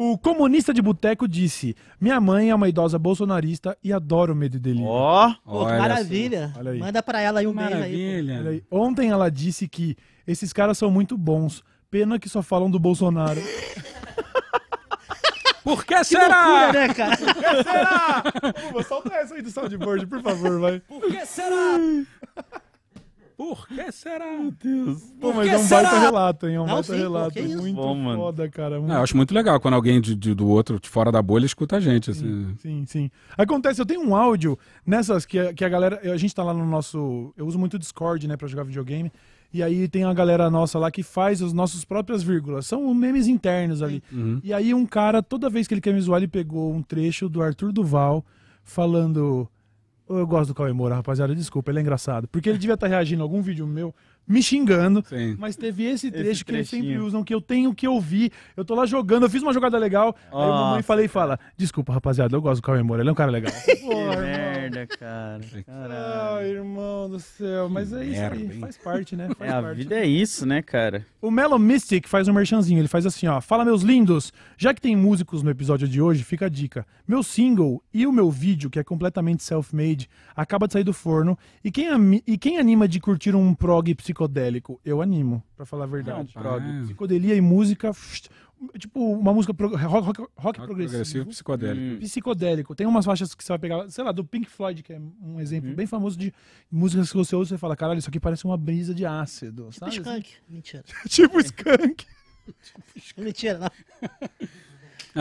O comunista de boteco disse: Minha mãe é uma idosa bolsonarista e adora o medo e delírio. Ó, maravilha. Olha aí. Manda pra ela aí um beijo aí. Maravilha. Aí. Ontem ela disse que esses caras são muito bons. Pena que só falam do Bolsonaro. Por que Que será? loucura, né, cara? Será? Pô, solta essa aí do soundboard, por favor, vai. Por que será? Por que será? Pô, mas é um baita relato, hein? É um Não, baita sim, relato. isso. Muito Bom, mano. foda, cara. Não, Muito... eu acho muito legal quando alguém de, de- do outro, de fora da bolha, escuta a gente. Assim. Sim, sim. Acontece, eu tenho um áudio nessas que, a- que a galera. A gente tá lá no nosso. Eu uso muito o Discord, né, pra jogar videogame. E aí tem a galera nossa lá que faz as nossas próprias vírgulas. São memes internos ali. Uhum. E aí um cara, toda vez que ele quer me zoar, ele pegou um trecho do Arthur Duval falando. Eu gosto do Cauê Moura, rapaziada, desculpa, ele é engraçado. Porque ele devia estar reagindo a algum vídeo meu, me xingando. Sim. Mas teve esse trecho que eles sempre usam, que eu tenho que ouvir. Eu tô lá jogando, eu fiz uma jogada legal. Aí a mamãe Nossa. falei e fala: Desculpa, rapaziada, eu gosto do Cauê Moura, ele é um cara legal. que merda, cara. Caralho. Ai, irmão do céu. Mas é isso merda, aí, faz parte, né? Faz É, a parte. vida é isso, né, cara? O Melo Mystic faz um merchanzinho, ele faz assim, ó. Fala, meus lindos! Já que tem músicos no episódio de hoje, fica a dica. Meu single e o meu vídeo, que é completamente self-made, acaba de sair do forno. E quem, e quem anima de curtir um prog psicodélico? Eu animo, pra falar a verdade. Não, prog. Ah, Psicodelia e música, tipo, uma música pro- rock, rock- rock rock progressivo. progressivo psicodélico. Hum. Psicodélico. Tem umas faixas que você vai pegar, sei lá, do Pink Floyd, que é um exemplo bem famoso de músicas que você ouve e fala, caralho, isso aqui parece uma brisa de ácido. Tipo sabe? skunk. Mentira. tipo skunk. Mentira, não.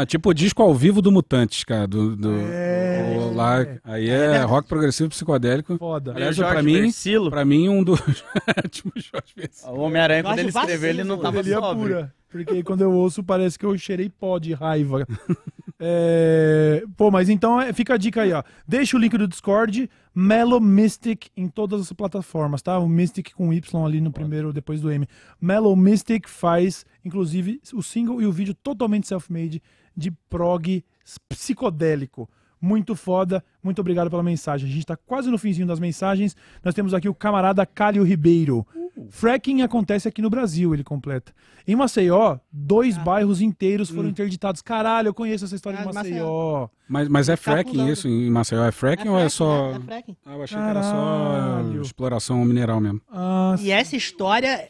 Ah, tipo o disco ao vivo do Mutantes, cara. Do, do- É. o lá, aí é rock progressivo psicodélico. Foda. Aliás, Jorge pra mim, Versilo. pra mim, um dos. tipo Jorge Versilo. O Homem-Aranha, quando ele escreveu, ele não tava sóbrio. pura. Porque quando eu ouço, parece que eu cheirei pó de raiva. É, Pô, mas então é, fica a dica aí, ó. Deixa o link do Discord, Melo Mystic em todas as plataformas, tá? O Mystic com Y ali no primeiro, depois do M. Melo Mystic faz, inclusive, o single e o vídeo totalmente self-made de prog psicodélico. Muito foda. Muito obrigado pela mensagem. A gente tá quase no finzinho das mensagens. Nós temos aqui o camarada Cálio Ribeiro. Fracking acontece aqui no Brasil, ele completa. Em Maceió, dois bairros inteiros foram interditados. Caralho, eu conheço essa história Ah, de de Maceió. Mas, mas é Tá fracking pulando. isso em Maceió? É fracking ou é só. É, é fracking. Ah, eu achei que era só Caralho. exploração mineral mesmo. Ah, E essa história.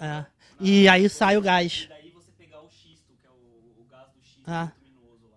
É. E aí sai o gás. Ah,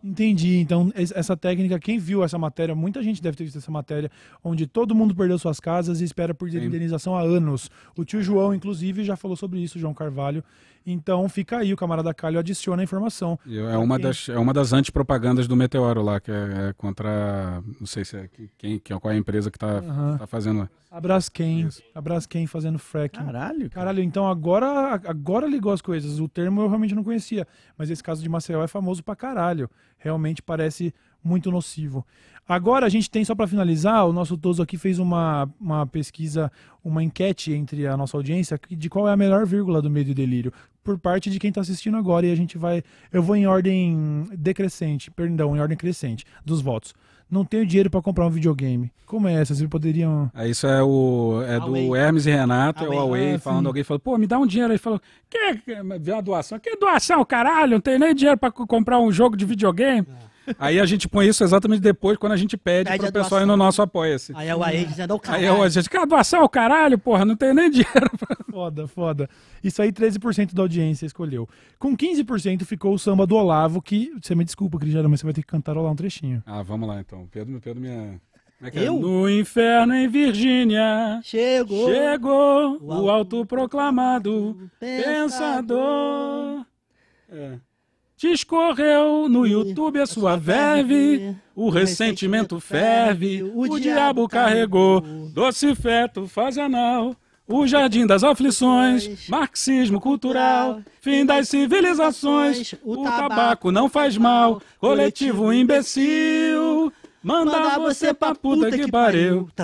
Entendi. Então, es- essa técnica, quem viu essa matéria, muita gente deve ter visto essa matéria, onde todo mundo perdeu suas casas e espera por indenização há anos. O tio João, inclusive, já falou sobre isso, João Carvalho. Então, fica aí, o camarada Calho adiciona a informação. É uma das, é uma das antipropagandas do Meteoro lá, que é, é contra. Não sei se é que- quem, quem, qual é a empresa que tá, Aham. tá fazendo lá. A Braskem, Isso. a Braskem fazendo fracking. Caralho, cara. Caralho, então agora, agora ligou as coisas. O termo eu realmente não conhecia. Mas esse caso de Maceió é famoso pra caralho. Realmente parece muito nocivo. Agora a gente tem, só pra finalizar, o nosso Toso aqui fez uma, uma pesquisa, uma enquete entre a nossa audiência de qual é a melhor vírgula do medo e delírio. Por parte de quem tá assistindo agora. E a gente vai. Eu vou em ordem decrescente, perdão, em ordem crescente dos votos. Não tenho dinheiro pra comprar um videogame. Como é essa? Vocês poderiam. Aí isso é o é do. Hermes e Renato, é o Huawei. Huawei Ah, falando, sim. alguém falou, pô, me dá um dinheiro. Aí falou, que, que veio uma doação? Que doação, caralho? Não tem nem dinheiro pra co- comprar um jogo de videogame. Aí a gente põe isso exatamente depois, quando a gente pede, Pede pro a pessoal ir no nosso apoia-se. aí é o AE dizendo, ô Aí caralho. a gente, que doação, caralho, porra, não tem nem dinheiro. Foda, foda. Isso aí 13% da audiência escolheu. Com 15% ficou o samba do Olavo, que. Você me desculpa, Cristiano, mas você vai ter que cantarolar um trechinho. Ah, vamos lá então. Pedro, Pedro Como é que é? Eu? No inferno em Virgínia. Chegou. Chegou O o autoproclamado pensador. É. Discorreu no YouTube a sua verve, o ressentimento ferve, o diabo carregou, doce feto faz anal, o jardim das aflições, marxismo cultural, fim das civilizações, o tabaco não faz mal, coletivo imbecil, manda você pra puta que pariu.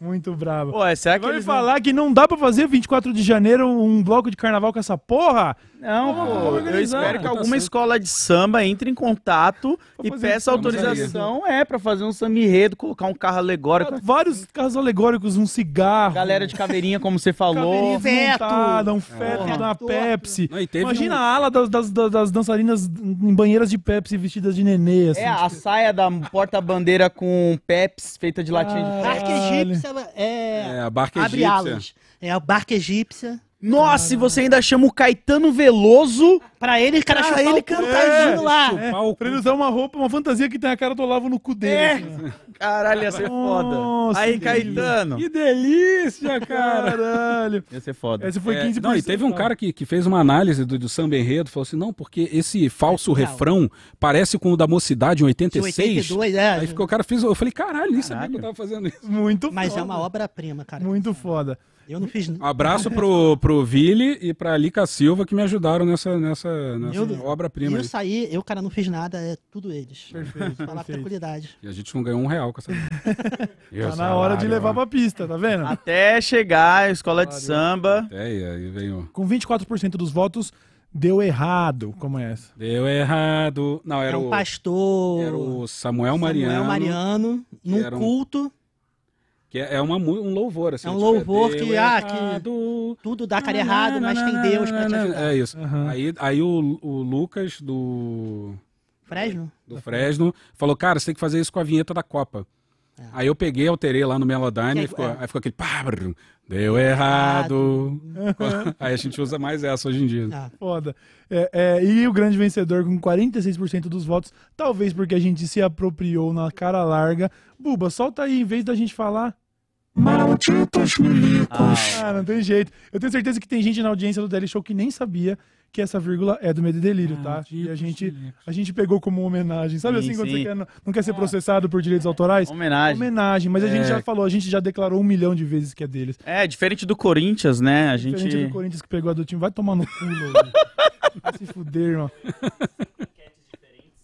Muito bravo. Pô, é, será que Vai me eles não- falar que não dá pra fazer 24 de janeiro um bloco de carnaval com essa porra? Não, pô, eu espero que Tá alguma escola de samba entre em contato e peça samba, autorização, é, pra fazer um samba enredo, colocar um carro alegórico, Vários carros alegóricos, um cigarro. galera de caveirinha, como você falou. Caveirinha um feto da Pepsi. Imagina um- a ala das, das, das- das dançarinas em banheiras de Pepsi vestidas de nenê, assim. É, a saia da porta-bandeira com Peps feita de latinha de Ah, Pepsi. Barca egípcia é. É, a barca abre egípcia. alas. É a barca egípcia. Nossa, e você ainda chama o Caetano Veloso. Pra ele, cara, Pra chupar ele o cu cantar tadinho lá. Chupar o Pra ele usar uma roupa, uma fantasia que tem a cara do Olavo no cu dele. É. assim, ó. Caralho, ia ser foda. Nossa, Aí, que Caetano. Que delícia, cara! Caralho. Ia ser foda. Esse foi É, 15%. não, e teve um cara que, que fez uma análise do, do samba enredo, falou assim, não, porque esse falso refrão parece com o da mocidade em De 86. 82, é. Aí ficou, o cara fez, eu falei, caralho, nem sabia que eu tava fazendo isso. Muito Mas foda. é uma obra-prima, cara. Muito foda. Eu não fiz. Um abraço pro, pro Vili e pra Lica Silva que me ajudaram nessa, nessa, nessa Eu- obra-prima. Eu aí. saí, eu, cara, não fiz nada, é tudo eles. Perfeito, Falar perfeito. tranquilidade. E a gente não ganhou um real com essa. Tá na hora de levar pra pista, tá vendo? Até chegar a escola de samba. É, e aí vem o... Com 24% dos votos, deu errado, como é essa. Deu errado. Não, É era um o, pastor. era o Samuel Mariano. Samuel Mariano, num era um- culto, Que é é uma, um louvor, assim. É um tipo, louvor deu que, ah, que errado. tudo dá cara errado, mas tem Deus pra te ajudar. É isso. Aham. Aí, aí o, o Lucas do, Fresno? do Fresno falou, cara, você tem que fazer isso com a vinheta da Copa. Aí eu peguei, alterei lá no Melodyne, Que- aí ficou, é. aí ficou aquele pá, deu errado. aí a gente usa mais essa hoje em dia. Ah, Foda. É, é, e o grande vencedor com 46% dos votos, talvez porque a gente se apropriou na cara larga. Buba, solta aí, em vez da gente falar. Malditos milicos. Ah, não tem jeito. Eu tenho certeza que tem gente na audiência do Daily Show que nem sabia que essa vírgula é do Medo e Delírio, tá? E a gente, a gente pegou como homenagem. Sabe Sim, assim, quando sim. você quer, não, não quer ser processado por direitos autorais? Homenagem. Homenagem, mas a gente É. já falou, a gente já declarou um milhão de vezes que é deles. É, diferente do Corinthians, né? A Diferente gente. do Corinthians que pegou a do time, vai tomar no cu, Louro. Vai se fuder, irmão.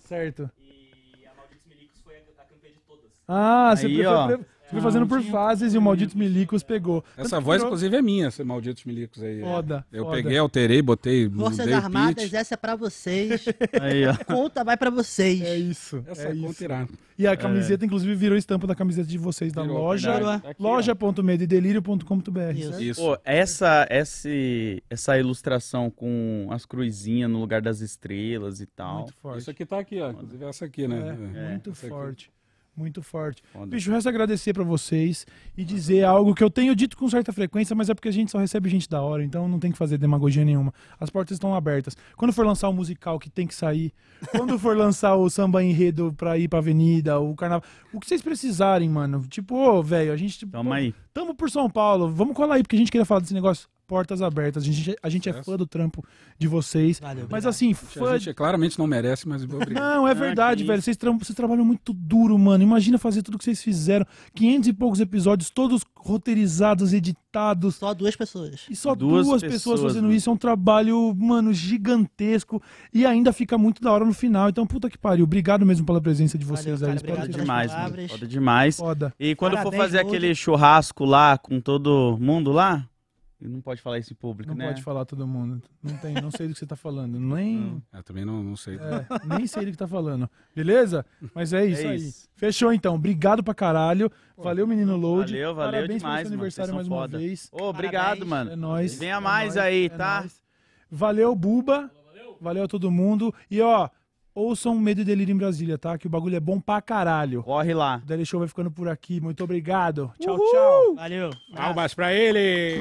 Certo. E a Malditos Milicos foi a, a campeã de todas. Ah, você Aí, foi, ó. pre- foi fazendo por fases e o Maldito Milicos pegou. Essa voz, virou- inclusive, é minha, esses malditos milicos aí. Foda, Eu foda. peguei, alterei, botei. Forças Armadas, pitch. essa é pra vocês. Aí, ó. Conta vai pra vocês. É isso, Essa é conta isso. irá. E a camiseta, inclusive, virou estampa da camiseta de vocês da Virou, loja. ó. loja.mededelírio.com.br. Isso. Isso. Pô, essa, essa, essa ilustração com as cruzinhas no lugar das estrelas e tal. Muito forte. Isso aqui tá aqui, ó. Inclusive essa aqui, né? É, muito essa aqui. Muito forte. Foda. Bicho, resta agradecer pra vocês e dizer algo que eu tenho dito com certa frequência, mas é porque a gente só recebe gente da hora, então não tem que fazer demagogia nenhuma. As portas estão abertas. Quando for lançar o musical que tem que sair, quando for lançar o samba enredo pra ir pra avenida, o carnaval, o que vocês precisarem, mano. Tipo, ô, velho, a gente. tipo, Tamo aí. Tamo por São Paulo, vamos colar aí, porque a gente queria falar desse negócio. Portas abertas. A gente, a gente é fã do trampo de vocês. Valeu, mas assim, A fã gente claramente não merece, mas obrigado. não, é verdade, que velho. Vocês, tra- vocês trabalham muito duro, mano. Imagina fazer tudo que vocês fizeram. 500 e poucos episódios, todos roteirizados, editados. Só duas pessoas. E só duas, Duas pessoas, pessoas, fazendo mano. isso. É um trabalho, mano, gigantesco. E ainda fica muito da hora no final. Então, puta que pariu. Obrigado mesmo pela presença de Valeu, vocês cara, aí. Obrigado Demais, mano. Foda demais. Foda. E quando for Parabéns, fazer Load. aquele churrasco lá com todo mundo lá, não pode falar isso em público, Não né? pode falar todo mundo. Não tem, não sei do que você tá falando. Nem, Eu também não, não sei. é, nem sei do que tá falando. Beleza? Mas é isso É aí. isso. Fechou então. Obrigado pra caralho. Valeu, menino Load. Valeu, valeu Parabéns demais, pelo aniversário mais são uma foda. vez. Ô, obrigado, Parabéns. mano. É nóis. Venha é mais nóis, aí, é tá? nóis. Valeu, Buba. Valeu a todo mundo. E ó, ouçam Medo e Delírio em Brasília, tá? Que o bagulho é bom pra caralho. Corre lá. O Daily Show vai ficando por aqui. Muito obrigado. Tchau, tchau. Valeu. Palmas pra ele!